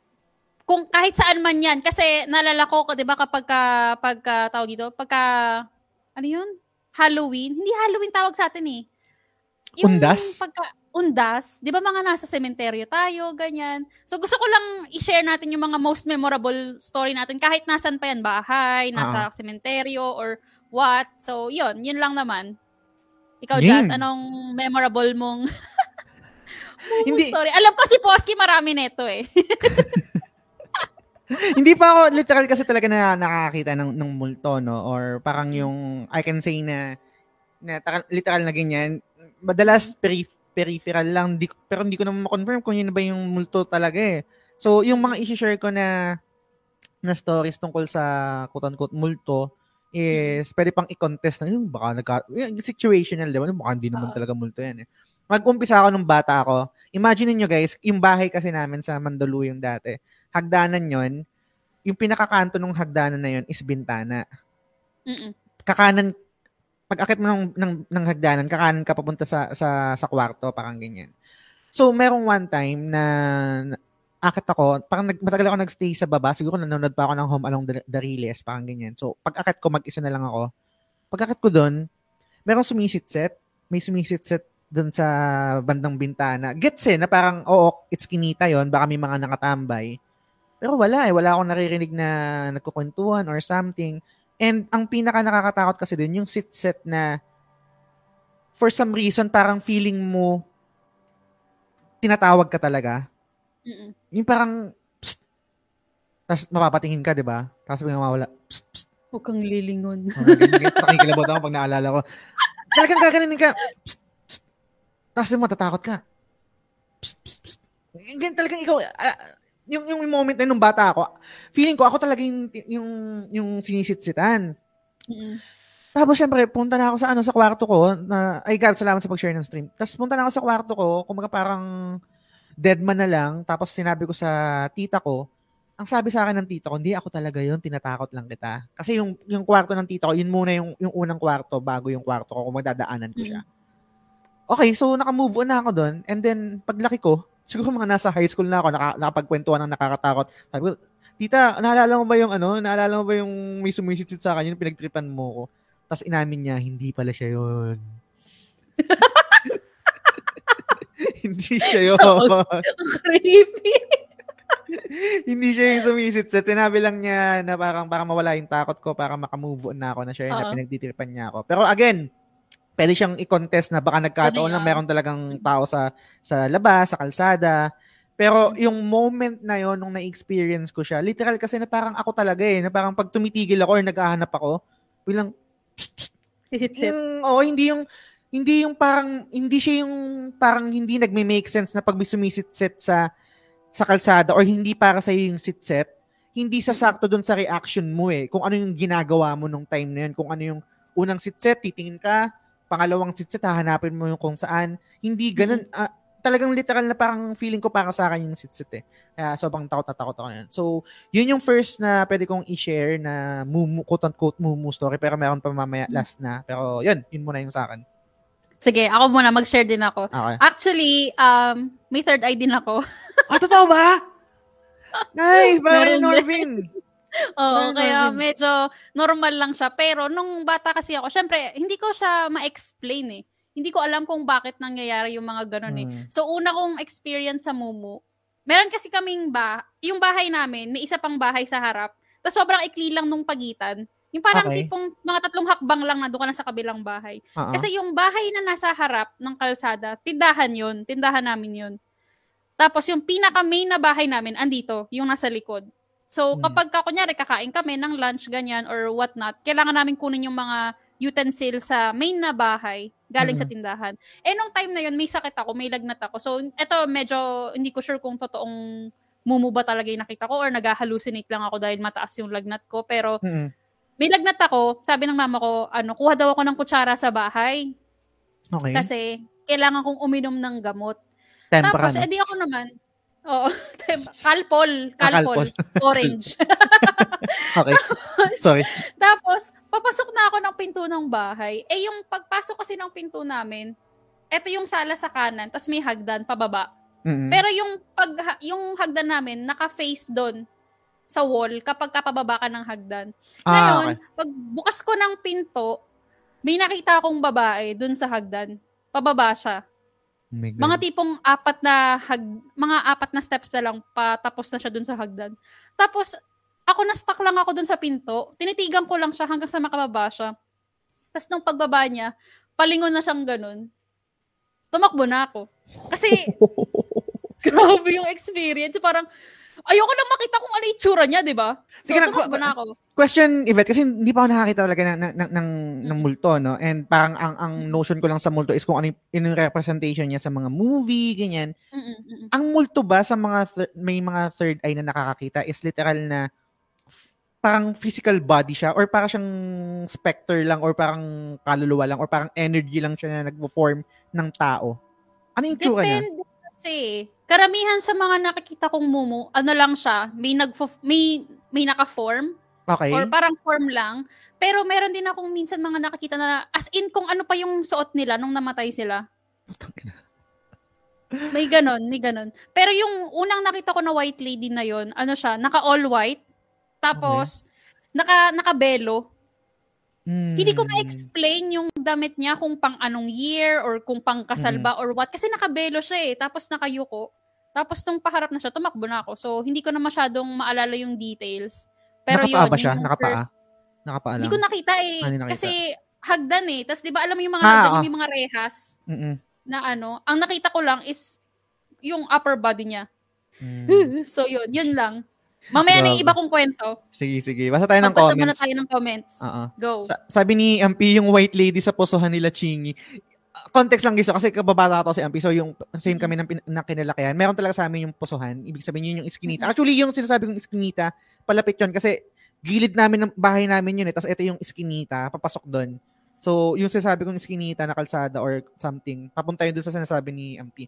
Kung kahit saan man yan, kasi naalala ko, di ba kapag ka, pagka, tawag dito, pagka, ano yun? Halloween? Hindi Halloween tawag sa atin eh. Undas? Pagka, undas. Di ba mga nasa sementeryo tayo, ganyan. So gusto ko lang i-share natin yung mga most memorable story natin kahit nasan pa yan, bahay, nasa Ah. sementeryo, or what. So yun, yun lang naman. Ikaw, Game. Jazz, anong memorable mong Hindi, story? Alam ko si Posky marami neto eh. hindi pa ako literal kasi talaga na nakakita ng, ng multo, no? Or parang Mm. yung, I can say na, na literal na ganyan. Madalas peri- peripheral lang, di, pero hindi ko naman ma-confirm kung yun ba yung multo talaga eh. So, yung mga isi-share ko na na stories tungkol sa quote-unquote multo is pwede pang i-contest na yun, baka nagka, yung situational, di ba? Baka hindi naman Oo. talaga multo yan eh. Mag-umpisa ako nung bata ako. Imagine niyo guys, yung bahay kasi namin sa Mandaluyong dati, hagdanan yon yung pinakakanto ng hagdanan na yon is bintana. Mm-mm. Kakanan, pag-akit mo ng, ng, ng hagdanan, kakanan ka papunta sa, sa, sa kwarto, parang ganyan. So, merong one time na na- akit ako, parang nag, matagal ako nagstay sa baba, siguro nanonood pa ako ng Home Along the, the Riles, parang ganyan. So, pag-akit ko, mag-isa na lang ako. Pag-akit ko doon, merong sumisitset, may sumisitset doon sa bandang bintana. Gets eh, na parang, oo, it's kinita yon baka may mga nakatambay. Pero wala eh, wala akong naririnig na nagkukwentuhan or something. And ang pinaka nakakatakot kasi dun, yung sit-set na for some reason, parang feeling mo tinatawag ka talaga. Mm-mm. Yung parang, psst, tapos mapapatingin ka, di ba? Tapos biglang mawala, psst, psst. Huwag kang lilingon. Nakikilabot ako pag naalala ko. Talagang gaganin ka, psst, psst. Tapos matatakot ka. Psst, psst, psst. Ganyan talagang ikaw, ah, yung, yung moment na nung bata ako, feeling ko ako talaga yung, yung, yung sinisitsitan. Mm-mm. Tapos syempre, punta na ako sa ano sa kwarto ko na ay God, salamat sa pag-share ng stream. Tapos punta na ako sa kwarto ko, kumaga parang dead man na lang. Tapos sinabi ko sa tita ko, ang sabi sa akin ng tita ko, hindi ako talaga yon tinatakot lang kita. Kasi yung yung kwarto ng tita ko, yun muna yung yung unang kwarto bago yung kwarto ko kung magdadaanan ko siya. Okay, so naka-move on na ako doon. And then paglaki ko, siguro mga nasa high school na ako, naka, nakapagkwentuhan ng nakakatakot. Sabi ko, tita, naalala mo ba yung ano? Naalala mo ba yung may sumisitsit sa akin, yung pinagtripan mo ko? Tapos inamin niya, hindi pala siya yun. hindi siya yun. Creepy. hindi siya yung sumisitsit. Sinabi lang niya na parang para mawala yung takot ko, para makamove on na ako na siya yung Oo. pinagtitripan niya ako. Pero again, pwede siyang i-contest na baka nagkataon lang meron talagang tao sa sa labas, sa kalsada. Pero yung moment na yon nung na-experience ko siya, literal kasi na parang ako talaga eh, na parang pag tumitigil ako or naghahanap ako, bilang psst, psst, Sisip-sip. yung, oo, hindi yung, hindi yung parang, hindi siya yung parang hindi nagme-make sense na pag sumisit-set sa, sa kalsada or hindi para sa yung sit-set, hindi sasakto dun sa reaction mo eh. Kung ano yung ginagawa mo nung time na yun. Kung ano yung unang sit-set, titingin ka, pangalawang sit-set, hahanapin mo yung kung saan. Hindi ganun. ah, talagang literal na parang feeling ko para sa akin yung sit-set eh. Kaya sobrang takot na takot ako na yun. So, yun yung first na pwede kong i-share na mumu, quote-unquote mumu story. Pero meron pa mamaya last na. Pero yun, yun muna yung sa akin. Sige, ako muna, mag-share din ako. Okay. Actually, um, may third eye din ako. Ah, totoo ba? Nice! Parang. Norvin. Oo, Meron kaya medyo normal lang siya. Pero nung bata kasi ako, syempre, hindi ko siya ma-explain eh. Hindi ko alam kung bakit nangyayari yung mga ganun eh. Hmm. So, una kong experience sa Mumu, meron kasi kaming ba, yung bahay namin, may isa pang bahay sa harap. Tapos sobrang ikli lang nung pagitan. Yung parang Okay. tipong mga tatlong hakbang lang na doon ka na sa kabilang bahay. Oo. Kasi yung bahay na nasa harap ng kalsada, tindahan yun. Tindahan namin yun. Tapos yung pinaka-main na bahay namin, andito, yung nasa likod. So, Hmm. kapag ka, kunyari, kakain kami ng lunch, ganyan, or whatnot, kailangan namin kunin yung mga utensils sa main na bahay galing sa Mhm. tindahan. Eh, nung time na yun, may sakit ako, may lagnat ako. So, eto, medyo, hindi ko sure kung totoong mumu ba talaga yung nakita ko or nag-hallucinate lang ako dahil mataas yung lagnat ko. Pero, Mm-mm. may lagnat ako, sabi ng mama ko, ano, kuha daw ako ng kutsara sa bahay. Okay. Kasi, kailangan kong uminom ng gamot. Tempra, Tapos, edi ako naman, oo, kalpol, Ah, kalpol, orange. Okay. Sorry. Tapos, papasok na ako ng pinto ng bahay. Eh, yung pagpasok kasi ng pinto namin, eto yung sala sa kanan, tapos may hagdan pababa. Mm-mm. Pero yung pag yung hagdan namin, naka-face doon sa wall kapag kapababa ka ng hagdan. ah, Ngayon, okay. pag bukas ko ng pinto, may nakita akong babae dun sa hagdan. Pababa siya. Oh. Mga tipong apat na hag, mga apat na steps na lang patapos na siya dun sa hagdan. Tapos ako na stuck lang ako dun sa pinto. Tinitigan ko lang siya hanggang sa makababa siya. Tapos nung pagbaba niya, palingon na siyang ganun, tumakbo na ako. Kasi, grabe yung experience. Parang, ayoko na makita kung ano itsura niya, di ba? So, Sige na, tumakbo na ako. Question, Yvette, kasi hindi pa ako nakakita talaga ng, ng, ng, ng, ng multo, no? And parang ang, ang notion ko lang sa multo is kung ano yung, yun yung representation niya sa mga movie, ganyan. Mm-mm, mm-mm. Ang multo ba sa mga, thir- may mga third eye na nakakakita is literal na f- parang physical body siya or parang siyang specter lang or parang kaluluwa lang or parang energy lang siya na nagpo-form ng tao. Ano yung tsura niya? Depende kasi. Karamihan sa mga nakikita kong mumu, ano lang siya, may nag may may naka-form Okay. or parang form lang. Pero meron din akong minsan mga nakikita na as in kung ano pa yung suot nila nung namatay sila. May ganon, may ganon. Pero yung unang nakita ko na white lady na yon, ano siya, naka all white. Tapos naka nakabelo. Hmm. Hindi ko ma-explain yung damit niya kung pang anong year or kung pang kasal Mm. ba or what. Kasi nakabelo siya eh. Tapos nakayuko. Tapos nung paharap na siya, tumakbo na ako. So, hindi ko na masyadong maalala yung details. Pero Nakapaa yun, ba siya? yun yung Nakapaa? first- Nakapaa lang. Hindi ko nakita eh. Ah, nakita. Kasi hagdan eh. Tapos di ba alam mo yung mga Ah, hagdan, ah. yung mga rehas Mm-mm. na ano. Ang nakita ko lang is yung upper body niya. Mm. so yun, yun lang. Mamaya na yung iba kong kwento. Sige, sige. Basta tayo ng Magbasa muna comments. tayo ng comments. Oo. Go. Sa- sabi ni Ampi, yung white lady sa posohan nila Chingy. Context lang gusto kasi kababata ko si Ampi. So yung same kami ng, pin- ng kinalakihan. Meron talaga sa amin yung posohan. Ibig sabihin yun yung iskinita. Actually, yung sinasabi kong iskinita, palapit yun kasi gilid namin ng bahay namin yun eh. Tapos ito yung iskinita, papasok doon. So, yung sinasabi kong iskinita na kalsada or something, papunta yun doon sa sinasabi ni Ampi.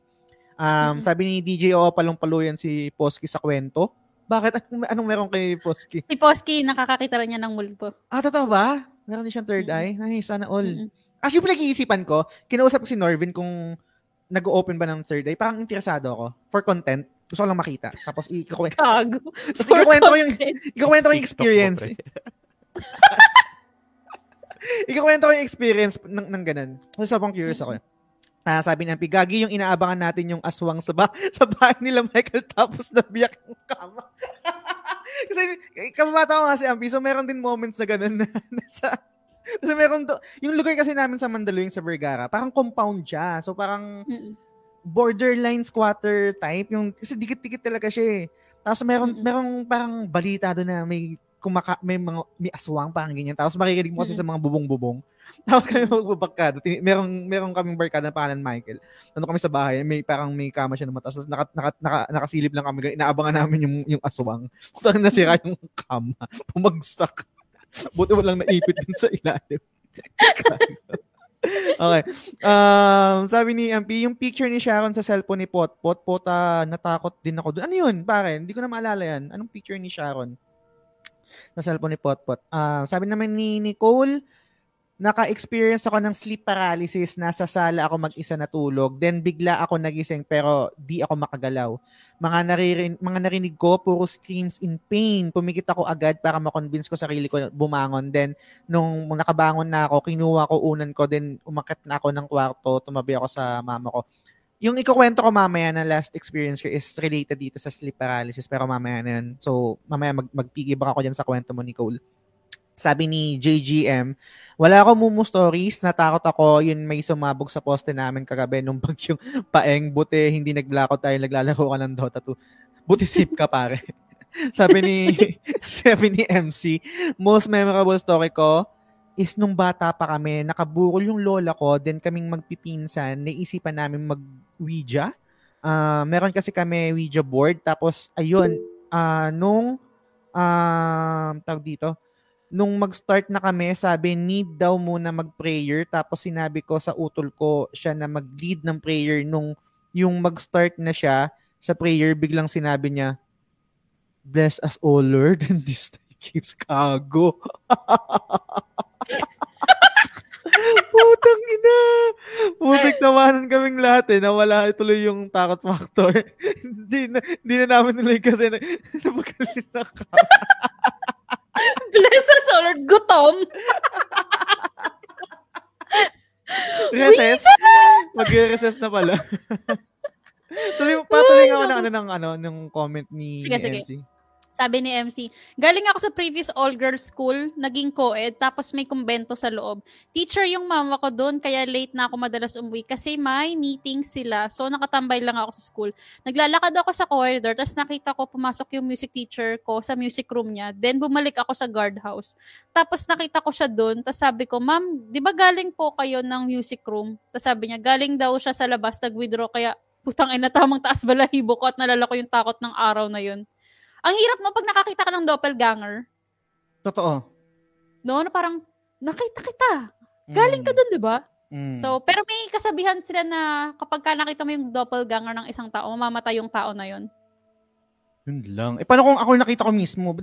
Um, Mm-mm. Sabi ni DJ O, palong-paluyan si Poski sa kwento. Bakit? Anong, anong meron kay Poski? Si Posky, nakakakita rin niya ng multo. Ah, totoo ba? Meron din siyang third Mm-mm. eye? Ay, sana all. Mm-mm. Actually, pinag-iisipan ko, kinausap ko si Norvin kung nag-open ba ng third eye. Parang interesado ako. For content. Gusto ko lang makita. Tapos ikakwento, Gago. Tapos ikakwento ko yung, ikakwento ko yung experience. ikakwento ko yung experience ng, ng ganun. Kasi sobrang curious ako. Ah, sabi ng Pigagi, yung inaabangan natin yung aswang sa, ba- sa bahay nila Michael tapos nabiyak yung kama. Kasi kababata ko nga si Ampi, so meron din moments na ganun na nasa kasi meron do, yung lugar kasi namin sa Mandaluyong sa Vergara, parang compound siya. So parang Mm-mm. borderline squatter type yung kasi dikit-dikit talaga siya eh. Tapos meron Mm-mm. merong parang balita doon na may kumaka may mga may aswang parang ganyan. Tapos makikinig mo kasi sa mga bubong-bubong. Tapos kami magbabarkada. Tin- Merong merong kaming barkada na pangalan Michael. Ano kami sa bahay, may parang may kama siya na mataas. Tapos naka, naka, naka, nakasilip lang kami. Inaabangan namin yung yung aswang. Kung nasira yung kama, pumagsak. Buti mo lang naipit din sa ilalim. okay. Um, sabi ni MP, yung picture ni Sharon sa cellphone ni Potpot, Pota, natakot din ako doon. Ano yun, pare? Hindi ko na maalala yan. Anong picture ni Sharon? Sa cellphone ni Potpot. Ah, sabi naman ni Nicole, naka-experience ako ng sleep paralysis. Nasa sala ako mag-isa natulog. Then bigla ako nagising pero di ako makagalaw. Mga, naririn, mga narinig ko, puro screams in pain. Pumikit ako agad para makonvince ko sarili ko bumangon. Then nung nakabangon na ako, kinuha ko unan ko, then umakit na ako ng kwarto, tumabi ako sa mama ko. Yung ikukwento ko mamaya na last experience ko is related dito sa sleep paralysis, pero mamaya na yun. So, mamaya mag magpigibang ako dyan sa kwento mo, Nicole. Sabi ni JGM, wala ako mumu stories, natakot ako, yun may sumabog sa poste namin kagabi nung bagyong paeng, buti hindi nag-blackout tayo, naglalaro ka ng Dota 2. Buti safe ka pare. sabi ni sabi ni MC, most memorable story ko is nung bata pa kami, nakaburol yung lola ko, then kaming magpipinsan, naisipan namin mag-Ouija. Ah, meron kasi kami Ouija board, tapos ayun, ah nung um, tawag dito, nung mag-start na kami, sabi, need daw muna mag-prayer. Tapos sinabi ko sa utol ko siya na mag-lead ng prayer nung yung mag-start na siya sa prayer, biglang sinabi niya, Bless us, O Lord, and this day keeps kago. Putang ina! Putik nawanan kaming lahat eh. Nawala tuloy yung takot factor. Hindi na, hindi na namin tuloy kasi na, na kami. Bless us, O Lord. Gutom. Recess? Mag-recess na pala. tuloy, patuloy ako ng ano ng ano ng comment ni Sige, sige. Sabi ni MC, galing ako sa previous all-girls school, naging co-ed, tapos may kumbento sa loob. Teacher yung mama ko doon, kaya late na ako madalas umuwi kasi may meeting sila. So, nakatambay lang ako sa school. Naglalakad ako sa corridor, tapos nakita ko pumasok yung music teacher ko sa music room niya. Then, bumalik ako sa guardhouse. Tapos, nakita ko siya doon, tapos sabi ko, Ma'am, di ba galing po kayo ng music room? Tapos sabi niya, galing daw siya sa labas, nag-withdraw, kaya putang ina, tamang taas balahibo ko at nalala ko yung takot ng araw na yun. Ang hirap mo pag nakakita ka ng doppelganger. Totoo. No, na parang, nakita kita. Galing ka doon, di ba? Mm. So, pero may kasabihan sila na kapag ka nakita mo yung doppelganger ng isang tao, mamamatay yung tao na yun. Yun lang. Eh, paano kung ako nakita ko mismo?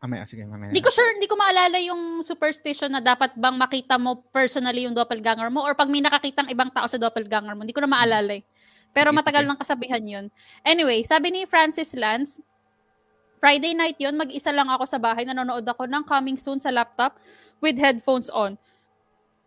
Ah, may, ah, sige, mamaya. Hindi ko sure, hindi ko maalala yung superstition na dapat bang makita mo personally yung doppelganger mo or pag may nakakitang ibang tao sa doppelganger mo. Hindi ko na maalala eh. Pero matagal sige. ng kasabihan yun. Anyway, sabi ni Francis Lance, Friday night yun, mag-isa lang ako sa bahay, nanonood ako ng Coming Soon sa laptop with headphones on.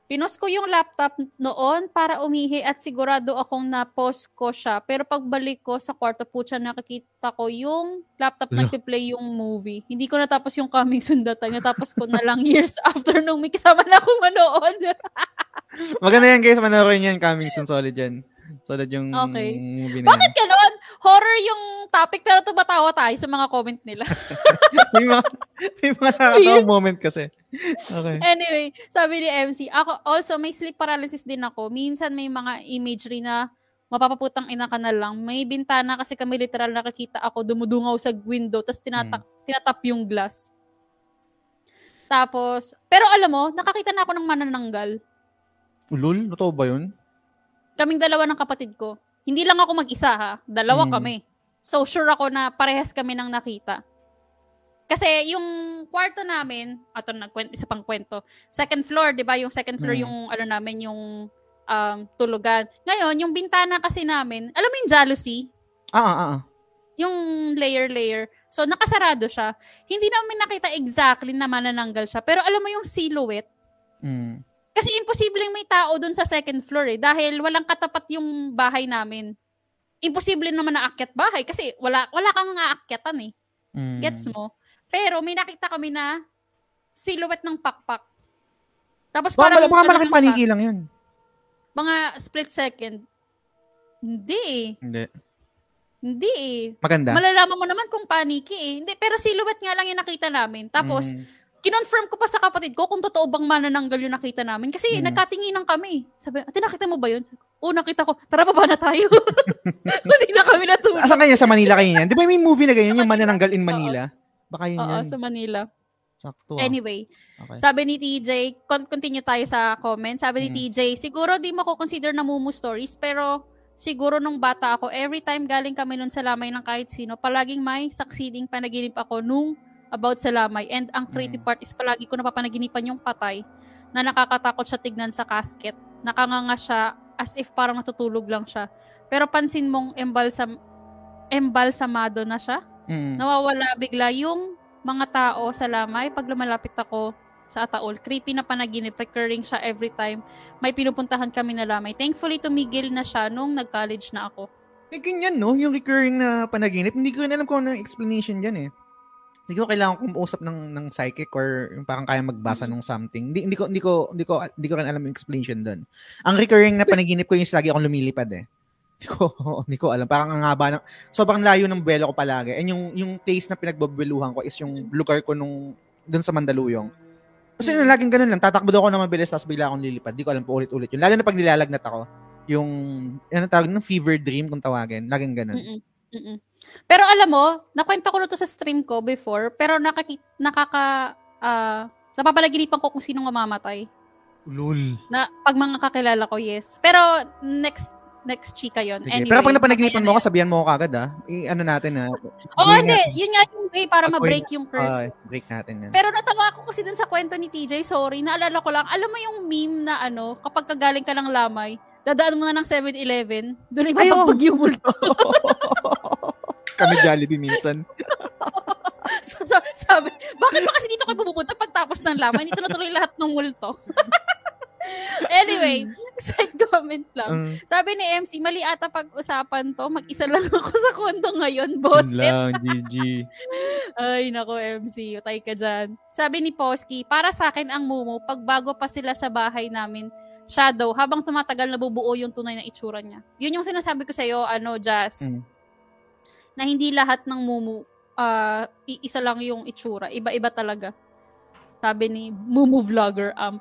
Pinost ko yung laptop noon para umihi at sigurado akong na-pause ko siya. Pero pagbalik ko sa kwarto po siya, nakikita ko yung laptop Ala. nagpe-play yung movie. Hindi ko natapos yung Coming Soon that time. Natapos ko na lang years after nung may kasama na akong manood. Maganda yan guys, manoorin yan. Coming soon, solid yan. Solid yung Okay. movie na Bakit ganon? Horror yung topic pero tumatawa tayo sa mga comment nila. may mga, may mga nakakatawang moment kasi. Okay. Anyway, sabi ni MC, ako also may sleep paralysis din ako. Minsan may mga imagery na mapapaputang ina ka na lang. May bintana kasi kami literal nakakita ako dumudungaw sa window tapos tinatak, tinatap yung glass. Tapos, pero alam mo, nakakita na ako ng manananggal. Ulol? Totoo ba yun? Kaming dalawa ng kapatid ko. Hindi lang ako mag-isa ha. Dalawa Hmm. kami. So sure ako na parehas kami nang nakita. Kasi yung kwarto namin, ato nagkwento isa pang kwento. Second floor, 'di ba? Yung second floor Hmm. yung ano namin yung um, tulugan. Ngayon, yung bintana kasi namin, alam mo yung jalousie, Ah, ah, ah. yung layer layer. So nakasarado siya. Hindi namin nakita exactly na manananggal siya, pero alam mo yung silhouette Mm. Kasi imposibleng may tao dun sa second floor eh. Dahil walang katapat yung bahay namin. Imposible naman na akyat bahay kasi wala, wala kang aakyatan eh. Mm. Gets mo? Pero may nakita kami na silhouette ng pakpak. Tapos parang... baka, baka ano malaking paniki lang yun. Mga split second. Hindi eh. Hindi. Hindi eh. Maganda. Malalaman mo naman kung paniki eh. Hindi, pero silhouette nga lang yung nakita namin. Tapos, Mm. Kinonfirm ko pa sa kapatid ko kung totoo bang manananggal yung nakita namin. Kasi Mm. nagkatinginan kami. Sabi, ate nakita mo ba yun? Oo, nakita ko. Tara, baba na tayo. Hindi na kami natulog. Asan kanya sa Manila kayo yan? Di ba may movie na ganyan, yung manananggal in Manila? Baka yun Oo, yan. sa Manila. Sakto. ah. Anyway, Okay. sabi ni TJ, con- continue tayo sa comment. Sabi ni Mm. TJ, siguro di mo ko consider na mumu stories, pero siguro nung bata ako, every time galing kami nun sa lamay ng kahit sino, palaging may succeeding panaginip ako nung about sa lamay. And ang creepy Mm. part is palagi ko napapanaginipan yung patay na nakakatakot siya tignan sa casket. Nakanganga siya as if parang natutulog lang siya. Pero pansin mong embalsam embalsamado na siya Mm. nawawala bigla yung mga tao sa lamay pag lumalapit ako sa Ataol. Creepy na panaginip, recurring siya every time. May pinupuntahan kami na lamay. Thankfully, tumigil na siya nung nag-college na ako. Eh, ganyan, no? Yung recurring na panaginip. Hindi ko rin alam kung ano explanation dyan, eh. Siguro kailangan kong usap ng ng psychic or yung parang kaya magbasa ng something. Hindi, hindi ko hindi ko hindi ko hindi ko rin alam yung explanation doon. Ang recurring na panaginip ko yung lagi akong lumilipad eh. Hindi ko hindi ko alam. Parang ang haba ng sobrang layo ng buwelo ko palagi. And yung yung place na pinagbabaluhan ko is yung lugar ko nung doon sa Mandaluyong. Kasi Mm. mm. laging ganun lang. Tatakbo daw ako na mabilis tapos bigla akong lilipad. Di ko alam po ulit-ulit yun. Lalo na pag nilalagnat ako. Yung, ano tawag ng fever dream kung tawagin. Laging ganun. Mm-mm. Mm-mm. Pero alam mo, nakwento ko na to sa stream ko before, pero nakaki- nakaka... ah napapanaginipan ko kung sinong mamamatay. Lol. Na pag mga kakilala ko, yes. Pero next next chika yon. Anyway, Pero pag napanaginipan mo ako, sabihan mo ako kagad ah. I- ano natin ah. Oo, Gawin hindi. Yun nga yung way para ma-break yung curse. Ah, break natin yan. Pero natawa ako kasi dun sa kwento ni TJ, sorry, naalala ko lang, alam mo yung meme na ano, kapag kagaling ka ng lamay, dadaan mo na ng 7-Eleven, doon ay multo. Kami Jollibee minsan. So, so, sabi, bakit ba kasi dito kayo pupunta pagtapos ng lamay? Dito na tuloy lahat ng multo. anyway, Side comment lang. Um, Sabi ni MC, mali ata pag-usapan to. Mag-isa lang ako sa kondo ngayon, boss. lang, GG. Ay, nako, MC. Utay ka dyan. Sabi ni Posky, para sa akin ang Mumu, pag bago pa sila sa bahay namin, Shadow, habang tumatagal nabubuo yung tunay na itsura niya. Yun yung sinasabi ko sa'yo, ano, Jazz, Mm. Na hindi lahat ng Mumu, ah, iisa lang yung itsura. Iba-iba talaga. Sabi ni Mumu Vlogger Amp.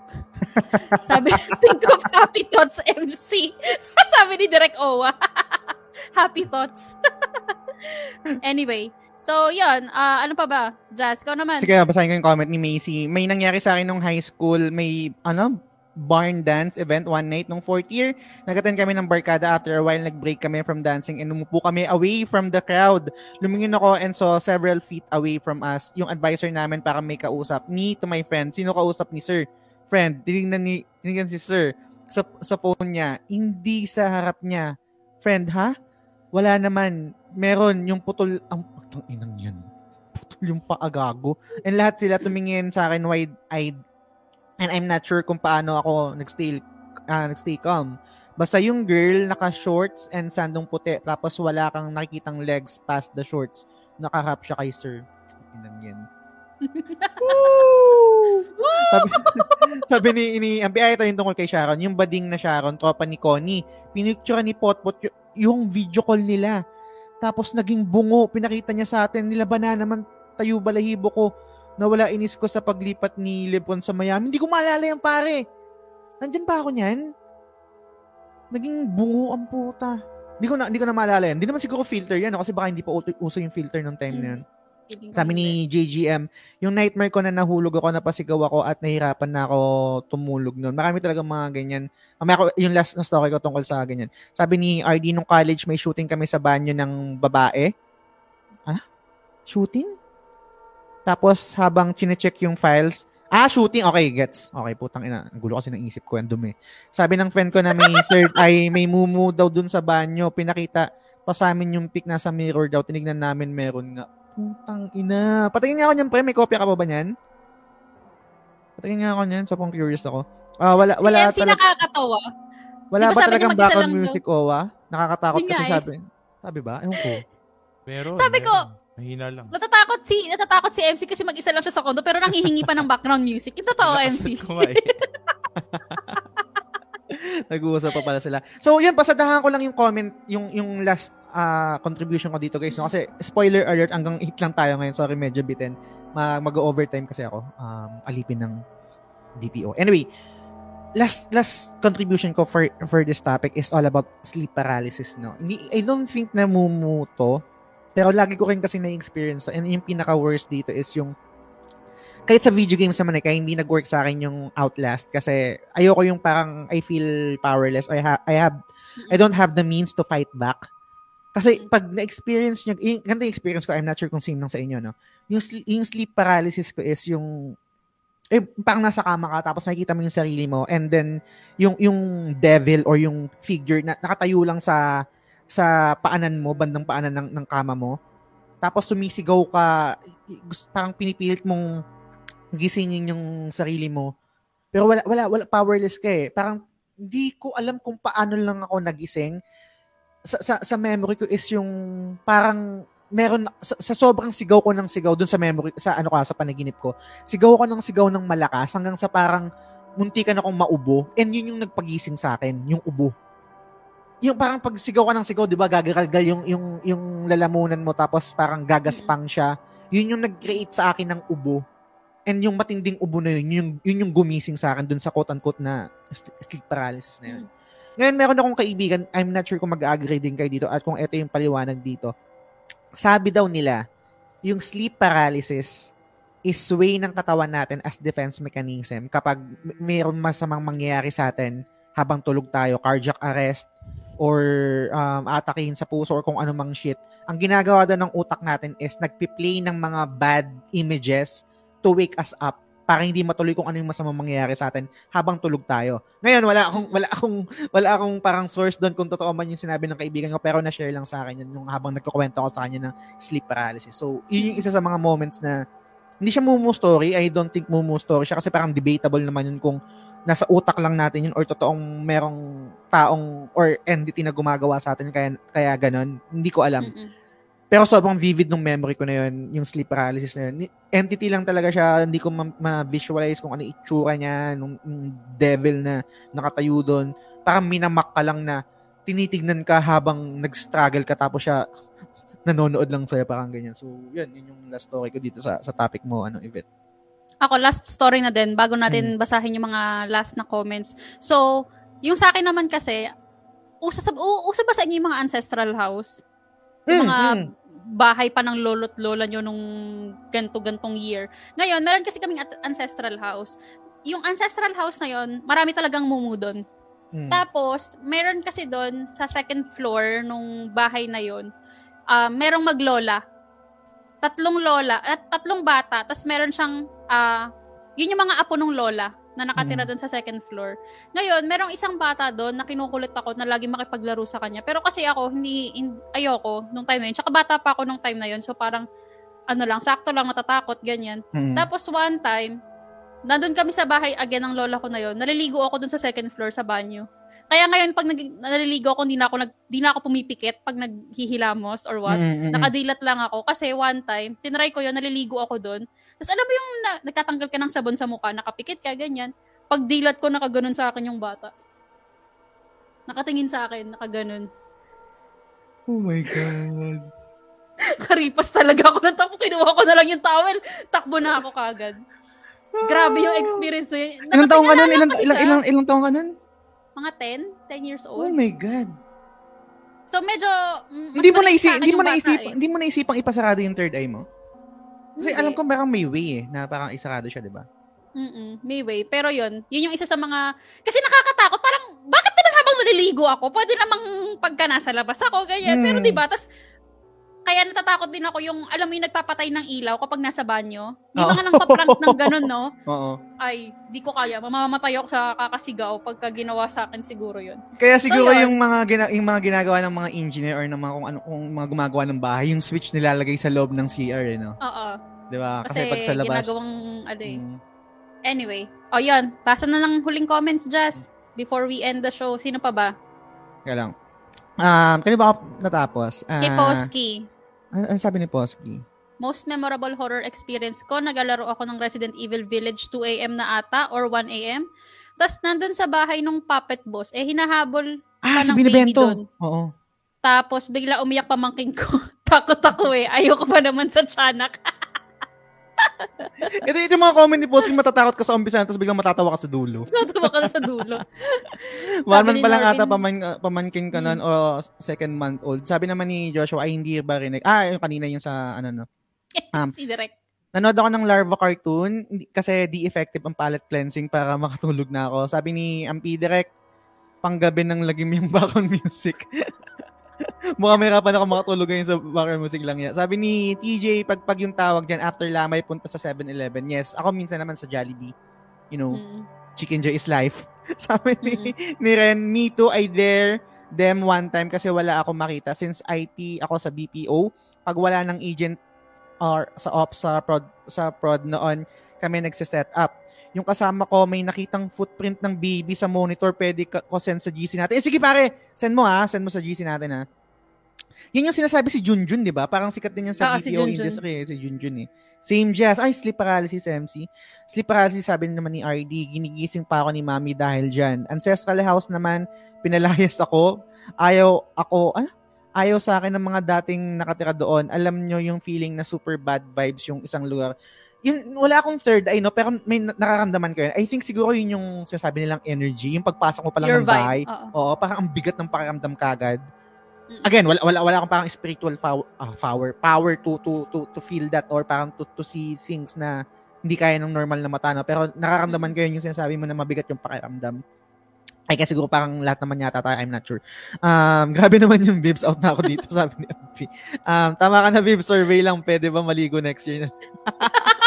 Sabi, think of Happy Thoughts MC. Sabi ni Direk Owa. happy Thoughts. anyway, so yun, ah, ano pa ba? Jazz, ikaw naman. Sige, basahin ko yung comment ni Macy. May nangyari sa akin nung high school, may, ano, barn dance event one night nung fourth year. Nag-attend kami ng barkada after a while, nag-break kami from dancing and umupo kami away from the crowd. Lumingin ako and saw several feet away from us. Yung advisor namin para may kausap. Me to my friend. Sino kausap ni sir? Friend, tinignan, ni, tinignan si sir sa, sa phone niya. Hindi sa harap niya. Friend, ha? Wala naman. Meron yung putol. Ang putang inang yan. Putol yung paagago. And lahat sila tumingin sa akin wide-eyed. And I'm not sure kung paano ako nagstay, ah, nagstay calm. Basta yung girl, naka-shorts and sandong puti. Tapos wala kang nakikitang legs past the shorts. Nakaharap siya kay sir. Inang yan. Sabi, sabi ni, ni ang BI ito yung tungkol kay Sharon, yung bading na Sharon, tropa ni Connie, pinicture ni Potpot y- yung video call nila. Tapos naging bungo, pinakita niya sa atin, nilabana naman tayo balahibo ko. Nawala inis ko sa paglipat ni Lebron sa Miami. Hindi ko maalala yan, pare. Nandyan pa ako niyan? Naging bungo ang puta. Hindi ko na hindi ko na maalala yan. Hindi naman siguro filter yan no? kasi baka hindi pa uso yung filter nung time na yan. Sabi ni JGM, yung nightmare ko na nahulog ako, napasigaw ako at nahirapan na ako tumulog noon. Marami talaga mga ganyan. Mamaya ko, yung last na story ko tungkol sa ganyan. Sabi ni RD, nung college may shooting kami sa banyo ng babae. Ah? Shooting? Tapos habang chinecheck yung files, ah, shooting, okay, gets. Okay, putang ina. Ang gulo kasi ng isip ko, ang dumi. Sabi ng friend ko na may third ay may mumu daw dun sa banyo. Pinakita pa sa amin yung pic nasa mirror daw. Tinignan namin meron nga. Putang ina. Patingin nga ako niyan, pre. May kopya ka pa ba niyan? Patingin nga ako niyan. Sobrang curious ako. Ah, wala, Si wala MC talaga. nakakatawa. Wala Di ba ba talagang background music, Owa? Nakakatakot Yun kasi eh. sabi. Sabi ba? Ewan ko. Meron. Sabi ko, meron. Mahina lang. Natatakot si natatakot si MC kasi mag-isa lang siya sa kondo pero nanghihingi pa ng background music. Yung totoo, MC. Nag-uusap pa pala sila. So, yun, pasadahan ko lang yung comment, yung yung last ah, contribution ko dito, guys. No? Kasi, spoiler alert, hanggang 8 lang tayo ngayon. Sorry, medyo bitin. Ma- mag-overtime kasi ako. Um, alipin ng BPO. Anyway, last last contribution ko for for this topic is all about sleep paralysis, no? I don't think na mumuto, pero lagi ko rin kasi na-experience and yung pinaka-worst dito is yung kahit sa video games naman eh, kaya hindi nag-work sa akin yung Outlast kasi ayoko yung parang I feel powerless or I, ha- I have I don't have the means to fight back. Kasi pag na-experience nyo, yung ganito yung experience ko, I'm not sure kung same lang sa inyo, no? Yung, yung sleep paralysis ko is yung eh, parang nasa kama ka tapos nakikita mo yung sarili mo and then yung yung devil or yung figure na nakatayo lang sa sa paanan mo, bandang paanan ng, ng kama mo. Tapos sumisigaw ka, parang pinipilit mong gisingin yung sarili mo. Pero wala wala wala powerless ka eh. Parang hindi ko alam kung paano lang ako nagising. Sa sa, sa memory ko is yung parang meron sa, sa sobrang sigaw ko ng sigaw dun sa memory sa ano ka sa panaginip ko. Sigaw ko ng sigaw ng malakas hanggang sa parang munti ka na akong maubo and yun yung nagpagising sa akin, yung ubo. Yung parang pag sigaw ka ng sigaw, 'di ba, gagagalgal yung yung yung lalamunan mo tapos parang gagaspang siya. Yun yung nag-create sa akin ng ubo. And yung matinding ubo na yun, yun yung, yun yung gumising sa akin dun sa quote-unquote na sl- sleep paralysis na yun. Ngayon, meron akong kaibigan, I'm not sure kung mag-agree din kayo dito at kung ito yung paliwanag dito. Sabi daw nila, yung sleep paralysis is way ng katawan natin as defense mechanism kapag mayroon masamang mangyayari sa atin habang tulog tayo, cardiac arrest, or um, atakihin sa puso or kung ano mang shit. Ang ginagawa daw ng utak natin is nagpi-play ng mga bad images to wake us up para hindi matuloy kung ano yung masamang mangyayari sa atin habang tulog tayo. Ngayon wala akong wala akong wala akong parang source doon kung totoo man yung sinabi ng kaibigan ko pero na-share lang sa akin yun nung habang nagkukwento ako sa kanya ng sleep paralysis. So, yun yung isa sa mga moments na hindi siya mumu story. I don't think mumu story siya kasi parang debatable naman yun kung nasa utak lang natin yun or totoong merong taong or entity na gumagawa sa atin kaya kaya ganon. Hindi ko alam. Mm-mm. Pero sobrang vivid nung memory ko na yun, yung sleep paralysis na yun. Entity lang talaga siya, hindi ko ma- ma-visualize kung ano itsura niya, nung, nung devil na nakatayo doon. Parang minamak ka lang na tinitignan ka habang nag-struggle ka tapos siya nanonood lang sa'yo, parang ganyan. So, yun, yun yung last story ko dito sa sa topic mo, ano, Yvette. Ako, last story na din, bago natin basahin yung mga last na comments. So, yung sa akin naman kasi, uso, sa, uso ba sa inyo yung mga ancestral house? Yung mga Mm, bahay pa ng lolo't lola nyo nung ganto-gantong year. Ngayon, meron kasi kaming ancestral house. Yung ancestral house na yon, marami talagang mumu doon. mm. Tapos, meron kasi doon sa second floor nung bahay na yon, ah, merong maglola. Tatlong lola, at tatlong bata, tapos meron siyang, ah, yun yung mga apo ng lola na nakatira Mm. doon sa second floor. Ngayon, merong isang bata doon na kinukulit ako na lagi makipaglaro sa kanya. Pero kasi ako, hindi, hin- ayoko nung time na yun. Tsaka bata pa ako nung time na yun. So parang, ano lang, sakto lang, matatakot, ganyan. Mm. Tapos one time, nandun kami sa bahay again ng lola ko na yon. Naliligo ako dun sa second floor sa banyo. Kaya ngayon pag nag, naliligo ako, hindi na ako nag, hindi na ako pumipikit pag naghihilamos or what. Mm, mm, mm. Nakadilat lang ako kasi one time, tinry ko yun, naliligo ako doon. Tapos alam mo yung na, nagtatanggal ka ng sabon sa mukha, nakapikit ka, ganyan. Pag dilat ko, nakaganon sa akin yung bata. Nakatingin sa akin, nakaganon. Oh my God. Karipas talaga ako ng takbo. Kinuha ko na lang yung towel. Takbo na ako kagad. Grabe yung experience. Eh. Ilang taong ka nun? Ilang, ilang, ilang, ilang taong ka nun? Mga 10? 10 years Oh old. my God. So medyo mm, Hindi mo naisip, hindi mo naisip, eh. hindi mo naisipang ipasarado yung third eye mo? Kasi Hindi. alam ko parang may way eh, na parang isarado siya, di ba? Mm-mm, may way. Pero yun, yun yung isa sa mga... Kasi nakakatakot. Parang, bakit naman habang naliligo ako? Pwede namang pagka nasa labas ako, ganyan. Pero Hmm. di ba tas kaya natatakot din ako yung, alam mo yung nagpapatay ng ilaw kapag nasa banyo. Di ba nga nang paprank ng ganun, no? Oo. Ay, di ko kaya. Mamamatay ako sa kakasigaw pagka ginawa sa akin siguro yun. Kaya siguro yun. yung mga gina- yung mga ginagawa ng mga engineer or ng mga kung ano kung mga gumagawa ng bahay, yung switch nilalagay sa loob ng CR, eh, no? Oo. 'Di ba? Kasi, Kasi, pag sa labas ginagawang, ano eh. Mm. Anyway. O yun, basa na ng huling comments, Jazz. Before we end the show. Sino pa ba? Kaya lang. Um, kanina ba ako natapos? Kay Ah, Posky. Ano, ano sabi ni Posky? Most memorable horror experience ko, nagalaro ako ng Resident Evil Village 2 a.m. na ata or 1 a.m. Tapos nandun sa bahay nung puppet boss, eh hinahabol Ah, si ng baby doon. Oo. Tapos bigla umiyak pamangking ko. Takot ako eh. Ayoko pa naman sa tiyanak. Ito, ito yung mga comment ni Posky, matatakot ka sa umpisa, tapos biglang matatawa ka sa dulo. Natuwa ka sa dulo. One month pa lang ata paman, uh, pamangkin ka nun, o second month old. Sabi naman ni Joshua, ay hindi ba rin, ah, yung kanina yung sa, ano no. Um, si Direk. Nanood ako ng Larva cartoon kasi di effective ang palate cleansing para makatulog na ako. Sabi ni Ampi Direct, panggabi ng lagim yung background music. Mukhang mahirapan ako makatulog ngayon sa background music lang yan. Sabi ni TJ, pag, pag yung tawag dyan, after lamay, punta sa 7-Eleven. Yes, ako minsan naman sa Jollibee. You know, Mm. chicken joy is life. Sabi ni, ni Ren, me too, I dare them one time kasi wala ako makita. Since IT ako sa BPO, pag wala ng agent or sa ops sa prod, sa prod noon, kami nagsiset up. Yung kasama ko, may nakitang footprint ng baby sa monitor, pwede ka, ko send sa GC natin. Eh, sige pare, send mo ha, send mo sa GC natin ha. Yan yung sinasabi si Junjun, di ba? Parang sikat din yan sa si BPO Junjun. industry, eh, si Junjun eh. Same jazz. Ay, sleep paralysis, MC. Sleep paralysis, sabi naman ni RD, ginigising pa ako ni mami dahil dyan. Ancestral house naman, pinalayas ako. Ayaw ako, ano? Ayaw sa akin ng mga dating nakatira doon. Alam nyo yung feeling na super bad vibes yung isang lugar. Yun, wala akong third eye, no? Pero may na- nararamdaman ko yun. I think siguro yun yung sinasabi nilang energy. Yung pagpasok mo pa lang Your ng bahay. vibe. Oo. Oo, parang ang bigat ng pakiramdam kagad. Mm. Again, wala wala wala akong parang spiritual power power, power to to to to feel that or parang to to see things na hindi kaya ng normal na mata no? pero nararamdaman ko yun yung sinasabi mo na mabigat yung pakiramdam. Ay, kaya siguro parang lahat naman yata tayo, I'm not sure. Um, grabe naman yung bibs out na ako dito, sabi ni Ampi. Um, tama ka na, bibs, survey lang, pwede ba maligo next year na?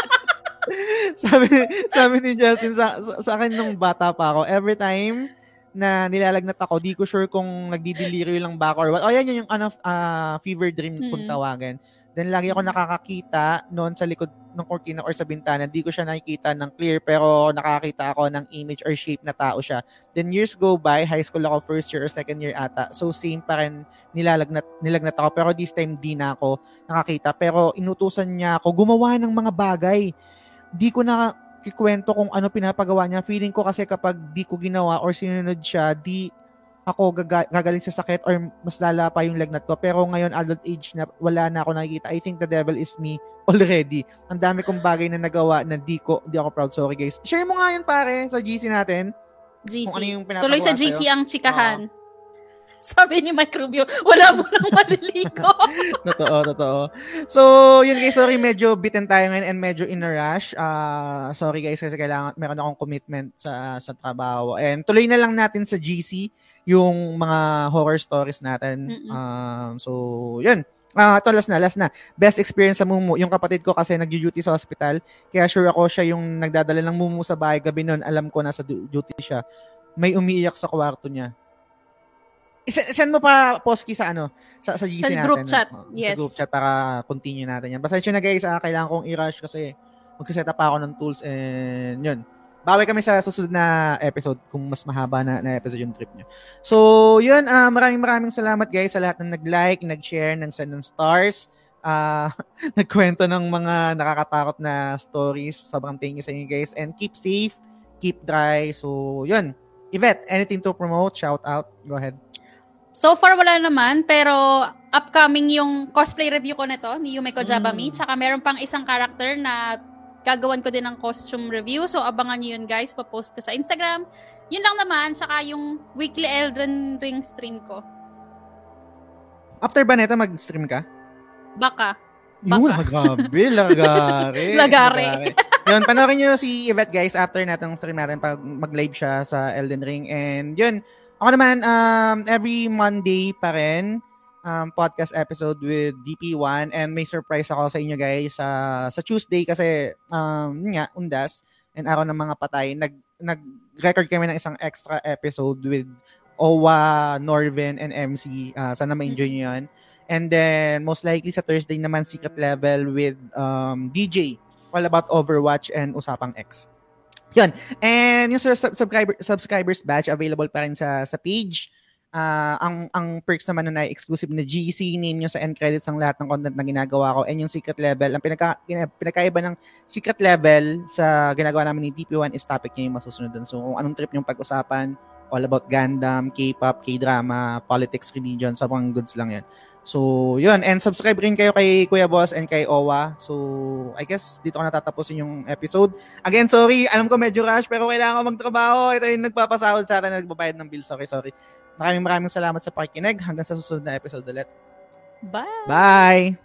sabi, sabi ni Justin, sa, sa, sa akin nung bata pa ako, every time na nilalagnat ako. Di ko sure kung nagdi-delirium lang ba ako or what. Oh, yan yun yung ano, ah, fever dream kung Mm. tawagan. Then lagi ako Mm. nakakakita noon sa likod ng cortina or sa bintana. Di ko siya nakikita ng clear pero nakakita ako ng image or shape na tao siya. Then years go by, high school ako first year or second year ata. So same pa rin nilalagnat, nilagnat ako. Pero this time di na ako nakakita. Pero inutusan niya ako gumawa ng mga bagay. Di ko na kikwento kung ano pinapagawa niya. Feeling ko kasi kapag di ko ginawa or sinunod siya, di ako gaga- gagaling sa sakit or mas lala pa yung lagnat ko. Pero ngayon, adult age na, wala na ako nakikita. I think the devil is me already. Ang dami kong bagay na nagawa na di ko, di ako proud. Sorry guys. Share mo nga yun pare sa GC natin. GC. Kung ano yung Tuloy sa sa'yo. GC ang chikahan. Sabi ni Mike Rubio, wala mo nang maliligo. totoo, totoo. So, yun guys, sorry, medyo bitten tayo ngayon and medyo in a rush. Ah, sorry guys, kasi kailangan, meron akong commitment sa sa trabaho. And tuloy na lang natin sa GC yung mga horror stories natin. Mm-mm. Um, so, yun. Ah, ito last na, last na. Best experience sa Mumu. Yung kapatid ko kasi nag-duty sa hospital. Kaya sure ako siya yung nagdadala ng Mumu sa bahay gabi noon. Alam ko nasa du- duty siya. May umiiyak sa kwarto niya. Send mo pa, Poski, sa ano? Sa, sa GC Sa natin. group chat. Yes. Sa group chat para continue natin yan. Yun na guys, ah, kailangan kong i-rush kasi magsiset up pa ako ng tools and yun. Bawi kami sa susunod na episode kung mas mahaba na, na episode yung trip nyo. So, yun. ah, maraming maraming salamat guys sa lahat ng nag-like, nag-share, nag-send ng stars. ah nagkwento ng mga nakakatakot na stories. Sobrang thank you sa inyo guys. And keep safe, keep dry. So, yun. Yvette, anything to promote? Shout out. Go ahead. So far, wala naman. Pero upcoming yung cosplay review ko nito ni Yumeko Jabami. Mm. Tsaka meron pang isang character na gagawan ko din ng costume review. So abangan nyo yun guys. Papost ko sa Instagram. Yun lang naman. Tsaka yung weekly Elden Ring stream ko. After ba nito, mag-stream ka? Baka. Yun, Baka. grabe. Lagare. Lagare. yun, panoorin nyo si Yvette guys after natin stream natin pag mag-live siya sa Elden Ring. And yun, ako naman, um, every Monday pa rin, um, podcast episode with DP1 and may surprise ako sa inyo guys sa sa Tuesday kasi um nga undas and araw ng mga patay nag nag-record kami ng isang extra episode with Owa, Norvin, and MC. Uh, sana ma-enjoy nyo yan. And then, most likely sa Thursday naman, Secret Level with um, DJ. All about Overwatch and Usapang X. Yun. And yung sub- subscriber, subscribers batch, available pa rin sa, sa page. Ah, ang ang perks naman nun ay exclusive na GC, name nyo sa end credits ang lahat ng content na ginagawa ko. And yung secret level, ang pinaka, pinakaiba ng secret level sa ginagawa namin ni DP1 is topic nyo yung masusunod dun. So, kung anong trip yung pag-usapan, all about Gundam, K-pop, K-drama, politics, religion, sobrang goods lang yan. So, yun. And subscribe rin kayo kay Kuya Boss and kay Owa. So, I guess dito ko natatapusin yung episode. Again, sorry. Alam ko medyo rush, pero kailangan ko magtrabaho. Ito yung nagpapasahod sa atin na nagbabayad ng bill. Sorry, sorry. Maraming maraming salamat sa pakikinig. Hanggang sa susunod na episode ulit. Bye! Bye!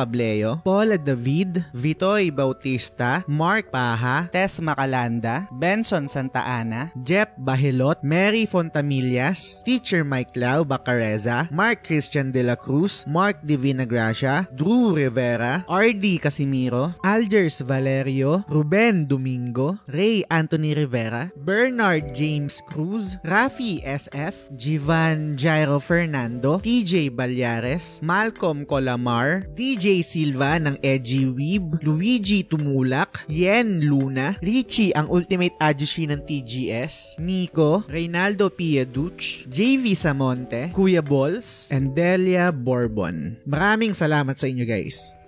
Pableo, Paula David, Vitoy Bautista, Mark Paha, Tess Macalanda, Benson Santa Ana, Jep Bahilot, Mary Fontamillas, Teacher Mike Lau Bacareza, Mark Christian De La Cruz, Mark Divina Gracia, Drew Rivera, RD Casimiro, Algers Valerio, Ruben Domingo, Ray Anthony Rivera, Bernard James Cruz, Rafi SF, Jivan Jairo Fernando, TJ Balyares, Malcolm Colamar, DJ Silva ng Edgy Weeb, Luigi Tumulak, Yen Luna, Richie ang Ultimate Ajushi ng TGS, Nico, Reynaldo Pieduch, JV Samonte, Kuya Balls, and Delia Bourbon. Maraming salamat sa inyo guys.